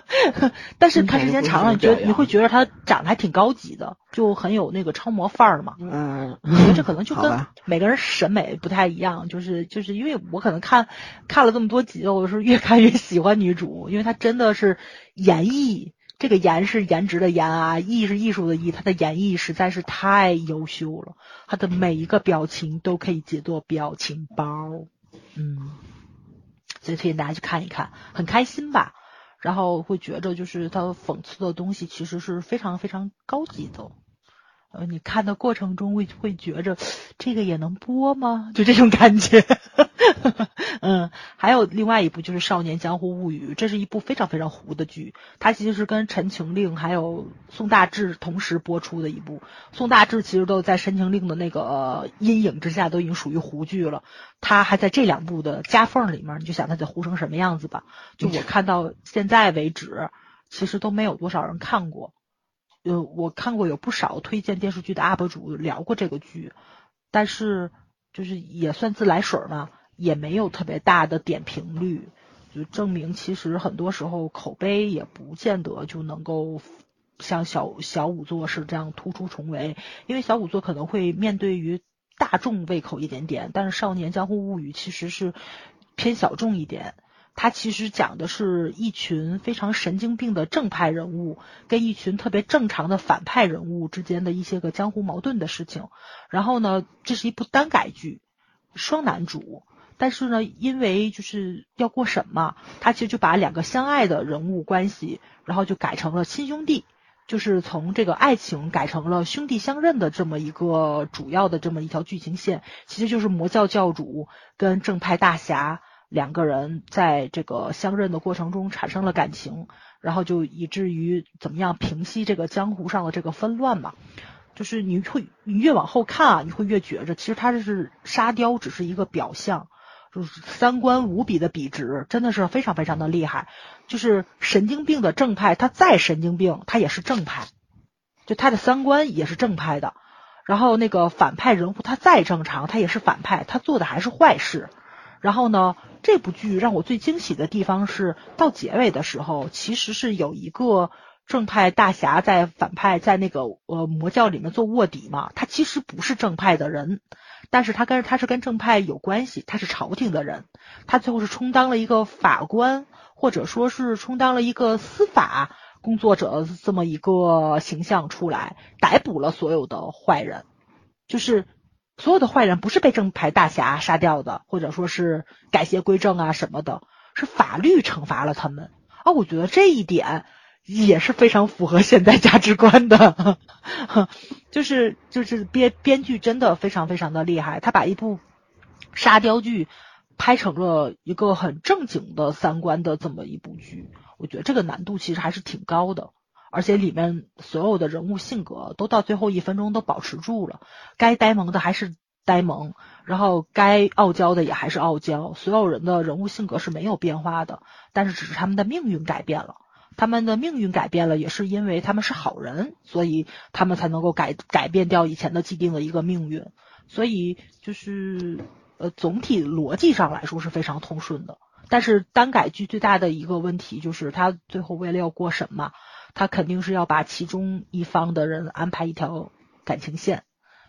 但是看时间长了，你觉得你会觉得她长得还挺高级的，就很有那个超模范儿嘛。嗯，我觉得这可能就跟每个人审美不太一样，就是就是因为我可能看看了这么多集，我是越看越喜欢女主，因为她真的是演绎，这个颜是颜值的颜啊，艺是艺术的艺，她的演绎实在是太优秀了，她的每一个表情都可以解作表情包，嗯，所以推荐大家去看一看，很开心吧。然后会觉着，就是他讽刺的东西其实是非常非常高级的。呃，你看的过程中会会觉着，这个也能播吗？就这种感觉。嗯，还有另外一部就是《少年江湖物语》，这是一部非常非常糊的剧。它其实是跟《陈情令》还有《宋大志》同时播出的一部。宋大志其实都在《陈情令》的那个阴影之下，都已经属于糊剧了。他还在这两部的夹缝里面，你就想他得糊成什么样子吧？就我看到现在为止，其实都没有多少人看过。呃，我看过有不少推荐电视剧的 UP 主聊过这个剧，但是就是也算自来水嘛，也没有特别大的点评率，就证明其实很多时候口碑也不见得就能够像小小五座是这样突出重围，因为小五座可能会面对于大众胃口一点点，但是《少年江湖物语》其实是偏小众一点。它其实讲的是一群非常神经病的正派人物跟一群特别正常的反派人物之间的一些个江湖矛盾的事情。然后呢，这是一部单改剧，双男主。但是呢，因为就是要过审嘛，他其实就把两个相爱的人物关系，然后就改成了亲兄弟，就是从这个爱情改成了兄弟相认的这么一个主要的这么一条剧情线。其实就是魔教教主跟正派大侠。两个人在这个相认的过程中产生了感情，然后就以至于怎么样平息这个江湖上的这个纷乱嘛？就是你会你越往后看啊，你会越觉着其实他这是沙雕只是一个表象，就是三观无比的笔直，真的是非常非常的厉害。就是神经病的正派，他再神经病，他也是正派，就他的三观也是正派的。然后那个反派人物，他再正常，他也是反派，他做的还是坏事。然后呢，这部剧让我最惊喜的地方是，到结尾的时候，其实是有一个正派大侠在反派在那个呃魔教里面做卧底嘛，他其实不是正派的人，但是他跟他是跟正派有关系，他是朝廷的人，他最后是充当了一个法官，或者说是充当了一个司法工作者这么一个形象出来，逮捕了所有的坏人，就是。所有的坏人不是被正牌大侠杀掉的，或者说是改邪归正啊什么的，是法律惩罚了他们啊。我觉得这一点也是非常符合现代价值观的，就是就是编编剧真的非常非常的厉害，他把一部沙雕剧拍成了一个很正经的三观的这么一部剧，我觉得这个难度其实还是挺高的。而且里面所有的人物性格都到最后一分钟都保持住了，该呆萌的还是呆萌，然后该傲娇的也还是傲娇，所有人的人物性格是没有变化的，但是只是他们的命运改变了，他们的命运改变了，也是因为他们是好人，所以他们才能够改改变掉以前的既定的一个命运，所以就是呃总体逻辑上来说是非常通顺的，但是单改剧最大的一个问题就是他最后为了要过审嘛。他肯定是要把其中一方的人安排一条感情线，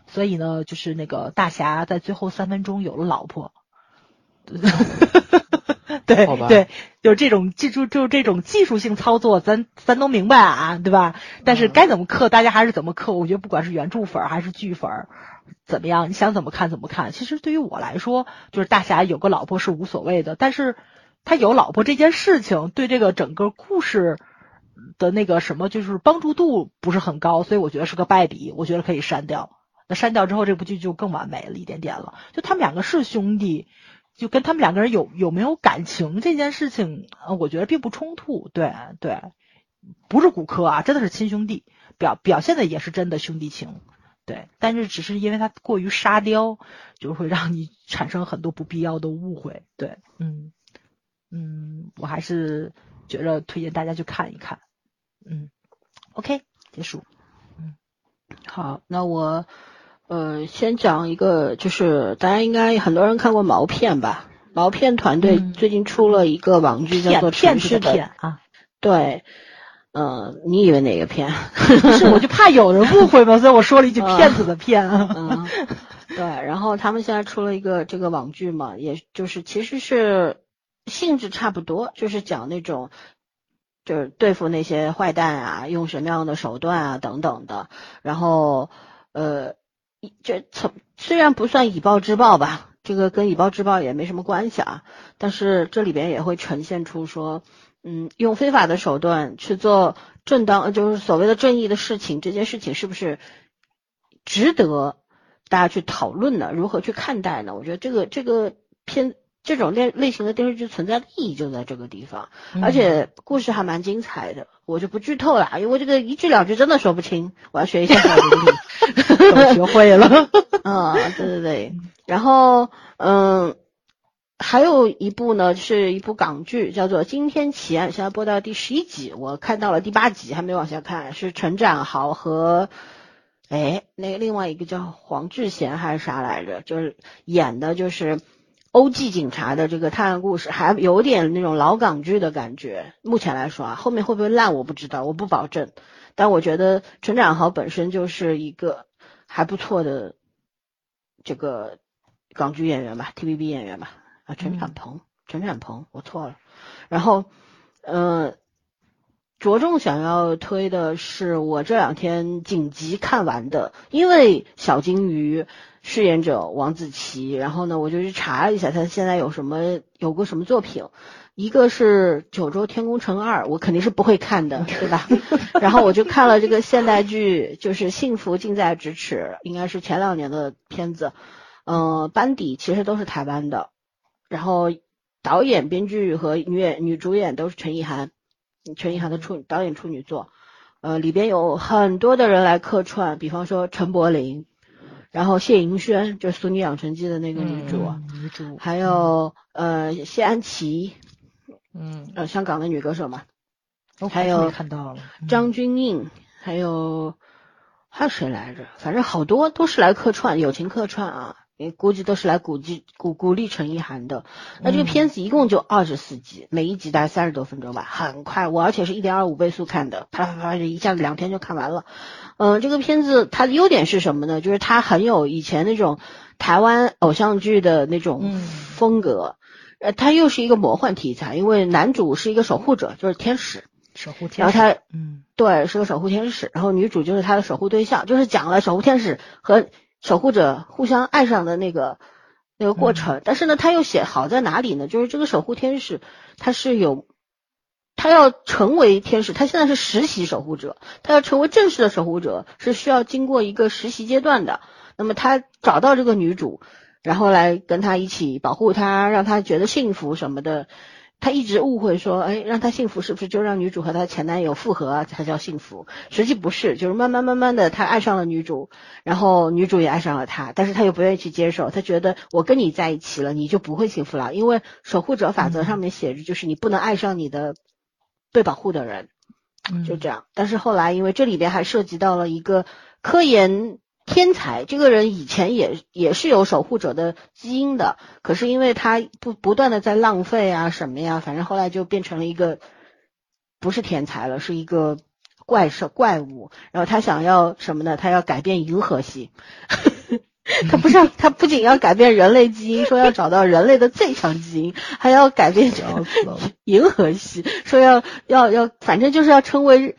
所以呢，就是那个大侠在最后三分钟有了老婆，对对，就是这种技术，就是这种技术性操作，咱咱都明白啊，对吧？但是嗯该怎么刻，大家还是怎么刻。我觉得不管是原著粉儿还是剧粉儿，怎么样，你想怎么看怎么看。其实对于我来说，就是大侠有个老婆是无所谓的，但是他有老婆这件事情，对这个整个故事的那个什么，就是帮助度不是很高，所以我觉得是个败笔，我觉得可以删掉。那删掉之后，这部剧就更完美了一点点了。就他们两个是兄弟，就跟他们两个人有有没有感情这件事情，呃，我觉得并不冲突。对对，不是骨科啊，真的是亲兄弟，表表现的也是真的兄弟情。对，但是只是因为他过于沙雕，就会让你产生很多不必要的误会。对，嗯嗯，我还是觉得推荐大家去看一看。嗯，OK，结束。嗯好，那我呃先讲一个，就是大家应该很多人看过毛片吧？毛片团队嗯最近出了一个网剧，叫做《骗骗子城市的的骗啊，对，嗯、你以为哪个片？不 是，我就怕有人误会嘛，所以我说了一句啊骗子的骗啊。嗯，对，然后他们现在出了一个这个网剧嘛，也就是其实是性质差不多，就是讲那种就是对付那些坏蛋啊，用什么样的手段啊等等的。然后呃，这从虽然不算以暴制暴吧，这个跟以暴制暴也没什么关系啊，但是这里边也会呈现出说。嗯，用非法的手段去做正当，就是所谓的正义的事情，这件事情是不是值得大家去讨论呢？如何去看待呢？我觉得这个这个片这种类类型的电视剧存在的意义就在这个地方，而且故事还蛮精彩的，我就不剧透了，因为这个一句两句真的说不清，我要学一下小林理。我学会了。嗯，对对对，然后嗯。还有一部呢，是一部港剧，叫做《惊天奇案》，现在播到第十一集，我看到了第八集，还没往下看。是陈展豪和，哎，那个另外一个叫黄智贤还是啥来着？就是演的就是欧记警察的这个探案故事，还有点那种老港剧的感觉。目前来说啊，后面会不会烂我不知道，我不保证。但我觉得陈展豪本身就是一个还不错的这个港剧演员吧，TVB 演员吧。啊，陈展鹏，陈展鹏，我错了。然后，呃，着重想要推的是我这两天紧急看完的，因为小金鱼饰演者王子奇，然后呢，我就去查了一下他现在有什么有过什么作品。一个是《九州天空城二》，我肯定是不会看的，对吧？然后我就看了这个现代剧，就是《幸福近在咫尺》，应该是前两年的片子。嗯、呃，班底其实都是台湾的。然后导演、编剧和女演女主演都是陈意涵，陈意涵的处导演处女作，呃，里边有很多的人来客串，比方说陈柏霖，然后谢盈萱，就是《俗女养成记》的那个女主，嗯、女主，还有、呃谢安琪，嗯，呃香港的女歌手嘛，哦还有看到了张钧甯，还有还有谁来着？反正好多都是来客串，友情客串啊。也估计都是来鼓励鼓鼓励陈意涵的。那这个片子一共就二十四集，每一集大概三十多分钟吧，很快。我而且是一点二五倍速看的，啪啪啪啪，一下子两天就看完了。嗯、呃，这个片子它的优点是什么呢？就是它很有以前那种台湾偶像剧的那种风格。呃，它又是一个魔幻题材，因为男主是一个守护者，就是天使。守护天使，然后他，嗯，对，是个守护天使。然后女主就是他的守护对象，就是讲了守护天使和守护者互相爱上的那个那个过程，嗯、但是呢，他又写好在哪里呢？就是这个守护天使，他是有，他要成为天使，他现在是实习守护者，他要成为正式的守护者是需要经过一个实习阶段的。那么他找到这个女主，然后来跟他一起保护她，让她觉得幸福什么的。他一直误会说，哎，让他幸福是不是就让女主和她前男友复合才叫幸福？实际不是，就是慢慢慢慢的，他爱上了女主，然后女主也爱上了他，但是他又不愿意去接受，他觉得我跟你在一起了，你就不会幸福了，因为守护者法则上面写着，就是你不能爱上你的被保护的人，就这样。但是后来，因为这里边还涉及到了一个科研。天才这个人以前也也是有守护者的基因的，可是因为他不不断的在浪费啊什么呀，反正后来就变成了一个不是天才了，是一个怪兽怪物。然后他想要什么呢？他要改变银河系，他不是要他不仅要改变人类基因，说要找到人类的最强基因，还要改变银河系，说要要要，反正就是要成为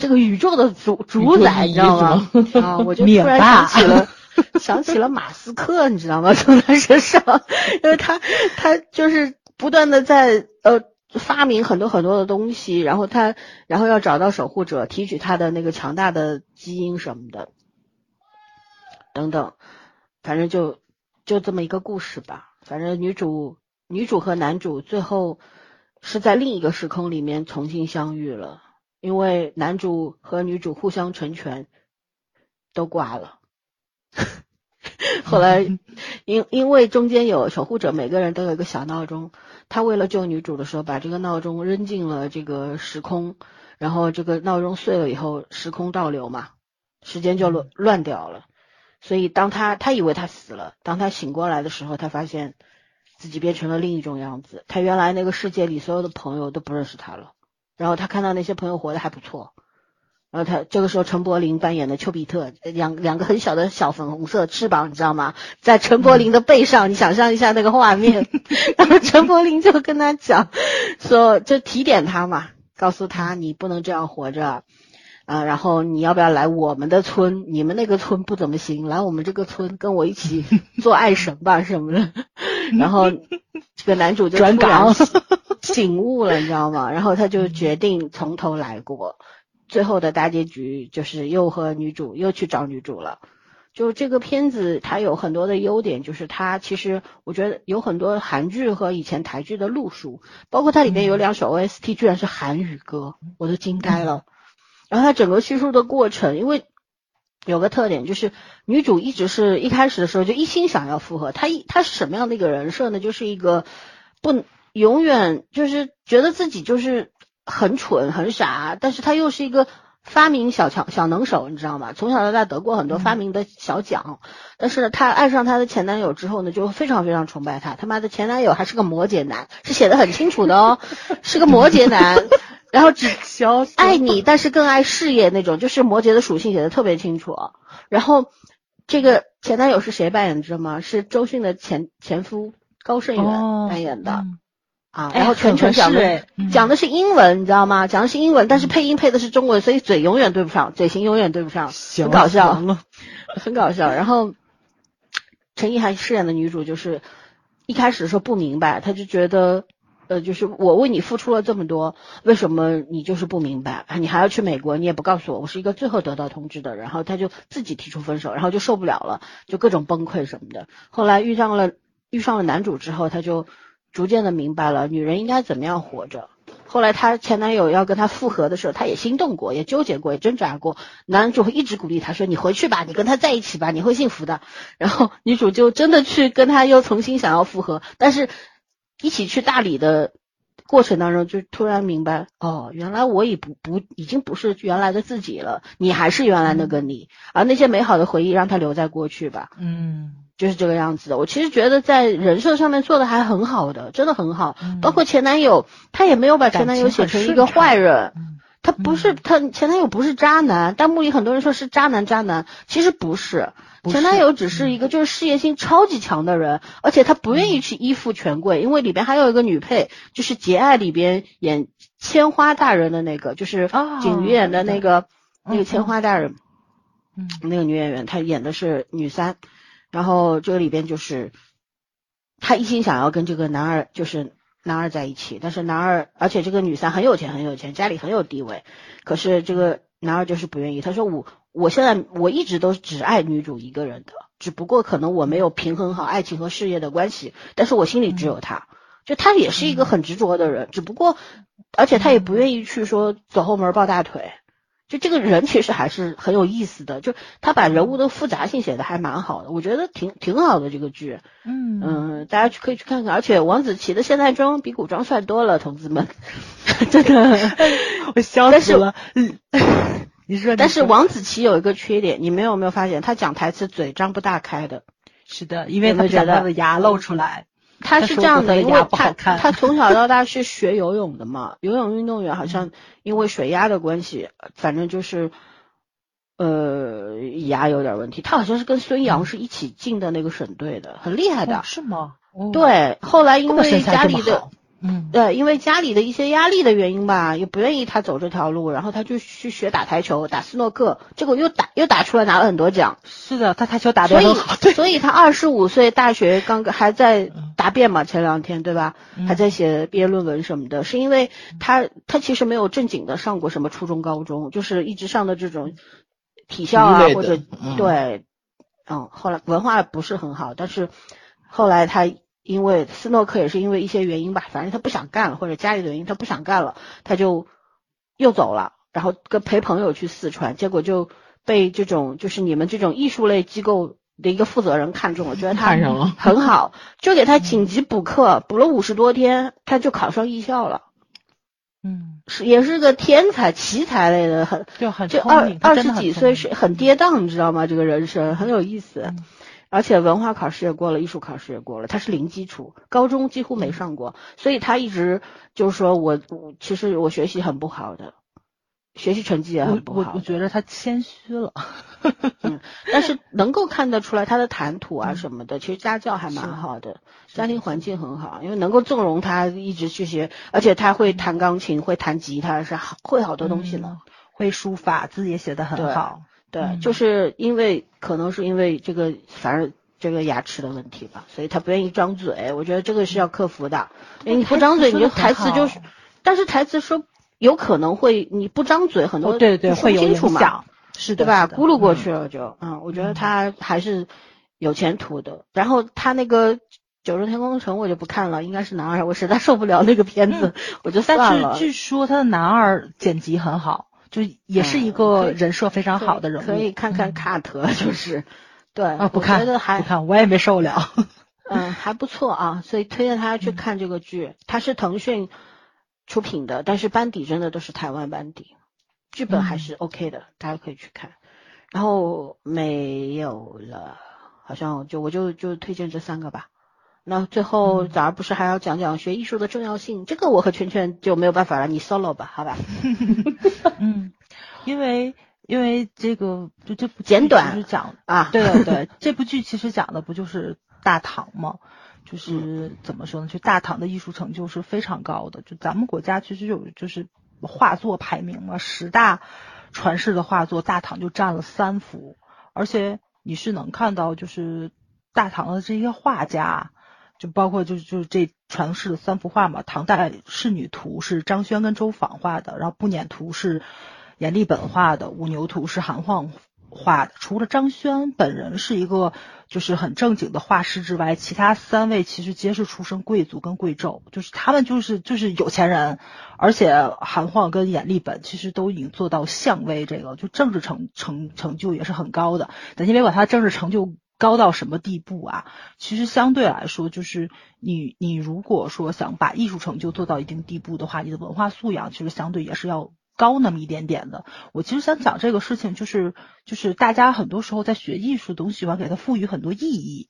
这个宇宙的主主宰，你知道吗？啊，我就突然想起了想起了马斯克，你知道吗？从他身上，因为他他就是不断的在呃发明很多很多的东西，然后他然后要找到守护者，提取他的那个强大的基因什么的。等等，反正就就这么一个故事吧。反正女主女主和男主最后是在另一个时空里面重新相遇了，因为男主和女主互相成全，都挂了。后来因因为中间有守护者，每个人都有一个小闹钟，他为了救女主的时候，把这个闹钟扔进了这个时空，然后这个闹钟碎了以后，时空倒流嘛，时间就乱乱掉了。所以，当他他以为他死了，当他醒过来的时候，他发现自己变成了另一种样子。他原来那个世界里所有的朋友都不认识他了。然后他看到那些朋友活得还不错。然后他这个时候，陈柏霖扮演的丘比特，两两个很小的小粉红色翅膀，你知道吗？在陈柏霖的背上，你想象一下那个画面。然后陈柏霖就跟他讲，说就提点他嘛，告诉他你不能这样活着。啊，然后你要不要来我们的村？你们那个村不怎么行，来我们这个村跟我一起做爱神吧什么的。然后这个男主就转岗醒悟了，你知道吗？然后他就决定从头来过。最后的大结局就是又和女主又去找女主了。就这个片子它有很多的优点，就是它其实我觉得有很多韩剧和以前台剧的路数，包括它里面有两首 OST 居然是韩语歌，我都惊呆了。然后它整个叙述的过程，因为有个特点，就是女主一直是一开始的时候就一心想要复合。她一她是什么样的一个人设呢？就是一个不永远就是觉得自己就是很蠢很傻，但是他又是一个发明小强小能手，你知道吗？从小到大得过很多发明的小奖。但是她爱上她的前男友之后呢，就非常非常崇拜他。他妈的前男友还是个摩羯男，是写的很清楚的哦，是个摩羯男。然后只爱你，但是更爱事业那种，就是摩羯的属性写的特别清楚。然后这个前男友是谁扮演的知道吗？是周迅的前前夫高胜元扮演的啊。然后全程讲的讲的是英文，你知道吗？讲的是英文，但是配音配的是中文，所以嘴永远对不上，嘴型永远对不上，很搞笑，很搞笑。然后陈意涵饰演的女主就是一开始的时候不明白，她就觉得。呃，就是我为你付出了这么多，为什么你就是不明白？你还要去美国，你也不告诉我，我是一个最后得到通知的。然后她就自己提出分手，然后就受不了了，就各种崩溃什么的。后来遇上了遇上了男主之后，她就逐渐的明白了女人应该怎么样活着。后来她前男友要跟她复合的时候，她也心动过，也纠结过，也挣扎过。男主一直鼓励她说：“你回去吧，你跟他在一起吧，你会幸福的。”然后女主就真的去跟他又重新想要复合，但是。一起去大理的过程当中，就突然明白，哦，原来我已不不已经不是原来的自己了，你还是原来那个你，而那些美好的回忆让它留在过去吧。嗯，就是这个样子的。我其实觉得在人设上面做的还很好的，真的很好。包括前男友，他也没有把前男友写成一个坏人。他不是他前男友不是渣男，弹幕里很多人说是渣男渣男，其实不是，前男友只是一个就是事业心超级强的人，而且他不愿意去依附权贵，因为里边还有一个女配，就是《节爱》里边演千花大人的那个，就是景瑜演的那个那个千花大人，嗯，那个女演员她演的是女三，然后这个里边就是他一心想要跟这个男二就是。男二在一起，但是男二，而且这个女三很有钱，很有钱，家里很有地位，可是这个男二就是不愿意。他说我我现在我一直都只爱女主一个人的，只不过可能我没有平衡好爱情和事业的关系，但是我心里只有他，就他也是一个很执着的人，只不过而且他也不愿意去说走后门抱大腿。就这个人其实还是很有意思的，就他把人物的复杂性写的还蛮好的，我觉得挺挺好的这个剧。嗯嗯，大家去可以去看看，而且王子奇的现代装比古装帅多了，同志们，真的，我笑死了。嗯，你说，但是王子奇有一个缺点，你们有没有发现他讲台词嘴张不大开的？是的，因为他觉得他的牙露出来。他是这样的，因为他他从小到大是学游泳的嘛，游泳运动员好像因为水压的关系，反正就是，呃牙有点问题，他好像是跟孙杨是一起进的那个省队的，很厉害的。哦是吗？哦，对，后来因为家里的嗯，对，因为家里的一些压力的原因吧，也不愿意他走这条路，然后他就去学打台球、打斯诺克，结果又打又打出来，拿了很多奖。是的，他台球打得很好，对，所以他二十五岁，大学刚刚还在答辩嘛，前两天对吧？嗯。还在写毕业论文什么的，是因为他他其实没有正经的上过什么初中、高中，就是一直上的这种体校啊或者嗯。对，嗯，后来文化不是很好，但是后来他因为斯诺克也是因为一些原因吧，反正他不想干了，或者家里的原因他不想干了，他就又走了，然后跟陪朋友去四川，结果就被这种就是你们这种艺术类机构的一个负责人看中了，觉得他很好，就给他紧急补课，补了五十多天，他就考上艺校了，嗯，是也是个天才奇才类的，很就很就二二十几岁是很跌宕，你知道吗？这个人生很有意思。嗯而且文化考试也过了，艺术考试也过了，他是零基础，高中几乎嗯。没上过，所以他一直就是说我我其实我学习很不好的，学习成绩也很不好我我觉得他谦虚了，但是 能够看得出来他的谈吐啊嗯。什么的，其实家教还蛮好的，家庭环。境很好，因为能够纵容他一直去学，而且他会弹钢琴，会弹吉他，是好会好多东西呢。嗯。会书法，字也写得很好，对，嗯就是因为可能是因为这个，反正这个牙齿的问题吧，所以他不愿意张嘴。我觉得这个是要克服的，因为你不张嘴，你就台词就是，但是台词说有可能会你不张嘴，很多哦，对对，会有不清楚嘛，影响，是的，对吧？咕噜过嗯去了就，嗯，我觉得嗯他还是有前途的。然后他那个。九州天空城我就不看了，应该是男二，我实在受不了那个片子，我就算了。但是据说他的男二剪辑很好，就也是一嗯个人设非常好的人物，可以看看嗯 cut，就是 对啊，不我看觉得还不看，我也没受了。嗯，还不错啊，所以推荐大家去看这个剧。它是腾讯出品的，但是班底真的都是台湾班底，剧本还是 OK 的，大家可以去看。然后没有了，好像就我就就推荐这三个吧。那最后早上不是还要讲讲学艺术的重要性？这个我和圈圈就没有办法了，你 solo 吧，好吧？嗯，因为因为这个就这部剧简短其实讲啊，对对 对，这部剧其实讲的不就是大唐吗？就是嗯怎么说呢？就大唐的艺术成就是非常高的。就咱们国家其实有就是画作排名嘛，十大传世的画作，大唐就占了三幅，而且你是能看到就是大唐的这些画家。就包括就就是这传世的三幅画嘛，唐代仕女图是张轩跟周昉画的，然后步辇图是阎立本画的，五牛图是韩晃画的。除了张轩本人是一个就是很正经的画师之外，其他三位其实皆是出身贵族跟贵胄，就是他们就是就是有钱人，而且韩晃跟阎立本其实都已经做到相位这个，就政治成成成就也是很高的。但你别管他政治成就。高到什么地步啊？其实相对来说，就是你你如果说想把艺术成就做到一定地步的话，你的文化素养其实相对也是要高那么一点点的。我其实想讲这个事情，就是就是大家很多时候在学艺术都喜欢给它赋予很多意义。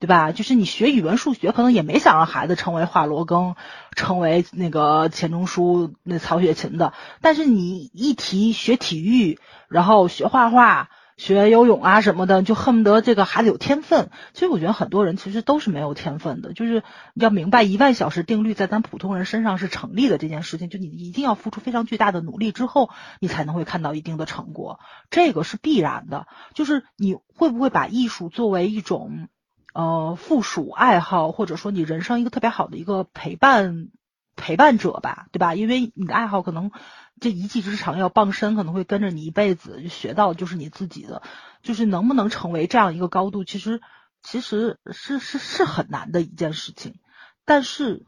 对吧？就是你学语文、数学，可能也没想让孩子成为华罗庚，成为那个钱钟书、那曹雪芹的。但是你一提学体育，然后学画画。学游泳啊什么的，就恨不得这个孩子有天分。其实我觉得很多人其实都是没有天分的，就是要明白一万小时定律在咱普通人身上是成立的这件事情，就你一定要付出非常巨大的努力之后，你才能会看到一定的成果，这个是必然的。就是你会不会把艺术作为一种呃附属爱好，或者说你人生一个特别好的一个陪伴陪伴者吧，对吧？因为你的爱好可能。这一技之长要傍身，可能会跟着你一辈子，学到就是你自己的，就是能不能成为这样一个高度，其实其实是是是很难的一件事情。但是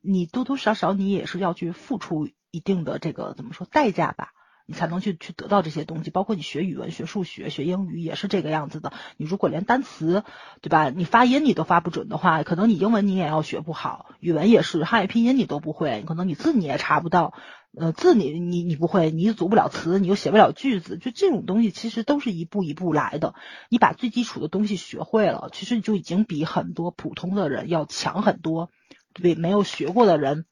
你多多少少你也是要去付出一定的这个怎么说代价吧，你才能去去得到这些东西。包括你学语文、学数学、学英语也是这个样子的。你如果连单词对吧，你发音你都发不准的话，可能你英文你也要学不好，语文也是汉语拼音你都不会，可能你字你也查不到。呃，字你你你不会，你组不了词，你又写不了句子，就这种东西其实都是一步一步来的。你把最基础的东西学会了，其实你就已经比很多普通的人要强很多，对没有学过的人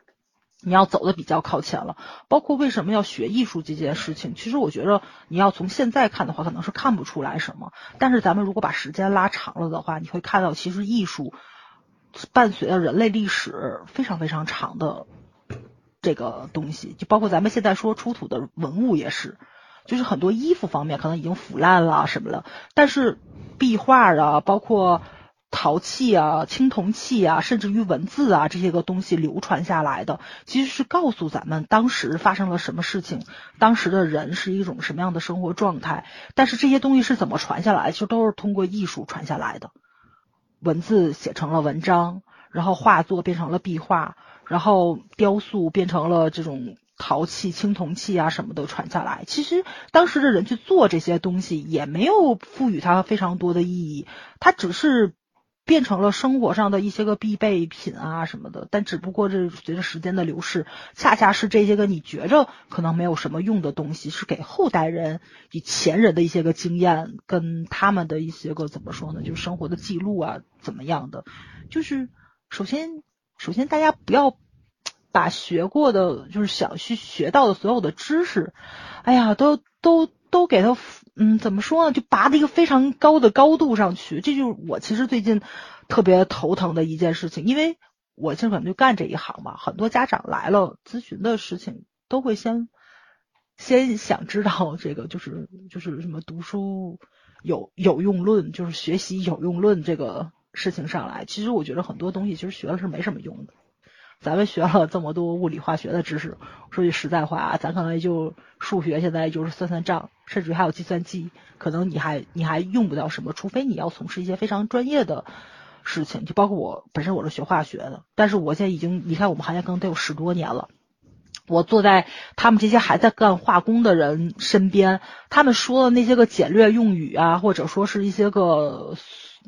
你要走的比较靠前了。包括为什么要学艺术这件事情，其实我觉得你要从现在看的话，可能是看不出来什么。但是咱们如果把时间拉长了的话，你会看到其实艺术伴随着人类历史非常非常长的这个东西，就包括咱们现在说出土的文物也是。就是很多衣服方面可能已经腐烂了什么的，但是壁画啊，包括陶器啊、青铜器啊，甚至于文字啊这些个东西流传下来的，其实是告诉咱们当时发生了什么事情，当时的人是一种什么样的生活状态。但是这些东西是怎么传下来，其实都是通过艺术传下来的，文字写成了文章，然后画作变成了壁画，然后雕塑变成了这种。陶器、青铜器啊，什么都传下来。其实当时的人去做这些东西，也没有赋予它非常多的意义，它只是变成了生活上的一些个必备品啊什么的。但只不过这随着时间的流逝，恰恰是这些个你觉着可能没有什么用的东西，是给后代人以前人的一些个经验跟他们的一些个怎么说呢，就是生活的记录啊怎么样的。就是首先，首先大家不要。把学过的就是想去学到的所有的知识，哎呀，都都都给他，嗯，怎么说呢？就拔到一个非常高的高度上去，这就是我其实最近特别头疼的一件事情。因为我现在可能就干这一行嘛，很多家长来了咨询的事情，都会先先想知道这个，就是就是什么读书有有用论，就是学习有用论这个事情上来。其实我觉得很多东西其实学了是没什么用的。咱们学了这么多物理化学的知识，说句实在话啊，咱可能也就数学，现在就是算算账，甚至于还有计算机，可能你还你还用不到什么，除非你要从事一些非常专业的事情，就包括我本身我是学化学的，但是我现在已经离开我们行业可能得有十多年了，我坐在他们这些还在干化工的人身边，他们说的那些个简略用语啊，或者说是一些个。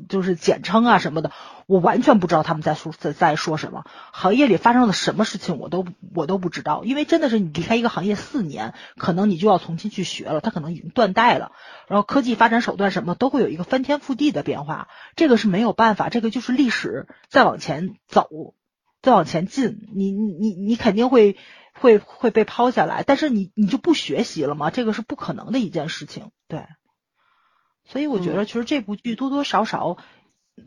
就是简称啊什么的，我完全不知道他们在说在在说什么。行业里发生了什么事情，我都我都不知道。因为真的是你离开一个行业四年，可能你就要重新去学了，它可能已经断代了。然后科技发展手段什么都会有一个翻天覆地的变化，这个是没有办法，这个就是历史再往前走，再往前进，你你你你肯定会会会被抛下来。但是你你就不学习了吗？这个是不可能的一件事情，对。所以我觉得，其实这部剧多多少少，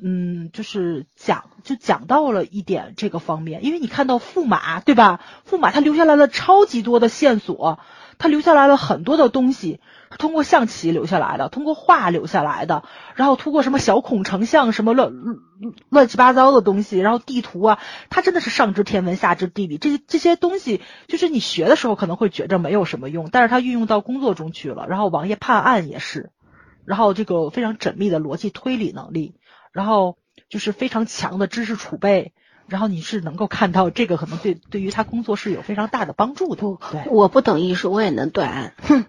嗯，就是讲就讲到了一点这个方面。因为你看到驸马，对吧？驸马他留下来了超级多的线索，他留下来了很多的东西，通过象棋留下来的，通过画留下来的，然后通过什么小孔成像，什么乱乱七八糟的东西，然后地图啊，他真的是上知天文下知地理，这些这些东西，就是你学的时候可能会觉着没有什么用，但是他运用到工作中去了。然后王爷判案也是。然后这个非常缜密的逻辑推理能力，然后就是非常强的知识储备，然后你是能够看到这个可能对对于他工作是有非常大的帮助的。对，我不懂艺术，我也能断。哼，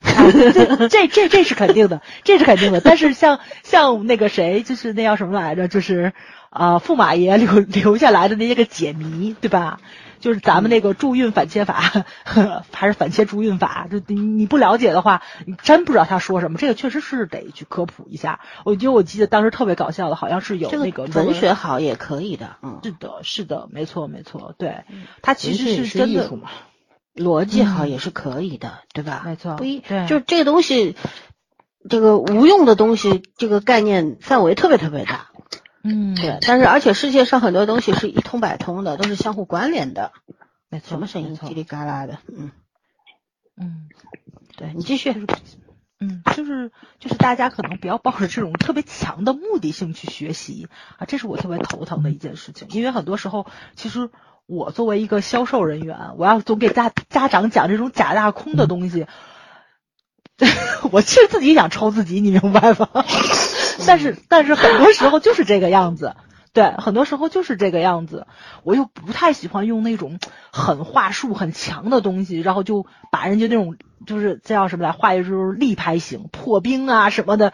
这这这这是肯定的，这是肯定的。但是像像那个谁，就是那叫什么来着，就是啊驸马爷留留下来的那些个解谜，对吧？就是咱们那个助运反切法，还是反切助运法？就你你不了解的话，你真不知道他说什么。这个确实是得去科普一下。我觉得我记得当时特别搞笑的，好像是有那个文学好也可以的。嗯，是的，是的，没错，没错。对，他其实是真的逻辑好也是可以的，对吧？没错，不一就这个东西，这个无用的东西，这个概念范围特别特别大。嗯，对，但是而且世界上很多东西是一通百通的，都是相互关联的。没错，什么声音叽里嘎啦的？嗯嗯，对你继续。嗯，就是就是大家可能不要抱着这种特别强的目的性去学习啊，这是我特别头疼的一件事情。因为很多时候，其实我作为一个销售人员，我要总给家家长讲这种假大空的东西，我其实自己想抽自己，你明白吗？但是，但是很多时候就是这个样子，对，很多时候就是这个样子。我又不太喜欢用那种很话术很强的东西，然后就把人家那种就是这叫什么来，话就是力拍型破冰啊什么的。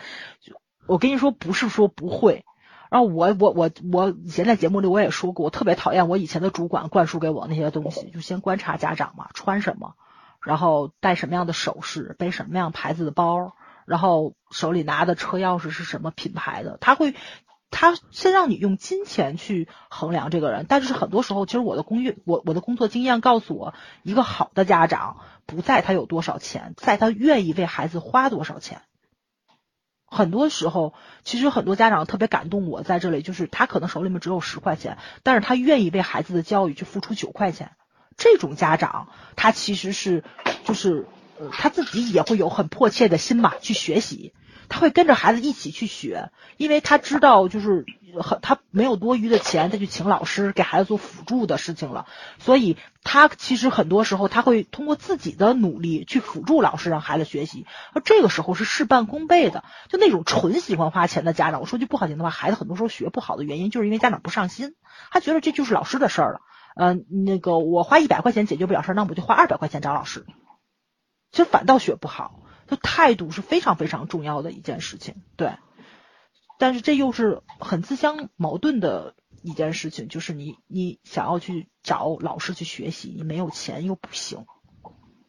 我跟你说，不是说不会。然后我我我我以前在节目里我也说过，我特别讨厌我以前的主管灌输给我那些东西，就先观察家长嘛，穿什么，然后戴什么样的首饰，背什么样牌子的包。然后手里拿的车钥匙是什么品牌的？他会他先让你用金钱去衡量这个人，但是很多时候，其实我的工业，我我的工作经验告诉我，一个好的家长不在他有多少钱，在他愿意为孩子花多少钱。很多时候，其实很多家长特别感动我在这里，就是他可能手里面只有十块钱，但是他愿意为孩子的教育去付出九块钱。这种家长，他其实是就是他自己也会有很迫切的心嘛，去学习。他会跟着孩子一起去学，因为他知道就是很他没有多余的钱再去请老师给孩子做辅助的事情了，所以他其实很多时候他会通过自己的努力去辅助老师让孩子学习，而这个时候是事半功倍的。就那种纯喜欢花钱的家长，我说句不好听的话，孩子很多时候学不好的原因就是因为家长不上心，他觉得这就是老师的事儿了。嗯，那个我花一百块钱解决不了事儿，那我就花二百块钱找老师，其实反倒学不好。就态度是非常非常重要的一件事情，对。但是这又是很自相矛盾的一件事情，就是你你想要去找老师去学习，你没有钱又不行。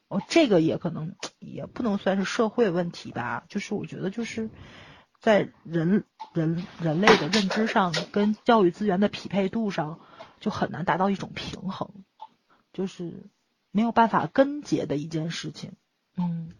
哦，这个也可能也不能算是社会问题吧，就是我觉得就是在人人人类的认知上跟教育资源的匹配度上，就很难达到一种平衡，就是没有办法根结的一件事情，嗯。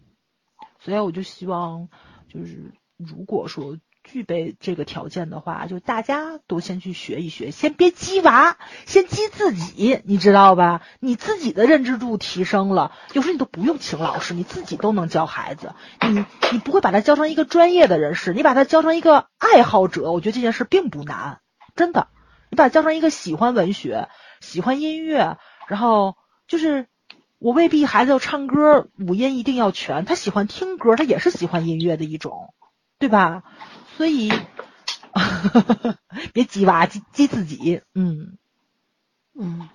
所以我就希望，就是如果说具备这个条件的话，就大家都先去学一学，先别激娃，先激自己，你知道吧？你自己的认知度提升了，有时候你都不用请老师，你自己都能教孩子。你你不会把他教成一个专业的人士，你把他教成一个爱好者，我觉得这件事并不难，真的。你把他教成一个喜欢文学、喜欢音乐，然后就是。我未必孩子要唱歌五音一定要全，他喜欢听歌，他也是喜欢音乐的一种，对吧？所以 别急娃，激激自己，嗯嗯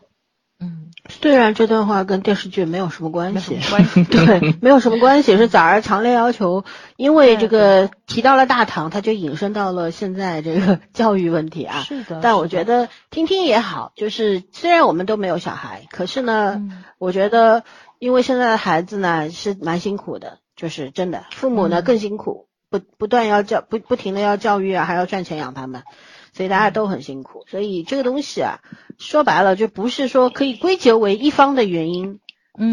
嗯。虽然这段话跟电视剧没有什么关系，关系 对，没有什么关系，是早儿强烈要求，因为这个提到了大唐，他就引申到了现在这个 教育问题啊。是的。但我觉得听听也好，就是虽然我们都没有小孩，可是呢。我觉得，因为现在的孩子呢是蛮辛苦的，就是真的，父母呢更辛苦，不不断要教，不不停的要教育啊，还要赚钱养他们，所以大家都很辛苦。所以这个东西啊，说白了就不是说可以归结为一方的原因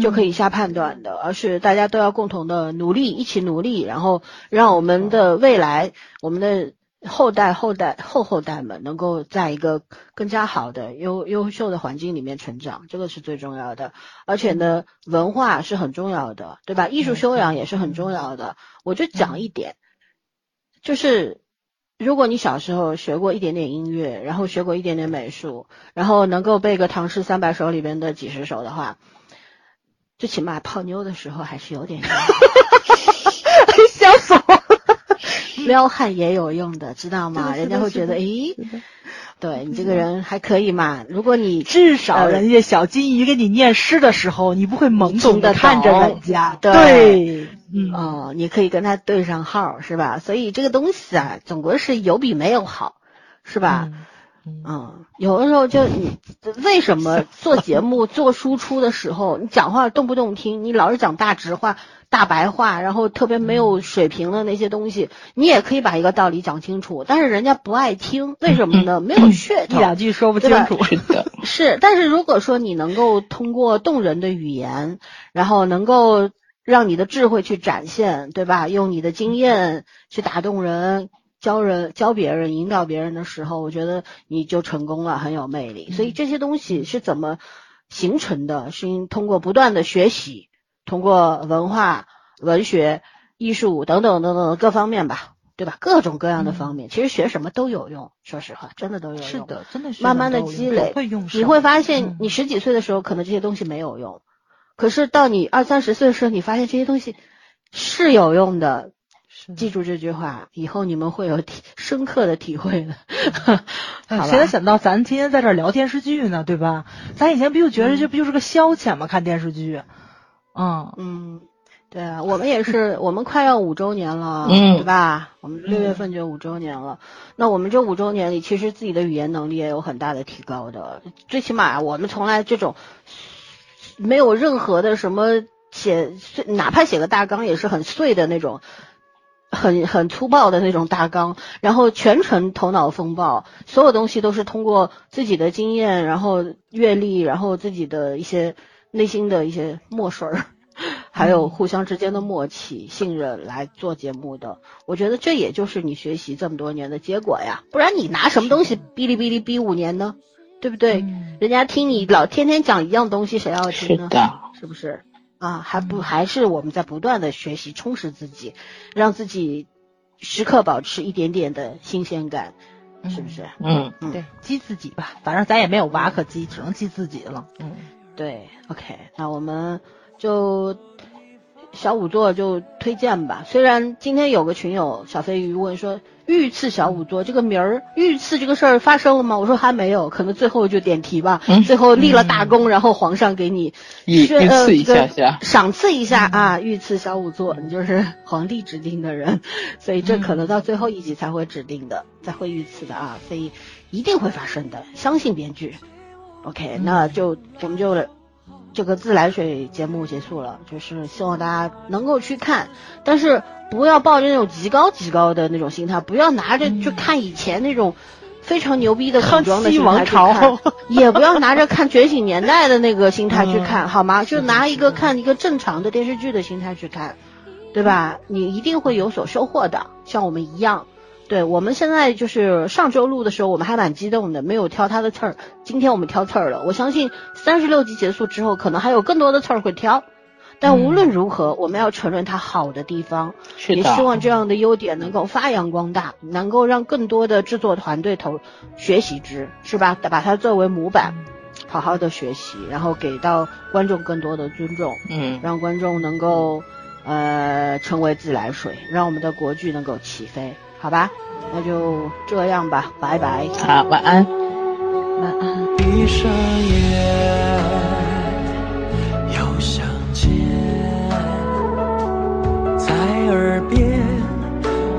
就可以下判断的，而是大家都要共同的努力，一起努力，然后让我们的未来，我们的。后代、后代、后后代们能够在一个更加好的、优优秀的环境里面成长，这个是最重要的。而且呢，文化是很重要的，对吧？艺术修养也是很重要的。我就讲一点，就是如果你小时候学过一点点音乐，然后学过一点点美术，然后能够背个《唐诗三百首》里边的几十首的话，最起码泡妞的时候还是有点用。笑死我！撩汉也有用的，知道吗？人家会觉得，诶，对你这个人还可以嘛。如果你至少人家小金鱼给你念诗的时候，你不会懵懂的看着人家，对，哦，你可以跟他对上号，是吧？所以这个东西啊，总归是有比没有好，是吧？嗯，有的时候就你为什么做节目做输出的时候，你讲话动不动听，你老是讲大直话。大白话，然后特别没有水平的那些东西，你也可以把一个道理讲清楚，但是人家不爱听，为什么呢？没有噱头，一两句说不清楚。是，但是如果说你能够通过动人的语言，然后能够让你的智慧去展现，对吧？用你的经验去打动人，教人教别人，引导别人的时候，我觉得你就成功了，很有魅力。所以这些东西是怎么形成的？是通过不断的学习。通过文化、文学、艺术等等等等各方面吧，对吧？各种各样的方面，其实学什么都有用。说实话，真的都有用。是的，真的是慢慢的积累，会用。你会发现，你十几岁的时候可能这些东西没有用，可是到你二三十岁的时候，你发现这些东西是有用的。记住这句话，以后你们会有体深刻的体会的。谁能想到咱今天在这聊电视剧呢？对吧？咱以前不就觉得这不就是个消遣吗？看电视剧。嗯嗯，对啊，我们也是，我们快要五周年了，对吧？我们六月份就五周年了。那我们这五周年里，其实自己的语言能力也有很大的提高的。最起码，我们从来这种没有任何的什么写，哪怕写个大纲也是很碎的那种。很很粗暴的那种大纲，然后全程头脑风暴，所有东西都是通过自己的经验，然后阅历，然后自己的一些内心的一些墨水儿，还有互相之间的默契、信任来做节目的。我觉得这也就是你学习这么多年的结果呀，不然你拿什么东西哔哩哔哩哔五年呢？对不对？嗯人家听你老天天讲一样东西，谁要听呢？的，是不是？啊，还不还是我们在不断的学习，充实自己，让自己时刻保持一点点的新鲜感，是不是？嗯，嗯对，激自己吧，反正咱也没有娃可激，只能激自己了。嗯，对，OK，那我们就小五座就推荐吧。虽然今天有个群友小飞鱼问说御赐小仵作这个名儿，御赐这个事儿发生了吗？我说还没有，可能最后就点题吧。嗯最后立了大功，然后皇上给你御是御赐一个下下赏赐一下啊，御赐小仵作，你就是皇帝指定的人，所以这可能到最后一集才会指定的，才会御赐的啊，所以一定会发生的，相信编剧。OK，那就我们就这个自来水节目结束了，就是希望大家能够去看，但是不要抱着那种极高极高的那种心态，不要拿着去看以前那种非常牛逼的古装的心态去康熙看王朝，也不要拿着看《觉醒年代》的那个心态去嗯看，好吗？就拿一个看一个正常的电视剧的心态去看，对吧？你一定会有所收获的，像我们一样。对我们现在就是上周录的时候，我们还蛮激动的，没有挑他的刺儿。今天我们挑刺儿了，我相信三十六集结束之后，可能还有更多的刺儿会挑。但无论如何，我们要承认它好的地方，也希，望这样的优点能够发扬光大，能够让更多的制作团队投学习之，是吧？把它作为模板，好好的学习，然后给到观众更多的尊重，嗯，让观众能够呃成为自来水，让我们的国剧能够起飞，好吧？那就这样吧，拜拜。好，晚安。晚安。闭上眼，耳边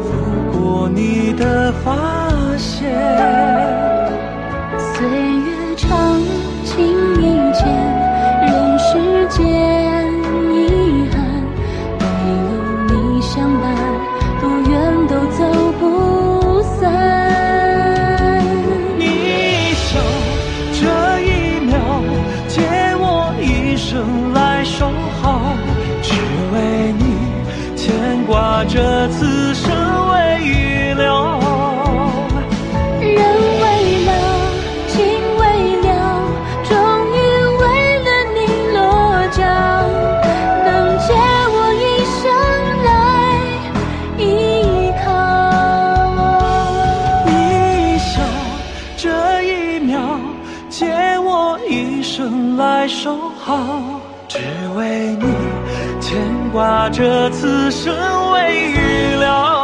拂过你的发线。挂着此生未预留。